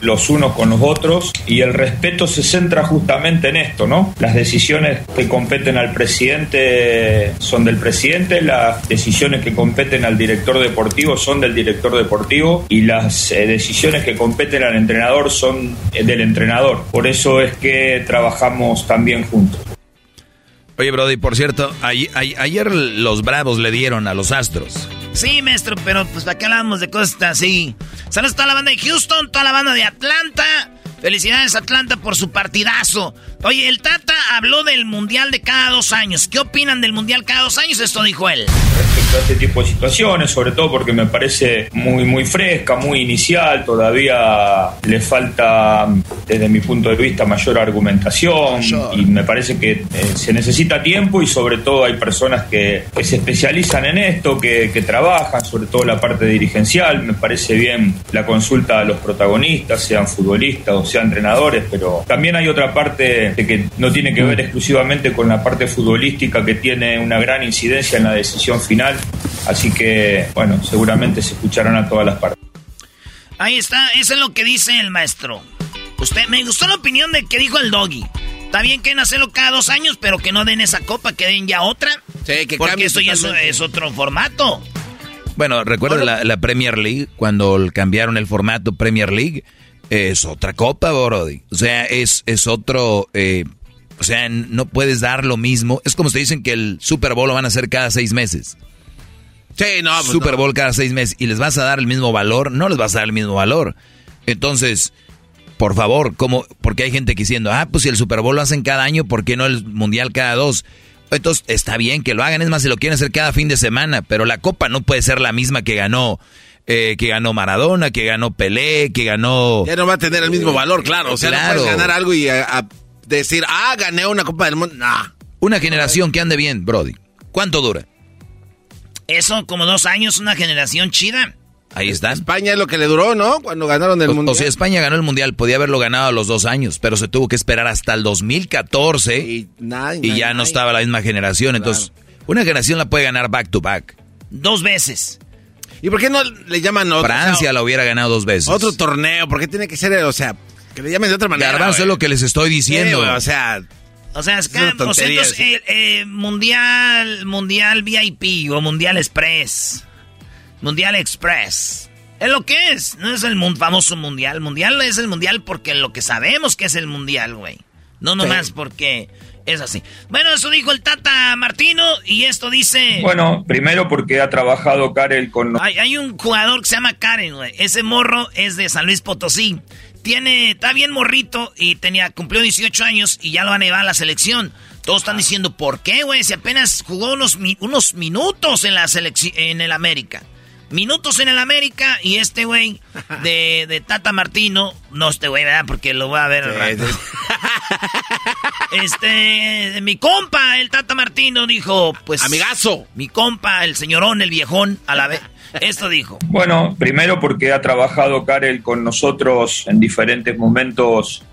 los unos con los otros y el respeto se centra justamente en esto, ¿no? Las decisiones que competen al presidente son del presidente, las decisiones que competen al director deportivo son del director deportivo y las eh, decisiones que competen al entrenador son eh, del entrenador. Por eso es que trabajamos también juntos. Oye, Brody, por cierto, ay- ay- ayer los Bravos le dieron a los Astros. Sí, maestro, pero pues para qué hablamos de cosas así. Saludos a toda la banda de Houston, toda la banda de Atlanta. Felicidades Atlanta por su partidazo. Oye, el Tata habló del Mundial de cada dos años. ¿Qué opinan del Mundial cada dos años? Esto dijo él. respecto a este tipo de situaciones, sobre todo porque me parece muy muy fresca, muy inicial, todavía le falta desde mi punto de vista mayor argumentación y me parece que eh, se necesita tiempo y sobre todo hay personas que, que se especializan en esto, que, que trabajan, sobre todo la parte dirigencial, me parece bien la consulta a los protagonistas, sean futbolistas o sean entrenadores, pero también hay otra parte de que no tiene que ver exclusivamente con la parte futbolística que tiene una gran incidencia en la decisión final, así que bueno, seguramente se escucharán a todas las partes. Ahí está, eso es lo que dice el maestro. Usted, me gustó la opinión de que dijo el doggy. Está bien que hacerlo cada dos años, pero que no den esa copa, que den ya otra. que Porque esto ya es, es otro formato. Bueno, recuerda la, la Premier League, cuando el- cambiaron el formato Premier League, es otra copa, Brody. O sea, es, es otro... eh, o sea, no puedes dar lo mismo. Es como si te dicen que el Super Bowl lo van a hacer cada seis meses. Sí, no, pues Super no. Bowl cada seis meses. ¿Y les vas a dar el mismo valor? No les vas a dar el mismo valor. Entonces, por favor, como porque hay gente que diciendo, ah, pues si el Super Bowl lo hacen cada año, ¿por qué no el Mundial cada dos? Entonces, está bien que lo hagan, es más, si lo quieren hacer cada fin de semana, pero la copa no puede ser la misma que ganó, eh, que ganó Maradona, que ganó Pelé, que ganó... Ya no va a tener el mismo valor, claro. O sea, Claro. no puedes ganar algo y a- a decir, ah, gané una Copa del Mundo. Nah. Una generación que ande bien, Brody. ¿Cuánto dura? Eso, como dos años, una generación chida. Ahí está. España es lo que le duró, ¿no? Cuando ganaron el O, Mundial. o sea, España ganó el Mundial, podía haberlo ganado a los dos años, pero se tuvo que esperar hasta el 2014 y, Nay, ya nay, no estaba la misma generación. Entonces, una generación la puede ganar back to back. Dos veces. ¿Y por qué no le llaman otro? Francia o sea, la hubiera ganado dos veces. Otro torneo, ¿por qué tiene que ser, o sea, que le llamen de otra manera? Garbanzo es lo que les estoy diciendo. Sí, o sea, O sea, es que, o sea, tontería entonces, eh, eh, mundial, mundial VIP o mundial express. Mundial express. Es lo que es. No es el famoso mundial. Mundial es el mundial porque lo que sabemos que es el mundial, güey. No nomás porque es así. Bueno, eso dijo el Tata Martino y esto dice... Bueno, primero porque ha trabajado Karel con Hay, hay un jugador que se llama Karen, güey. Ese morro es de San Luis Potosí. Tiene, está bien morrito y tenía, cumplió 18 años y ya lo van a llevar a la selección. Todos están diciendo, ¿por qué, güey? Si apenas jugó unos, unos minutos en la selección, en el América. Minutos en el América y este güey de, de Tata Martino, no este güey, ¿verdad? Porque lo voy a ver al rato. *laughs* Este, mi compa, el Tata Martino, dijo, pues... Amigazo. Mi compa, el señorón, el viejón, a la vez. Esto dijo. Bueno, primero porque ha trabajado Karel con nosotros en diferentes momentos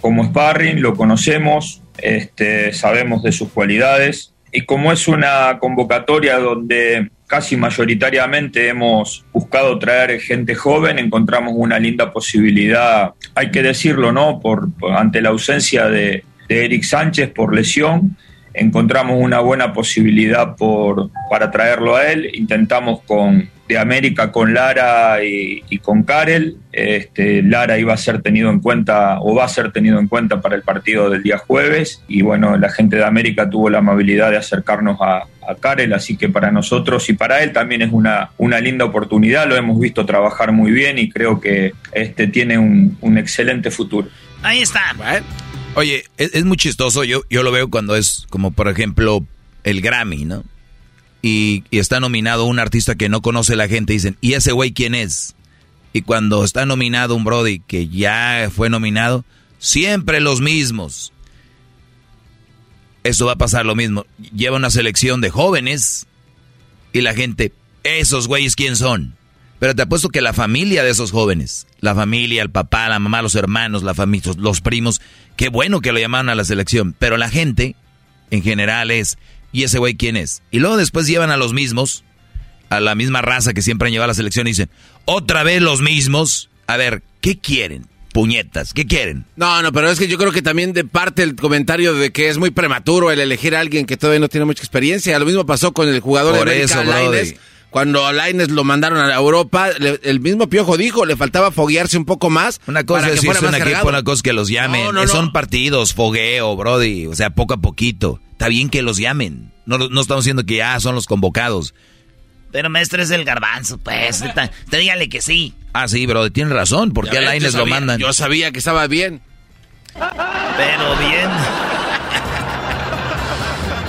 como sparring, lo conocemos, este, sabemos de sus cualidades y como es una convocatoria donde casi mayoritariamente hemos buscado traer gente joven, encontramos una linda posibilidad, hay que decirlo, ¿no? Por, ante la ausencia de, de Eric Sánchez por lesión, encontramos una buena posibilidad por, para traerlo a él. Intentamos con de América con Lara y, y con Karel. Este, Lara iba a ser tenido en cuenta o va a ser tenido en cuenta para el partido del día jueves. Y bueno, la gente de América tuvo la amabilidad de acercarnos a, a Karel, así que para nosotros y para él también es una, una linda oportunidad. Lo hemos visto trabajar muy bien y creo que este tiene un, un excelente futuro. Ahí está. Oye, es, es muy chistoso, yo, yo lo veo cuando es como por ejemplo el Grammy, ¿no? Y, está nominado un artista que no conoce la gente, dicen, ¿y ese güey quién es? Y cuando está nominado un Brody que ya fue nominado, siempre los mismos. Eso va a pasar lo mismo. Lleva una selección de jóvenes y la gente, esos güeyes quién son. Pero te apuesto que la familia de esos jóvenes, la familia, el papá, la mamá, los hermanos, la familia, los primos, qué bueno que lo llamaron a la selección. Pero la gente, en general, es, ¿y ese güey quién es? Y luego después llevan a los mismos, a la misma raza que siempre han llevado a la selección y dicen, otra vez los mismos. A ver, ¿qué quieren? Puñetas, ¿qué quieren? No, no, pero es que yo creo que también de parte el comentario de que es muy prematuro el elegir a alguien que todavía no tiene mucha experiencia. Lo mismo pasó con el jugador Por de América, eso. Cuando a Lainez lo mandaron a Europa, le- el mismo Piojo dijo, le faltaba foguearse un poco más. Una cosa para es que fuera más equipo, una cosa es que los llamen. No, no, no. Son partidos, fogueo, Brody. O sea, poco a poquito. Está bien que los llamen. No, no estamos diciendo que ya son los convocados. Pero maestro es el garbanzo, pues. Te, te dígale que sí. Ah, sí, Brody, tiene razón. ¿Por qué Ya a yo lo mandan? Yo sabía que estaba bien. Pero bien.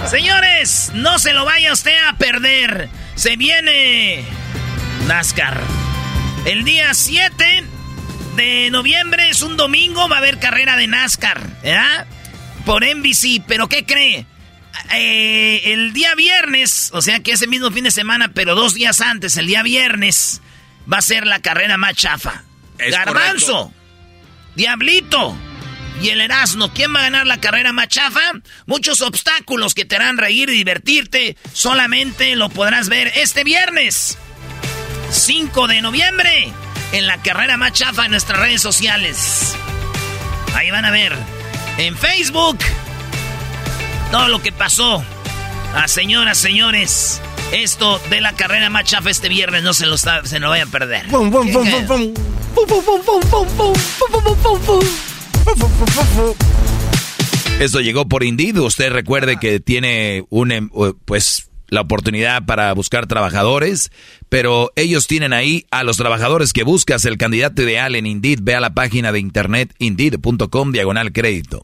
Señores, no se lo vaya usted a perder. Se viene NASCAR. El día 7 de noviembre es un domingo, va a haber carrera de NASCAR, ¿verdad? Por NBC, pero ¿qué cree? Eh, el día viernes, o sea que ese mismo fin de semana, pero dos días antes, el día viernes, va a ser la carrera más chafa. Es Garbanzo, Diablito y el Erasmo, ¿quién va a ganar la carrera más chafa? Muchos obstáculos que te harán reír y divertirte, solamente lo podrás ver este viernes, 5 de noviembre, en la carrera más chafa en nuestras redes sociales. Ahí van a ver en Facebook todo lo que pasó. A señoras, señores, esto de la carrera más chafa este viernes no se lo, se lo vayan a perder. Esto llegó por Indeed. Usted recuerde que tiene un, em, pues, la oportunidad para buscar trabajadores, pero ellos tienen ahí a los trabajadores que buscas, el candidato ideal en Indeed. Ve a la página de internet indeed.com diagonal crédito.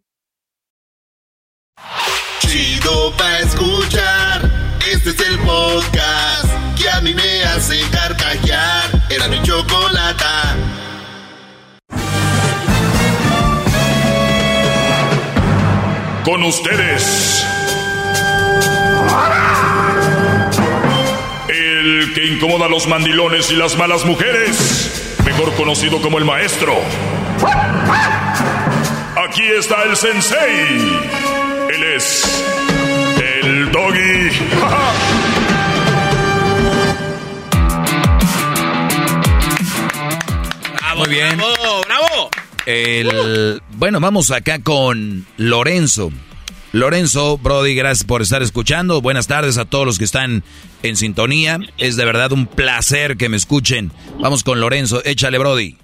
Chido pa' escuchar. Este es el podcast que a mí me hace carcajear. Era mi chocolata. Con ustedes. El que incomoda a los mandilones y las malas mujeres. Mejor conocido como el maestro. Aquí está el sensei. Él es el doggy. Muy bien. ¡Bravo, bravo! El, bueno, vamos acá con Lorenzo. Lorenzo, Brody, gracias por estar escuchando. Buenas tardes a todos los que están en sintonía. Es de verdad un placer que me escuchen. Vamos con Lorenzo. Échale, Brody.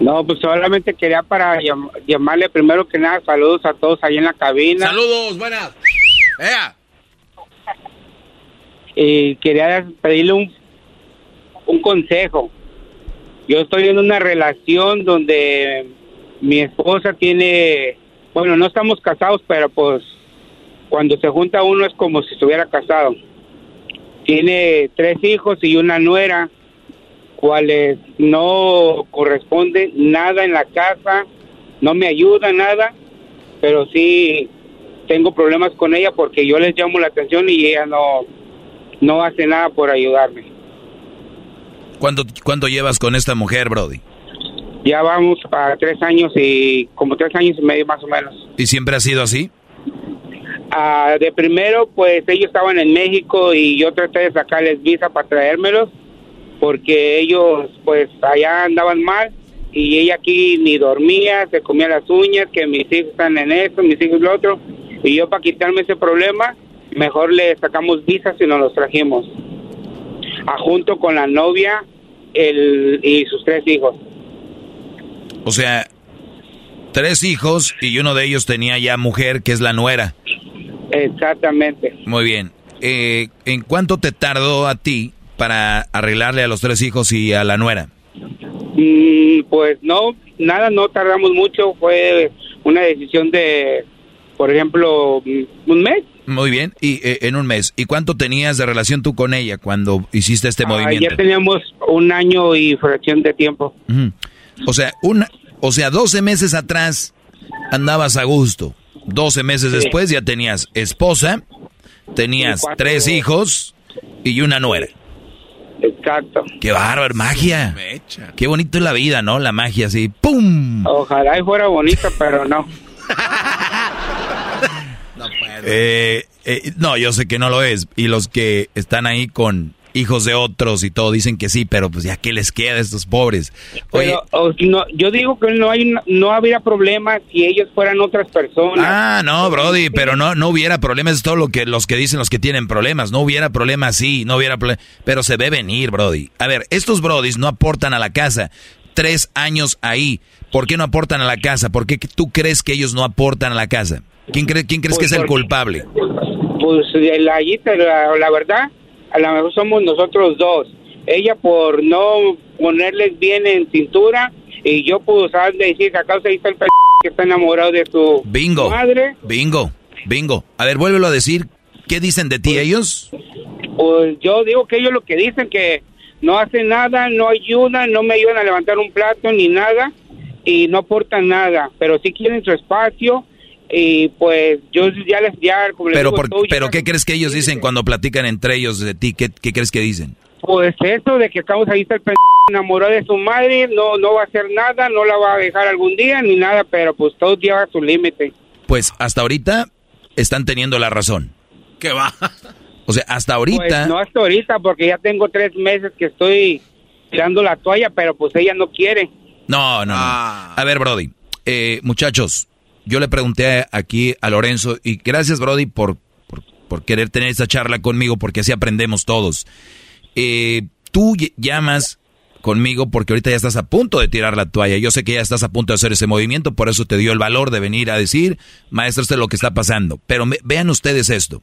No, pues solamente quería para llamarle primero que nada saludos a todos ahí en la cabina. Saludos, buenas. Y quería pedirle un, un consejo. Yo estoy en una relación donde mi esposa tiene, bueno, no estamos casados, pero pues cuando se junta uno es como si estuviera casado. Tiene tres hijos y una nuera cuales no corresponde nada en la casa, no me ayuda nada, pero sí tengo problemas con ella porque yo les llamo la atención y ella no, no hace nada por ayudarme. ¿Cuánto, ¿Cuánto llevas con esta mujer, Brody? Ya vamos para tres años y como tres años y medio más o menos. ¿Y siempre ha sido así? Ah, de primero, pues ellos estaban en México y yo traté de sacarles visa para traérmelos porque ellos pues allá andaban mal y ella aquí ni dormía, se comía las uñas, que mis hijos están en esto, mis hijos lo otro, y yo para quitarme ese problema, mejor le sacamos visas y nos los trajimos, a junto con la novia el, y sus tres hijos. O sea, tres hijos y uno de ellos tenía ya mujer, que es la nuera. Exactamente. Muy bien. Eh, ¿En cuánto te tardó a ti para arreglarle a los tres hijos y a la nuera? Mm, pues no, nada, no tardamos mucho, fue una decisión de, por ejemplo, mm, un mes. Muy bien, y eh, en un mes. ¿Y cuánto tenías de relación tú con ella cuando hiciste este Ah, movimiento? ya teníamos un año y fracción de tiempo. O sea, una, o sea, 12 meses atrás andabas a gusto. 12 meses Sí. después ya tenías esposa, tenías cuatro- tres hijos y una nuera. Exacto. Qué bárbaro, magia. Qué bonito es la vida, ¿no? La magia así, ¡pum! Ojalá y fuera bonita, pero no. *laughs* Eh, eh, no, yo sé que no lo es. Y los que están ahí con hijos de otros y todo dicen que sí, pero pues ya qué les queda a estos pobres. Oye, Pero no, yo digo que no hay no habría problema si ellos fueran otras personas. Ah, no, Brody, pero no, no hubiera problemas, es todo lo que los que dicen los que tienen problemas, no hubiera problemas, sí, no hubiera problemas, pero se ve venir, Brody. A ver, estos Brodis no aportan a la casa, tres años ahí, ¿por qué no aportan a la casa? ¿Por qué tú crees que ellos no aportan a la casa? ¿Quién, cree, quién crees que es el culpable? Pues la, la, la verdad, a lo mejor somos nosotros dos. Ella por no ponerles bien en cintura y yo por usar de decir que a causa ahí está el p que está enamorado de su Bingo, madre. bingo, bingo. A ver, vuélvelo a decir, ¿qué dicen de ti ellos? Pues yo digo que ellos lo que dicen que no hacen nada, no ayudan, no me ayudan a levantar un plato ni nada y no aportan nada, pero sí quieren su espacio y pues yo ya les ya como les Pero, digo, por- estoy- pero ¿qué crees que ellos dicen cuando platican entre ellos de ti? ¿Qué, qué crees que dicen? Pues eso de que estamos ahí está el pendejo enamorado de su madre, no no va a hacer nada, no la va a dejar algún día ni nada, pero pues todo lleva su límite. Pues hasta ahorita están teniendo la razón. ¿Qué va? O sea, hasta ahorita... Pues no hasta ahorita porque ya tengo tres meses que estoy tirando la toalla, pero pues ella no quiere. No, no, no. A ver, Brody. eh, muchachos, yo le pregunté aquí a Lorenzo, y gracias, Brody, por, por, querer tener esta charla conmigo, porque así aprendemos todos. Eh, tú ll- llamas conmigo porque ahorita ya estás a punto de tirar la toalla. Yo sé que ya estás a punto de hacer ese movimiento, por eso te dio el valor de venir a decir, maestro, esto es lo que está pasando. Pero me- vean ustedes esto.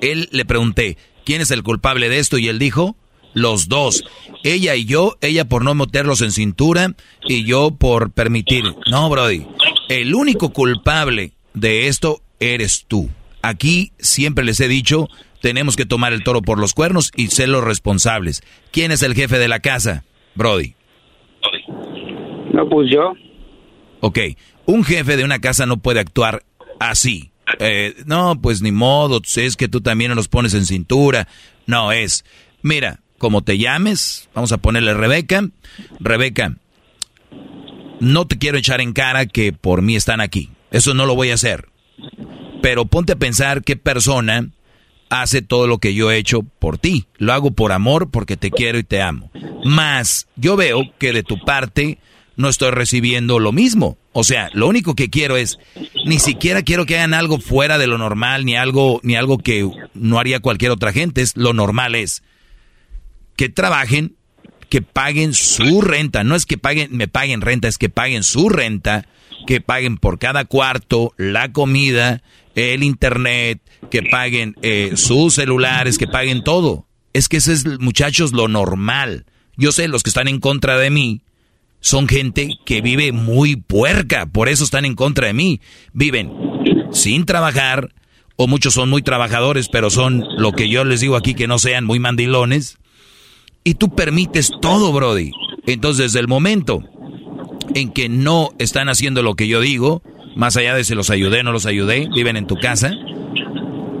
Él le pregunté, ¿quién es el culpable de esto? Y él dijo, los dos. Ella y yo, ella por no meterlos en cintura y yo por permitir. No, Brody. El único culpable de esto eres tú. Aquí siempre les he dicho, tenemos que tomar el toro por los cuernos y ser los responsables. ¿Quién es el jefe de la casa? Brody. No, pues yo. Ok, un jefe de una casa no puede actuar así. Eh, no, pues ni modo, es que tú también nos pones en cintura. No, es, mira, como te llames, vamos a ponerle Rebeca. Rebeca, no te quiero echar en cara que por mí están aquí. Eso no lo voy a hacer. Pero ponte a pensar qué persona hace todo lo que yo he hecho por ti. Lo hago por amor, porque te quiero y te amo. Más, yo veo que de tu parte no estoy recibiendo lo mismo. O sea, lo único que quiero es, ni siquiera quiero que hagan algo fuera de lo normal, ni algo, ni algo que no haría cualquier otra gente. Es, lo normal es que trabajen, que paguen su renta. No es que paguen, me paguen renta, es que paguen su renta, que paguen por cada cuarto la comida, el internet, que paguen eh, sus celulares, que paguen todo. Es que ese es, muchachos, lo normal. Yo sé, los que están en contra de mí son gente que vive muy puerca, por eso están en contra de mí. Viven sin trabajar, o muchos son muy trabajadores, pero son lo que yo les digo aquí que no sean muy mandilones. Y tú permites todo, Brody. Entonces, desde el momento en que no están haciendo lo que yo digo, más allá de si los ayudé o no los ayudé, viven en tu casa,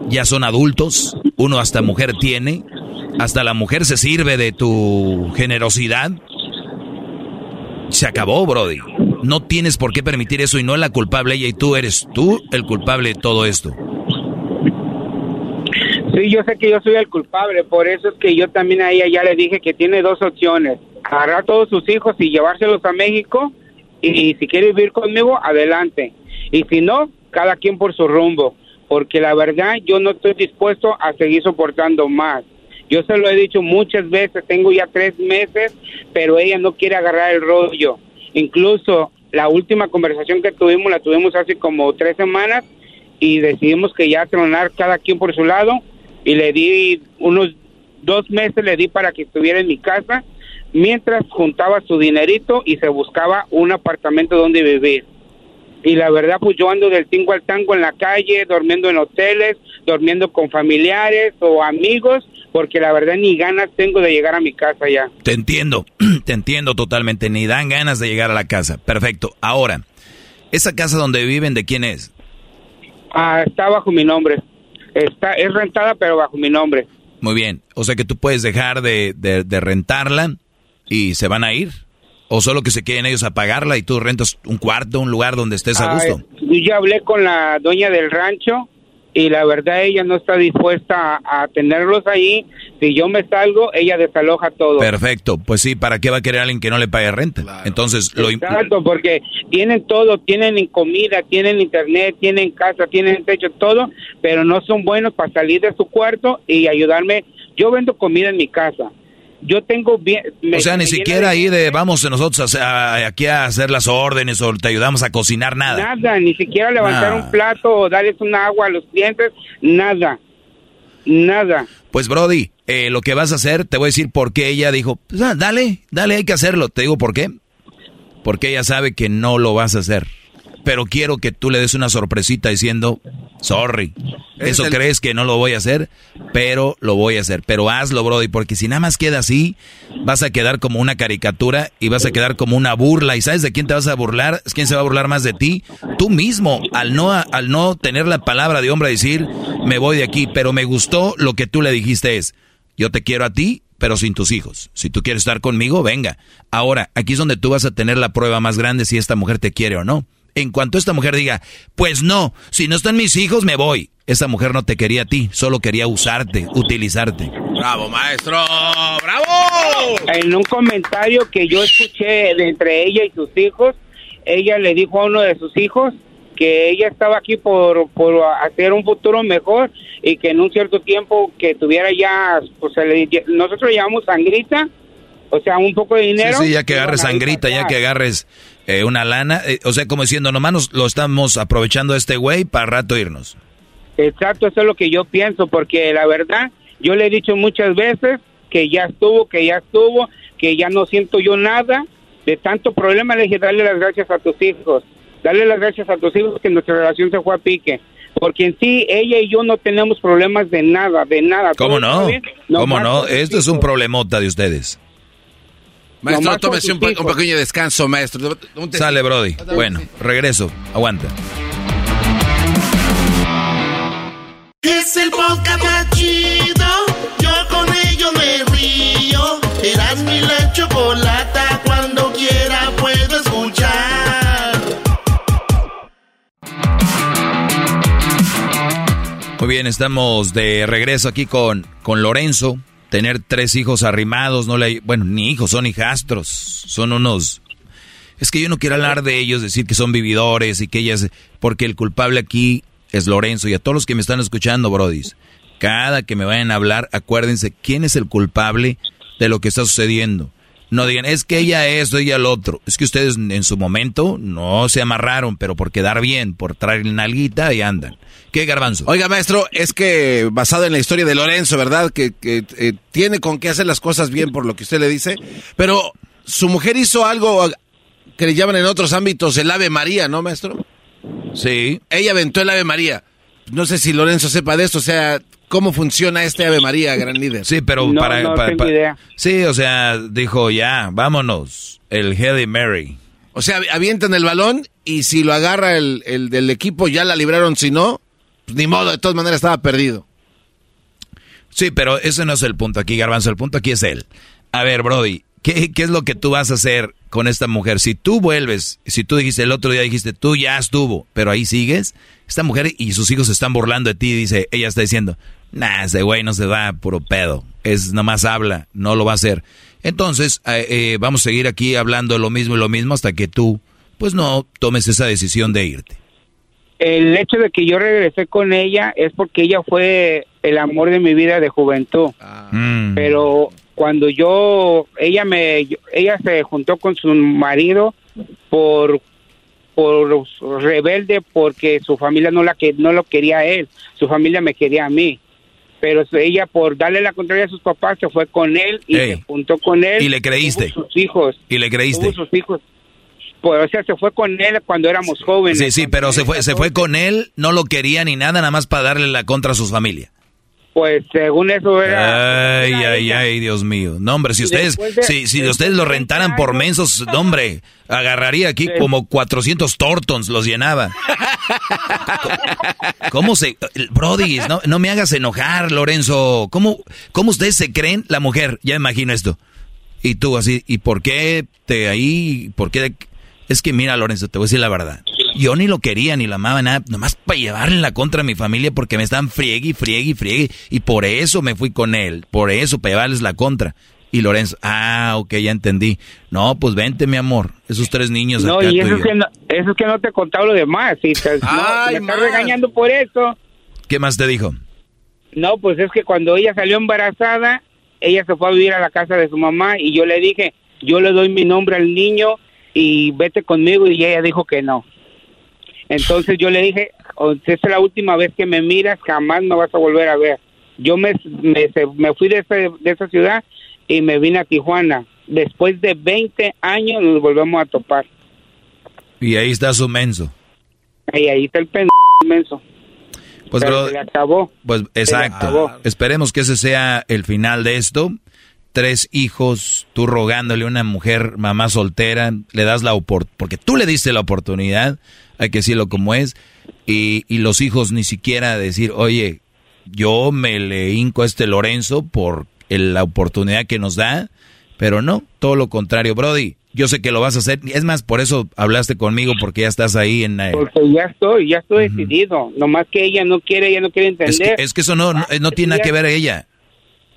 ya son adultos, uno hasta mujer tiene, hasta la mujer se sirve de tu generosidad. Se acabó, Brody. No tienes por qué permitir eso y no es la culpable ella y tú eres tú el culpable de todo esto. Sí, yo sé que yo soy el culpable, por eso es que yo también a ella ya le dije que tiene dos opciones, agarrar todos sus hijos y llevárselos a México y si quiere vivir conmigo, adelante. Y si no, cada quien por su rumbo, porque la verdad yo no estoy dispuesto a seguir soportando más. Yo se lo he dicho muchas veces, tengo ya tres meses, pero ella no quiere agarrar el rollo. Incluso la última conversación que tuvimos la tuvimos hace como tres semanas y decidimos que ya tronar cada quien por su lado y le di unos dos meses le di para que estuviera en mi casa mientras juntaba su dinerito y se buscaba un apartamento donde vivir. Y la verdad, pues yo ando del tingo al tango en la calle, durmiendo en hoteles, durmiendo con familiares o amigos, porque la verdad ni ganas tengo de llegar a mi casa ya. Te entiendo, *clears throat* te entiendo totalmente, ni dan ganas de llegar a la casa. Perfecto. Ahora, ¿esa casa donde viven de quién es? Ah, está bajo mi nombre. Está, es rentada, pero bajo mi nombre. Muy bien. O sea que tú puedes dejar de, de- de rentarla y se van a ir. O solo que se queden ellos a pagarla y tú rentas un cuarto, un lugar donde estés a Ah, gusto. yo ya hablé con la dueña del rancho y la verdad ella no está dispuesta a, a tenerlos ahí. Si yo me salgo, ella desaloja todo. Perfecto. Pues sí, ¿para qué va a querer alguien que no le pague renta? Entonces, lo Exacto, porque tienen todo, tienen comida, tienen internet, tienen casa, tienen techo, todo, pero no son buenos para salir de su cuarto y ayudarme. Yo vendo comida en mi casa. Yo tengo bien... me- o sea, ni siquiera ahí de vamos nosotros a- a- aquí a hacer las órdenes o te ayudamos a cocinar nada. Nada, ni siquiera levantar un plato o darles un agua a los clientes, nada, nada. Pues Brody, eh, lo que vas a hacer, te voy a decir por qué ella dijo, pues, ah, dale, dale, hay que hacerlo. Te digo por qué. Porque ella sabe que no lo vas a hacer. Pero quiero que tú le des una sorpresita diciendo, sorry, eso crees que no lo voy a hacer, pero lo voy a hacer. Pero hazlo, Brody, porque si nada más queda así, vas a quedar como una caricatura y vas a quedar como una burla. ¿Y sabes de quién te vas a burlar? ¿Quién se va a burlar más de ti? Tú mismo, al no, al no tener la palabra de hombre a decir, me voy de aquí, pero me gustó lo que tú le dijiste es, yo te quiero a ti, pero sin tus hijos. Si tú quieres estar conmigo, venga. Ahora, aquí es donde tú vas a tener la prueba más grande si esta mujer te quiere o no. En cuanto esta mujer diga, pues no, si no están mis hijos, me voy. Esa mujer no te quería a ti, solo quería usarte, utilizarte. Bravo, maestro, bravo. En un comentario que yo escuché de entre ella y sus hijos, ella le dijo a uno de sus hijos que ella estaba aquí por, por hacer un futuro mejor y que en un cierto tiempo que tuviera ya, pues nosotros llamamos sangrita, o sea, un poco de dinero. Sí, ya que agarres sangrita, ya que agarres eh, una lana, eh, o sea, como diciendo, nomás nos lo estamos aprovechando este güey para rato irnos. Exacto, eso es lo que yo pienso, porque la verdad, yo le he dicho muchas veces que ya estuvo, que ya estuvo, que ya no siento yo nada de tanto problema, le dije, dale las gracias a tus hijos Dale las gracias a tus hijos que nuestra relación se fue a pique. Porque en sí, ella y yo no tenemos problemas de nada, de nada. ¿Cómo no? ¿Cómo no? Esto es un problemota de ustedes. Maestro, tómese un, pequeño descanso, maestro. Sale, Brody. Bueno, regreso. Aguanta. Es el podcast más chido. Yo con ello me río. Eras mi la chocolata. Cuando quiera puedo escuchar. Muy bien, estamos de regreso aquí con, con Lorenzo. Tener tres hijos arrimados, no le bueno, ni hijos, son hijastros. Son unos. Es que yo no quiero hablar de ellos, decir que son vividores y que ellas. Porque el culpable aquí es Lorenzo. Y a todos los que me están escuchando, Brodis, cada que me vayan a hablar, acuérdense quién es el culpable de lo que está sucediendo. No digan, es que ella es, ella el otro. Es que ustedes en su momento no se amarraron, pero por quedar bien, por traer nalguita y andan. ¿Qué garbanzo? Oiga, maestro, es que basado en la historia de Lorenzo, ¿verdad? Que, eh, tiene con qué hacer las cosas bien por lo que usted le dice, pero su mujer hizo algo que le llaman en otros ámbitos el Ave María, ¿no, maestro? Sí. Ella aventó el Ave María. No sé si Lorenzo sepa de esto, o sea, ¿cómo funciona este Ave María, gran líder? Sí, pero para... No idea. Sí, o sea, dijo, ya, vámonos, el Heady Mary. O sea, avientan el balón y si lo agarra el, el del equipo ya la libraron, si no, pues, ni modo, de todas maneras estaba perdido. Sí, pero ese no es el punto aquí, Garbanzo. El punto aquí es él. A ver, Brody, ¿qué, ¿qué, es lo que tú vas a hacer con esta mujer? Si tú vuelves, si tú dijiste el otro día, dijiste, tú ya estuvo, pero ahí sigues, esta mujer y sus hijos se están burlando de ti, dice, ella está diciendo, nah, ese güey no se va puro pedo, es nomás habla, no lo va a hacer. Entonces, eh, eh, vamos a seguir aquí hablando lo mismo y lo mismo hasta que tú, pues no tomes esa decisión de irte el hecho de que yo regresé con ella es porque ella fue el amor de mi vida de juventud. Ah. Mm. Pero cuando yo, ella me, ella se juntó con su marido por por rebelde porque su familia no la que no lo quería a él, su familia me quería a mí. Pero ella por darle la contraria a sus papás se fue con él y se juntó con él. Y le creíste. sus hijos. Y le creíste. sus hijos. Pues, o sea, se fue con él cuando éramos jóvenes. Sí, sí, pero se fue, se fue con él, no lo quería ni nada, nada más para darle la contra a su familia. Pues según eso era. Ay, ay, ay, Dios mío. No, hombre, si ustedes, si, si ustedes lo rentaran por mensos, no, hombre, agarraría aquí como 400 tortons, los llenaba. ¿Cómo se. Brody, no, no me hagas enojar, Lorenzo. ¿Cómo, ¿Cómo ustedes se creen la mujer? Ya imagino esto. Y tú así, ¿y por qué te ahí? ¿Por qué? Es que mira, Lorenzo, te voy a decir la verdad. Yo ni lo quería, ni la amaba, nada, nomás para llevarle la contra a mi familia porque me están friegue y friegue y friegue. Y por eso me fui con él, por eso, para llevarles la contra. Y Lorenzo, ah, ok, ya entendí. No, pues vente, mi amor, esos tres niños no, y eso, es que no, eso es que no te he contado lo demás. Te, Ay, me estás regañando por eso. ¿Qué más te dijo? No, pues es que cuando ella salió embarazada, ella se fue a vivir a la casa de su mamá y yo le dije, yo le doy mi nombre al niño y vete conmigo y ella dijo que no. Entonces yo le dije, es la última vez que me miras, jamás me vas a volver a ver. Yo me, me, fui de, de esa ciudad y me vine a Tijuana. Después de 20 años nos volvemos a topar. Y ahí está su menso. Y ahí está el pendejo inmenso. Pues, Pero bro, se le acabó. pues exacto. acabó. Esperemos que ese sea el final de esto. Tres hijos, tú rogándole a una mujer, mamá soltera, le das la oportunidad, porque tú le diste la oportunidad, hay que decirlo como es, y, y los hijos ni siquiera decir, oye, yo me le hinco a este Lorenzo por el- la oportunidad que nos da, pero no, todo lo contrario, Brody. Yo sé que lo vas a hacer. Es más, por eso hablaste conmigo, porque ya estás ahí en... eh, Porque ya estoy, ya estoy decidido. Nomás que ella no quiere, ella no quiere es, que, entender. es que eso no, no, no tiene nada que ver ella.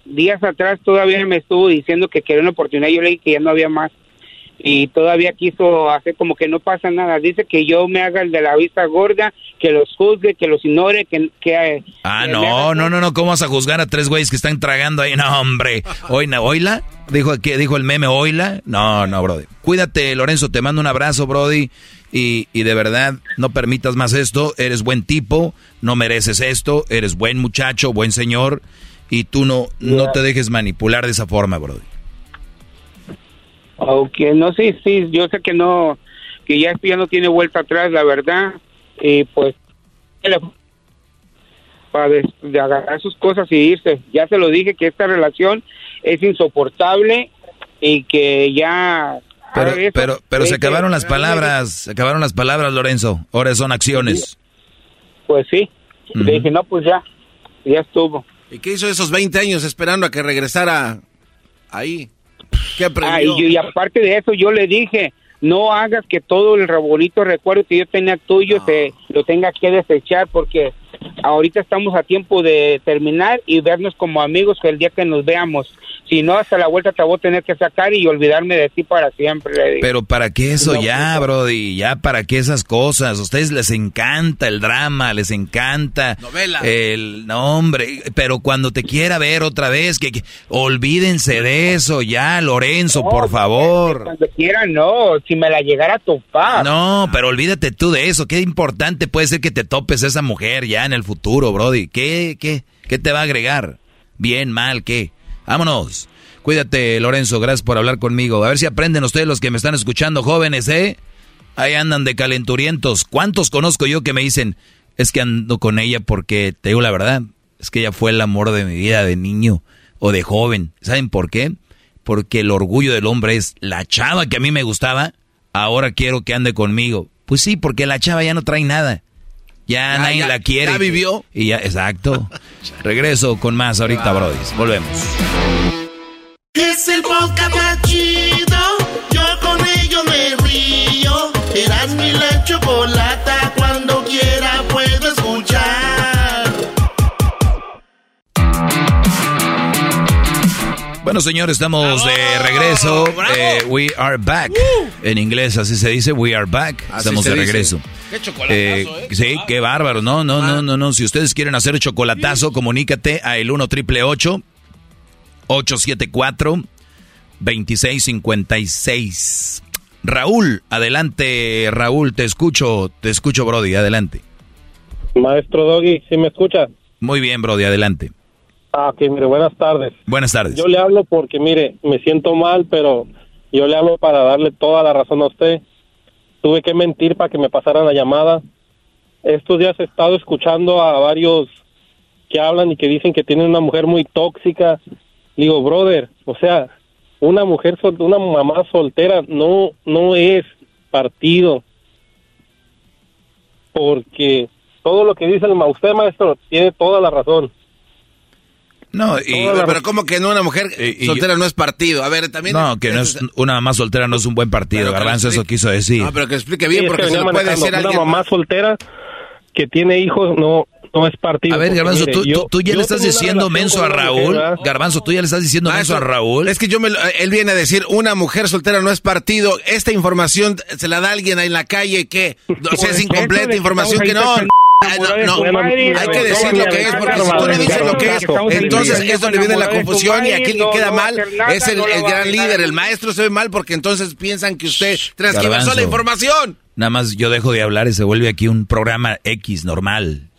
Días atrás todavía me estuvo diciendo que quería una oportunidad, yo le dije que ya no había más. Y todavía quiso hacer como que no pasa nada. Dice que yo me haga el de la vista gorda, que los juzgue, que los ignore, que... que Ah, que le no, no, no, no, ¿cómo vas a juzgar a tres güeyes que están tragando ahí? No, hombre. Oina, ¿oila? Dijo, que dijo el meme, ¿oila? No, no, Brody. Cuídate, Lorenzo, te mando un abrazo, Brody. Y, y de verdad, no permitas más esto. Eres buen tipo, no mereces esto. Eres buen muchacho, buen señor. Y tú no, no te dejes manipular de esa forma, Brody. Aunque no sé, sí, yo sé que no, que ya esto ya no tiene vuelta atrás, la verdad. Y pues, para de agarrar sus cosas y irse. Ya se lo dije que esta relación es insoportable y que ya... Pero, eso, pero, pero se acabaron las palabras, se acabaron las palabras, Lorenzo. Ahora son acciones. Pues sí. Le dije, no, pues ya, ya estuvo. ¿Y qué hizo esos 20 años esperando a que regresara ahí? ¿Qué aprendió? y, y aparte de eso, yo le dije, no hagas que todo el bonito recuerdo que yo tenía tuyo se lo tenga que desechar porque ahorita estamos a tiempo de terminar y vernos como amigos que el día que nos veamos. Si no, hasta la vuelta te voy a tener que sacar y olvidarme de ti para siempre. Pero ¿para qué eso No, ya, Brody? Ya para qué esas cosas. A ustedes les encanta el drama, les encanta Novela. el nombre. Pero cuando te quiera ver otra vez, que, que- olvídense de eso ya, Lorenzo, por favor. Cuando quiera, no. Si me la llegara a topar. No, pero olvídate tú de eso. Qué importante puede ser que te topes a esa mujer ya en el futuro, Brody. ¿Qué, qué, qué te va a agregar? Bien, mal, ¿qué? Vámonos. Cuídate, Lorenzo. Gracias por hablar conmigo. A ver si aprenden ustedes los que me están escuchando, jóvenes, ¿eh? Ahí andan de calenturientos. ¿Cuántos conozco yo que me dicen, es que ando con ella porque, te digo la verdad, es que ella fue el amor de mi vida de niño o de joven. ¿Saben por qué? Porque el orgullo del hombre es la chava que a mí me gustaba, ahora quiero que ande conmigo. Pues sí, porque la chava ya no trae nada. Ya, Ya, nadie ya, la quiere. ya vivió. Y ya, exacto. *laughs* Regreso con más ahorita, Brody. Volvemos. Es el podcast más chido. Yo con ello me río. Eras mi la chocolata. Cuando quiera puedo escuchar. Bueno, señor, estamos de regreso. Eh, we are back. En inglés así se dice, we are back. Así estamos de dice. Qué chocolatazo, Eh, ¿eh? Sí, qué bárbaro. No, no, no, no, no. Si ustedes quieren hacer chocolatazo, comunícate a el 1 triple 874 2656. Raúl, adelante, Raúl, te escucho, te escucho, Brody, adelante. Maestro Doggy, ¿sí me escucha? Muy bien, Brody, adelante. Ah, ok, mire, buenas tardes. Buenas tardes. Yo le hablo porque, mire, me siento mal, pero yo le hablo para darle toda la razón a usted. Tuve que mentir para que me pasaran la llamada. Estos días he estado escuchando a varios que hablan y que dicen que tienen una mujer muy tóxica. Digo, brother, o sea, una mujer, sol- una mamá soltera no, no es partido. Porque todo lo que dice el usted, maestro, tiene toda la razón. No, y, pero, pero ¿cómo que no? Una mujer y soltera no es partido. A ver, también... No, que no es una mamá soltera no es un buen partido. Garbanzo eso quiso decir. No, pero que explique bien, Sí, es porque que se lo venía puede manejando. decir Una alguien. mamá soltera que tiene hijos no no es partido. A ver, Garbanzo, mire, tú, yo- tú- tú ya le estás diciendo relación menso a Raúl. Garbanzo, tú ya le estás diciendo menso a Raúl. Es que yo me lo- él viene a decir, una mujer soltera no es partido. Esta información se la da alguien ahí en la calle que, *laughs* o sea, Pues es incompleta eso información que que no. Ah, no, no, hay que decir lo que es, porque si tú no dices lo que es, entonces es donde viene la confusión y aquí el que queda mal es el, el gran líder, el maestro se ve mal porque entonces piensan que usted Garbanzo. la información. Nada más yo dejo de hablar y se vuelve aquí un programa X normal.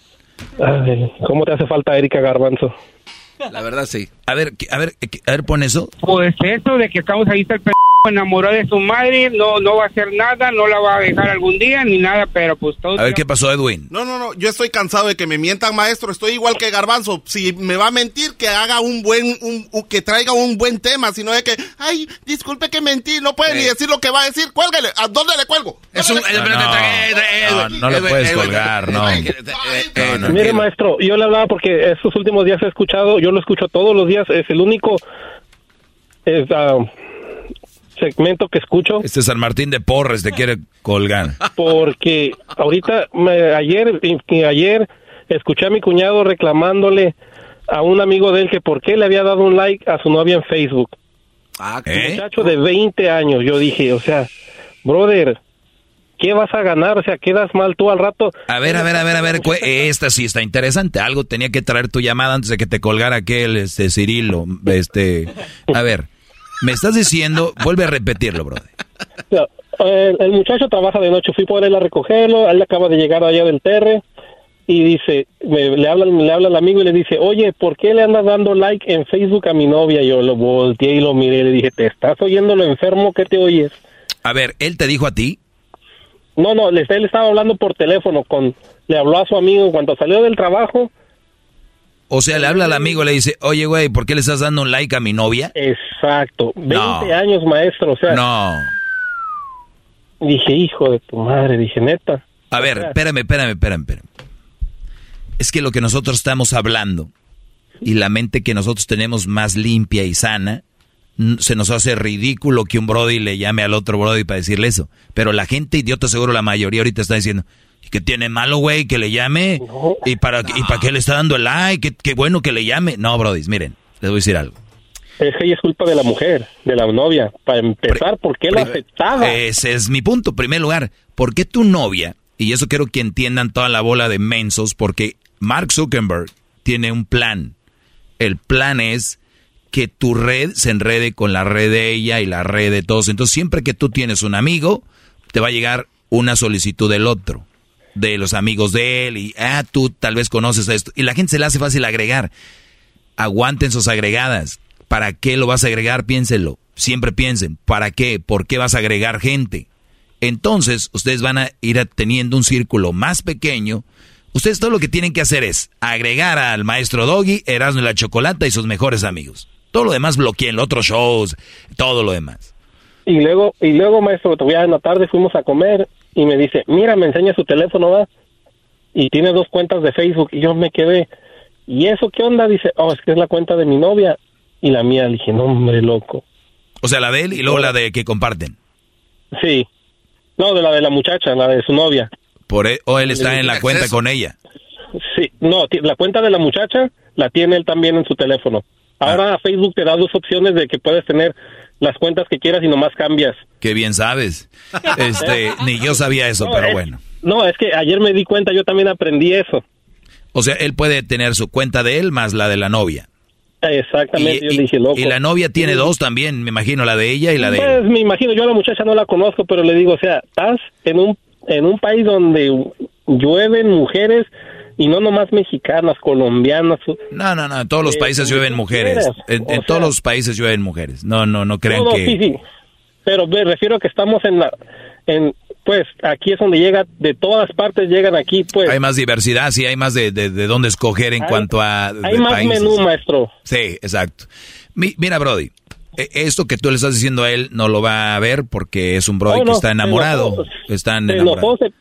Ay, ¿Cómo te hace falta Erika Garbanzo? La verdad sí. A ver, a ver, a ver, pon eso. Pues eso de que estamos ahí está el enamoró de su madre, no, no va a hacer nada, no la va a dejar algún día ni nada, pero pues todo... A ver, ¿qué pasó, Edwin? No, no, no, yo estoy cansado de que me mientan, maestro. Estoy igual que Garbanzo. Si me va a mentir, que haga un buen, un, un- que traiga un buen tema, sino de que, ay, disculpe que mentí, no puede ni decir lo que va a decir. Cuélguele, ¿a dónde le cuelgo? Es un... No, no lo puedes colgar, no. No, no, Mire, maestro, yo le hablaba porque estos últimos días he escuchado, yo lo escucho todos los días, es el único es, ah, segmento que escucho Este San Martín de Porres te quiere colgar. porque ahorita, me- ayer, ayer escuché a mi cuñado reclamándole a un amigo de él que por qué le había dado un like a su novia en Facebook. Ah, Un muchacho de 20 años, yo dije, o sea, brother, ¿qué vas a ganar? O sea, quedas mal tú al rato. A ver, a ver, a ver, a ver, esta sí está interesante. Algo tenía que traer tu llamada antes de que te colgara aquel, este, Cirilo, este, a ver, me estás diciendo, vuelve a repetirlo, brother. El, el muchacho trabaja de noche, fui por él a recogerlo, él acaba de llegar allá del Terre y dice, me- le habla le habla al amigo y le dice, oye, ¿por qué le andas dando like en Facebook a mi novia? Yo lo volteé y lo miré y le dije, ¿te estás oyendo lo enfermo que te oyes? A ver, ¿él te dijo a ti? No, no, él estaba hablando por teléfono, con le habló a su amigo cuando salió del trabajo. O sea, le habla al amigo y le dice, oye, güey, ¿por qué le estás dando un like a mi novia? Exacto, 20 No. años maestro, o sea. No. Dije, hijo de tu madre, dije, neta. A ver, espérame, espérame, espérame, espérame. Es que lo que nosotros estamos hablando y la mente que nosotros tenemos más limpia y sana, se nos hace ridículo que un Brody le llame al otro Brody para decirle eso. Pero la gente idiota, seguro la mayoría ahorita está diciendo, ¿y qué tiene malo, güey, que le llame? ¿Y para, ¿Y para qué le está dando el like? ¿Qué, qué bueno que le llame? No, Brody, miren, les voy a decir algo. Es que ella es culpa de la mujer, de la novia. Para empezar, ¿por qué la aceptaba? Ese es mi punto. En primer lugar, ¿por qué tu novia? Y eso quiero que entiendan toda la bola de mensos, porque Mark Zuckerberg tiene un plan. El plan es que tu red se enrede con la red de ella y la red de todos. Entonces, siempre que tú tienes un amigo, te va a llegar una solicitud del otro, de los amigos de él, y ah, tú tal vez conoces a esto. Y la gente se le hace fácil agregar. Aguanten sus agregadas. ¿Para qué lo vas a agregar? Piénsenlo. Siempre piensen, ¿para qué? ¿Por qué vas a agregar gente? Entonces, ustedes van a ir teniendo un círculo más pequeño. Ustedes todo lo que tienen que hacer es agregar al maestro Doggy, Erasmo y la Chocolata y sus mejores amigos. Todo lo demás bloqueen, otros shows, todo lo demás. Y luego, y luego, maestro, todavía en la tarde fuimos a comer y me dice, mira, me enseña su teléfono, ¿va? Y tiene dos cuentas de Facebook y yo me quedé, ¿y eso qué onda? Dice, oh, es que es la cuenta de mi novia y la mía. Le dije, no, hombre, loco. O sea, la de él y luego la de que comparten. Sí. No, de la de la muchacha, la de su novia. Por e- o él está en la cuenta con ella. Sí, no, la cuenta de la muchacha la tiene él también en su teléfono. Ahora Facebook te da dos opciones de que puedes tener las cuentas que quieras y nomás cambias. Qué bien sabes. Este, *laughs* ni yo sabía eso, No, pero es- bueno. No, es que ayer me di cuenta, yo también aprendí eso. O sea, él puede tener su cuenta de él más la de la novia. Exactamente, Y, yo dije, loco. y la novia tiene dos también, me imagino, la de ella y la de él. Pues me imagino, yo a la muchacha no la conozco, pero le digo, o sea, estás en un, en un país donde llueven mujeres y no nomás mexicanas, colombianas. No, no, no, en todos los Eh, países llueven mujeres. En, sea- todos los países llueven mujeres. No, no, no crean No, no, que... sí, sí. Pero me refiero a que estamos en la, en, pues aquí es donde llega, de todas partes llegan aquí, pues. Hay más diversidad, sí, hay más de, de, de dónde escoger en Hay- cuanto a... Hay más países. menú, maestro. Sí, exacto. Mi- mira, Brody, e- esto que tú le estás diciendo a él no lo va a ver porque es un Brody No, que no, está enamorado. Se enamorados. enojó, se-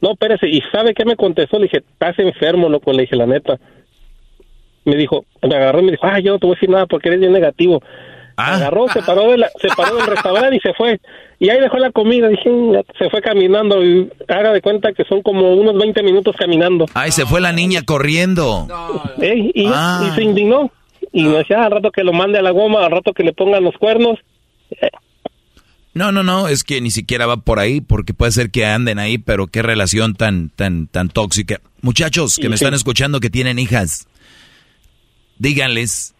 No, espérese, ¿y sabe qué me contestó? Le dije, estás enfermo, loco, le dije, la neta. Me dijo, me agarró y me dijo, ah, yo no te voy a decir nada porque eres bien negativo. Ah. Agarró, se paró, de la- se paró del restaurante y se fue. Y ahí dejó la comida, dije, se fue caminando y haga de cuenta que son como unos 20 minutos caminando. Ay, se fue la niña corriendo. Y, Ah. y se indignó. Y me decía, "Ah, al rato que lo mande a la goma, al rato que le pongan los cuernos. No, no, no, es que ni siquiera va por ahí porque puede ser que anden ahí, pero qué relación tan, tan, tan tóxica. Muchachos que me Sí. están escuchando que tienen hijas, díganles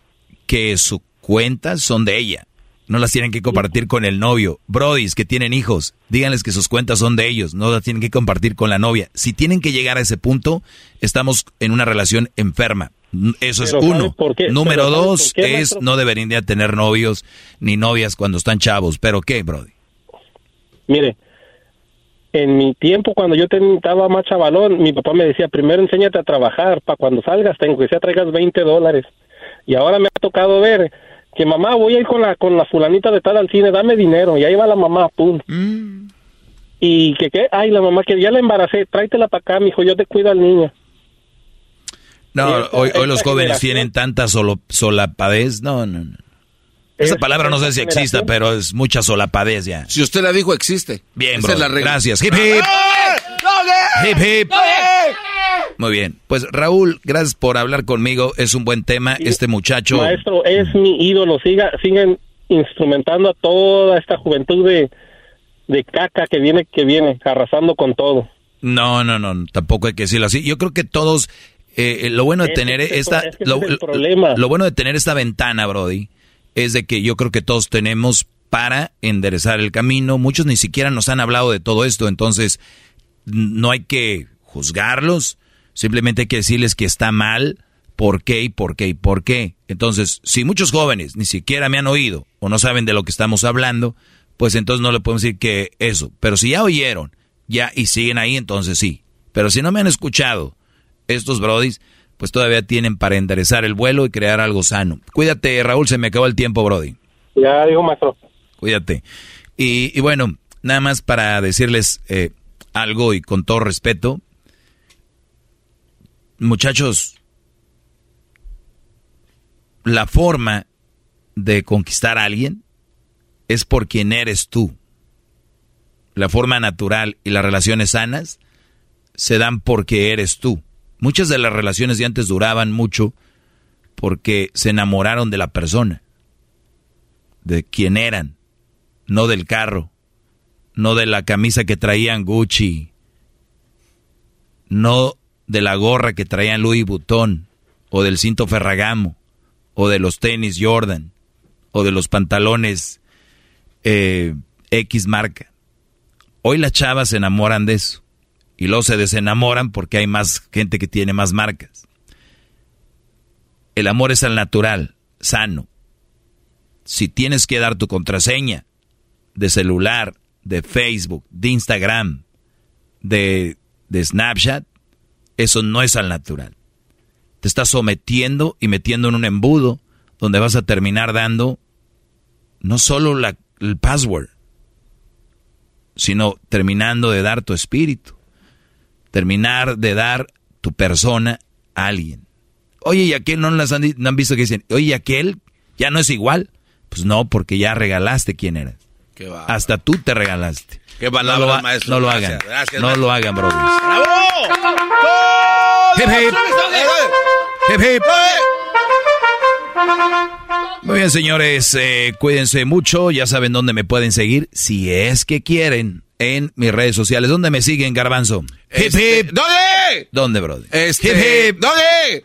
que sus cuentas son de ella. No las tienen que compartir con el novio. Brodis que tienen hijos, díganles que sus cuentas son de ellos. No las tienen que compartir con la novia. Si tienen que llegar a ese punto, estamos en una relación enferma. Eso es Pero ¿sabe uno. Número Pero ¿sabe dos qué, es no deberían de tener novios ni novias cuando están chavos. ¿Pero qué, Brody? Mire, en mi tiempo cuando yo estaba más chavalón, mi papá me decía, primero enséñate a trabajar, para cuando salgas, tengo que sea traigas 20 dólares. Y ahora me ha tocado ver que mamá, voy a ir con la, con la fulanita de tal al cine, dame dinero. Y ahí va la mamá, pum. Y que, qué, ay, la mamá que ya la embaracé, tráetela para acá, mijo, yo te cuido al niño. No, esta- hoy, hoy los jóvenes tienen tanta solo, solapadez. No, no, no. Esa Esta- palabra no sé si exista, pero es mucha solapadez ya. Si usted la dijo, existe. Bien, bro. es la regla. Gracias. Hip, hip. Hip, hip. Muy bien. Pues Raúl, gracias por hablar conmigo. Es un buen tema. Este muchacho. Maestro, es mi ídolo. Siga, siguen instrumentando a toda esta juventud de, de caca que viene, que viene, arrasando con todo. No, no, no, tampoco hay que decirlo así. Yo creo que todos, eh, eh, lo bueno de tener esta, lo bueno de tener esta ventana, Brody, es de que yo creo que todos tenemos para enderezar el camino. Muchos ni siquiera nos han hablado de todo esto, entonces no hay que juzgarlos, simplemente hay que decirles que está mal, por qué y por qué y por qué. Entonces, si muchos jóvenes ni siquiera me han oído o no saben de lo que estamos hablando, pues entonces no le podemos decir que eso. Pero si ya oyeron, ya y siguen ahí, entonces sí. Pero si no me han escuchado, estos brodis, pues todavía tienen para enderezar el vuelo y crear algo sano. Cuídate, Raúl, se me acabó el tiempo, brody. Ya digo, maestro. Cuídate. Y, y bueno, nada más para decirles eh, algo y con todo respeto, muchachos, la forma de conquistar a alguien es por quien eres tú. La forma natural y las relaciones sanas se dan porque eres tú. Muchas de las relaciones de antes duraban mucho porque se enamoraron de la persona, de quién eran, no del carro, no de la camisa que traían Gucci, no de la gorra que traían Louis Vuitton, o del cinto Ferragamo, o de los tenis Jordan, o de los pantalones eh, X marca. Hoy las chavas se enamoran de eso. Y luego se desenamoran porque hay más gente que tiene más marcas. El amor es al natural, sano. Si tienes que dar tu contraseña de celular, de Facebook, de Instagram, de, de Snapchat, eso no es al natural. Te estás sometiendo y metiendo en un embudo donde vas a terminar dando no solo la, el password, sino terminando de dar tu espíritu, terminar de dar tu persona a alguien. Oye, ¿y aquel no las han, no visto que dicen, oye, ¿y aquel ya no es igual? Pues no, porque ya regalaste quién eras. Qué. Hasta tú te regalaste. Qué no palabras, lo, maestro. no lo Gracias, hagan. gracias, no maestro. lo hagan, brothers. ¡Bravo! Hip, hip. Hip, hip. Muy bien, señores, eh, cuídense mucho. Ya saben dónde me pueden seguir, si es que quieren, en mis redes sociales. ¿Dónde me siguen, Garbanzo? Hip, Este, hip. ¿Dónde? ¿Dónde, brother? Este, Hip, hip. ¿Dónde?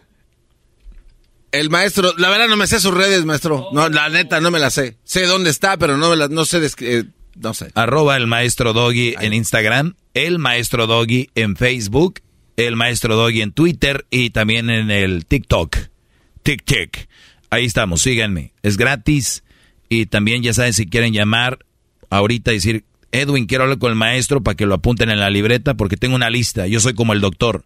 El maestro, la verdad no me sé sus redes, maestro. No, la neta no me la sé. Sé dónde está, pero no me la, no sé, eh, no sé. Arroba el maestro Doggy en Instagram, el maestro Doggy en Facebook, el maestro Doggy en Twitter y también en el TikTok. TikTok. Ahí estamos, síganme. Es gratis. Y también ya saben si quieren llamar ahorita y decir, Edwin, quiero hablar con el maestro para que lo apunten en la libreta porque tengo una lista. Yo soy como el doctor.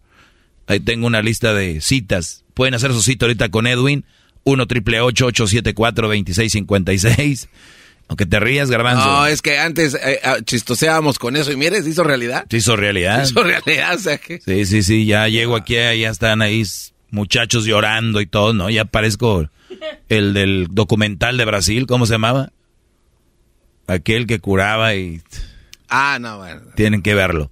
Ahí tengo una lista de citas. Pueden hacer su cita ahorita con Edwin. 1 triple 874 2656 Aunque te rías, garbanzo. No, es que antes eh, ah, chistoseábamos con eso y mire, se hizo realidad. Se hizo realidad. Se hizo realidad, o sea que... Sí, sí, sí, ya llego aquí, ya están ahí muchachos llorando y todo, ¿no? Ya parezco el del documental de Brasil, ¿cómo se llamaba? Aquel que curaba y Ah, no, bueno. tienen que verlo.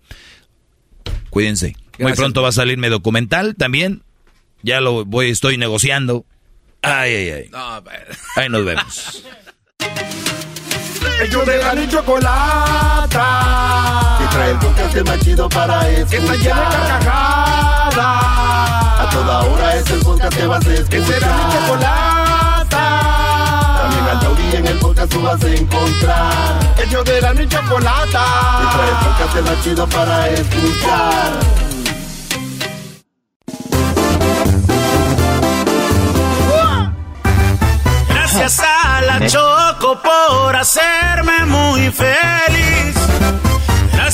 Cuídense. Muy Gracias. pronto va a salir mi documental también. Ya lo voy, estoy negociando. Ay, ay, ay. No, bueno. Ahí nos vemos. Ellos de la ni chocolata. Que trae el podcast más chido para escuchar. Que está llena de carcajadas. A toda hora es el podcast que vas a escuchar. Que será mi chocolata. Con en el podcast tú vas a encontrar. El yo de la niña chocolata. Y trae el podcast de la chido para escuchar. Gracias a la Choco por hacerme muy feliz.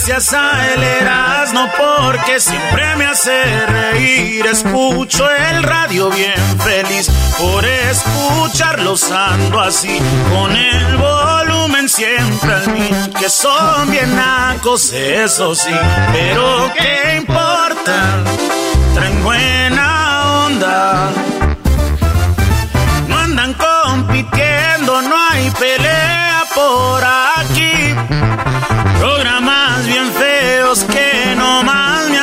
Gracias a él Erasmo porque siempre me hace reír. Escucho el radio bien feliz por escucharlos ando así con el volumen siempre al mil. Que son bien nacos, eso sí, pero qué importa, traen buena onda. No andan compitiendo, no hay pelea por aquí.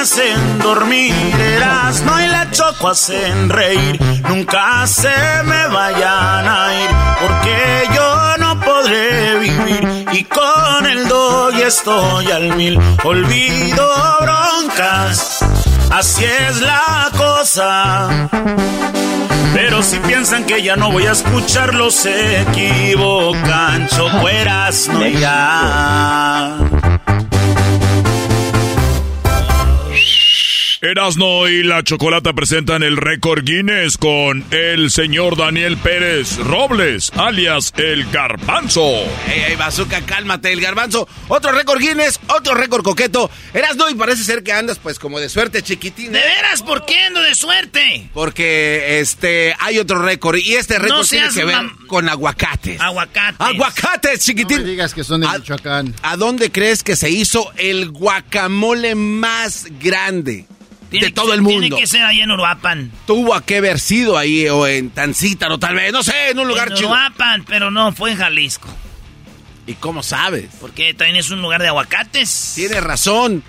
Hacen dormir. no y la choco hacen reír. Nunca se me vayan a ir porque yo no podré vivir. Y con el doy estoy al mil. Olvido broncas. Así es la cosa. Pero si piensan que ya no voy a escucharlo, se equivocan. Chocueras no ya. Erasno y la Chocolata presentan el récord Guinness con el señor Daniel Pérez Robles, alias el Garbanzo. Ey, ey, Bazooka, cálmate, el Garbanzo. Otro récord Guinness, otro récord coqueto. Erasno, y parece ser que andas pues como de suerte, chiquitín. ¿De veras? ¿Por qué ando de suerte? Porque este hay otro récord y este récord No tiene que ver con aguacates. Aguacates. Aguacates, chiquitín. No me digas que son de Michoacán. ¿A dónde crees que se hizo el guacamole más grande Tiene de todo ser- el mundo? Tiene que ser ahí en Uruapan. Tuvo que haber sido ahí o en Tancítaro tal vez, no sé, en un lugar en chido. Uruapan, pero no, fue en Jalisco. ¿Y cómo sabes? Porque también es un lugar de aguacates. Tienes razón.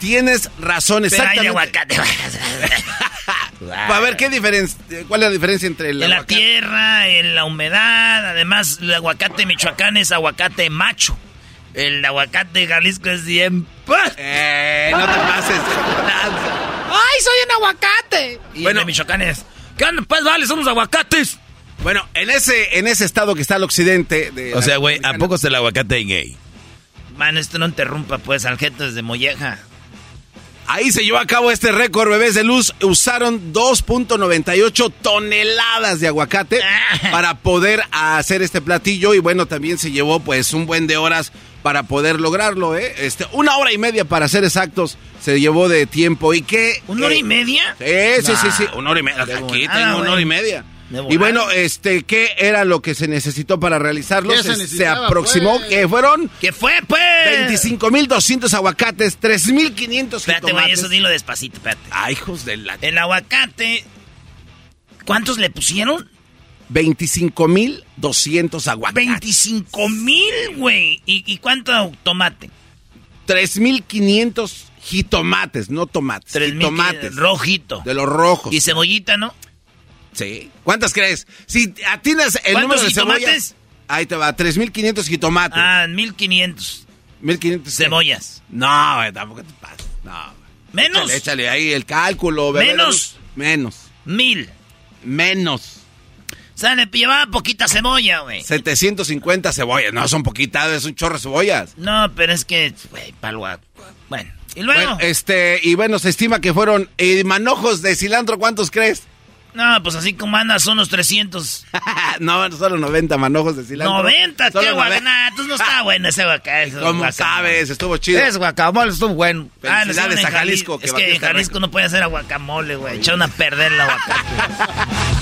Tienes razón, Pero hay de exactamente. aguacate. *laughs* A ver, ¿qué diferencia? ¿Cuál es la diferencia entre el en la tierra, en la humedad. Además, el aguacate michoacán es aguacate macho. El aguacate de Jalisco es bien... Eh, no te pases. *laughs* ¡Ay, soy un aguacate! Y Bueno. Michoacán es... ¿Qué onda? Pues vale, somos aguacates. Bueno, en ese, en ese estado que está al occidente de O sea, güey, ¿a poco es el aguacate gay? Man, esto no interrumpa, pues, al jeto desde Molleja. Ahí se llevó a cabo este récord, bebés de luz. Usaron 2.98 toneladas de aguacate para poder hacer este platillo. Y bueno, también se llevó pues un buen de horas para poder lograrlo, ¿eh? Este, una hora y media para ser exactos se llevó de tiempo. ¿Y qué? ¿Una hora y media? Sí, sí, sí, sí, una hora y media. Aquí volada, tengo una hora y media. Y bueno, este, ¿qué era lo que se necesitó para realizarlo? ¿Qué se Se, se necesitaba, aproximó pues? que fueron ¿Qué fue, pues? 25.200 aguacates, 3.500 Espérate, jitomates. eso dilo despacito, espérate. Ay, hijos de la... El aguacate... ¿Cuántos le pusieron? 25.200 aguacates. 25 mil, güey. ¿Y, ¿Y cuánto tomate? 3.500 jitomates, no tomates. 3,000 jitomates. Rojito. De los rojos. Y cebollita, ¿no? Sí. ¿Cuántas crees? Si atinas el ¿Cuántos número de jitomates? cebollas... Ahí te va, 3.500 jitomates. Ah, 1500 1.500 cebollas. No, güey, tampoco te. No. ¿Menos? Échale, échale ahí el cálculo. bebé. ¿Menos? Menos. Mil. Menos. O sea, le llevaba poquita cebolla, güey. 750 cebollas. No, son poquitas, es un chorro de cebollas. No, pero es que, güey, palo a- Bueno, y luego. Bueno, este, y bueno, se estima que fueron eh, manojos de cilantro, ¿cuántos crees? No, pues así como andas, son unos 300. *laughs* no, solo 90 manojos de cilantro. 90, Solo qué 90. guacamole. Entonces no está bueno ese *laughs* guacamole. ¿Cómo sabes? Estuvo chido. Es guacamole, estuvo bueno. Ah, Felicidades en a Jalisco, que Es que en Jalisco no puede hacer guacamole, güey. Echaron a perder el aguacate. *laughs*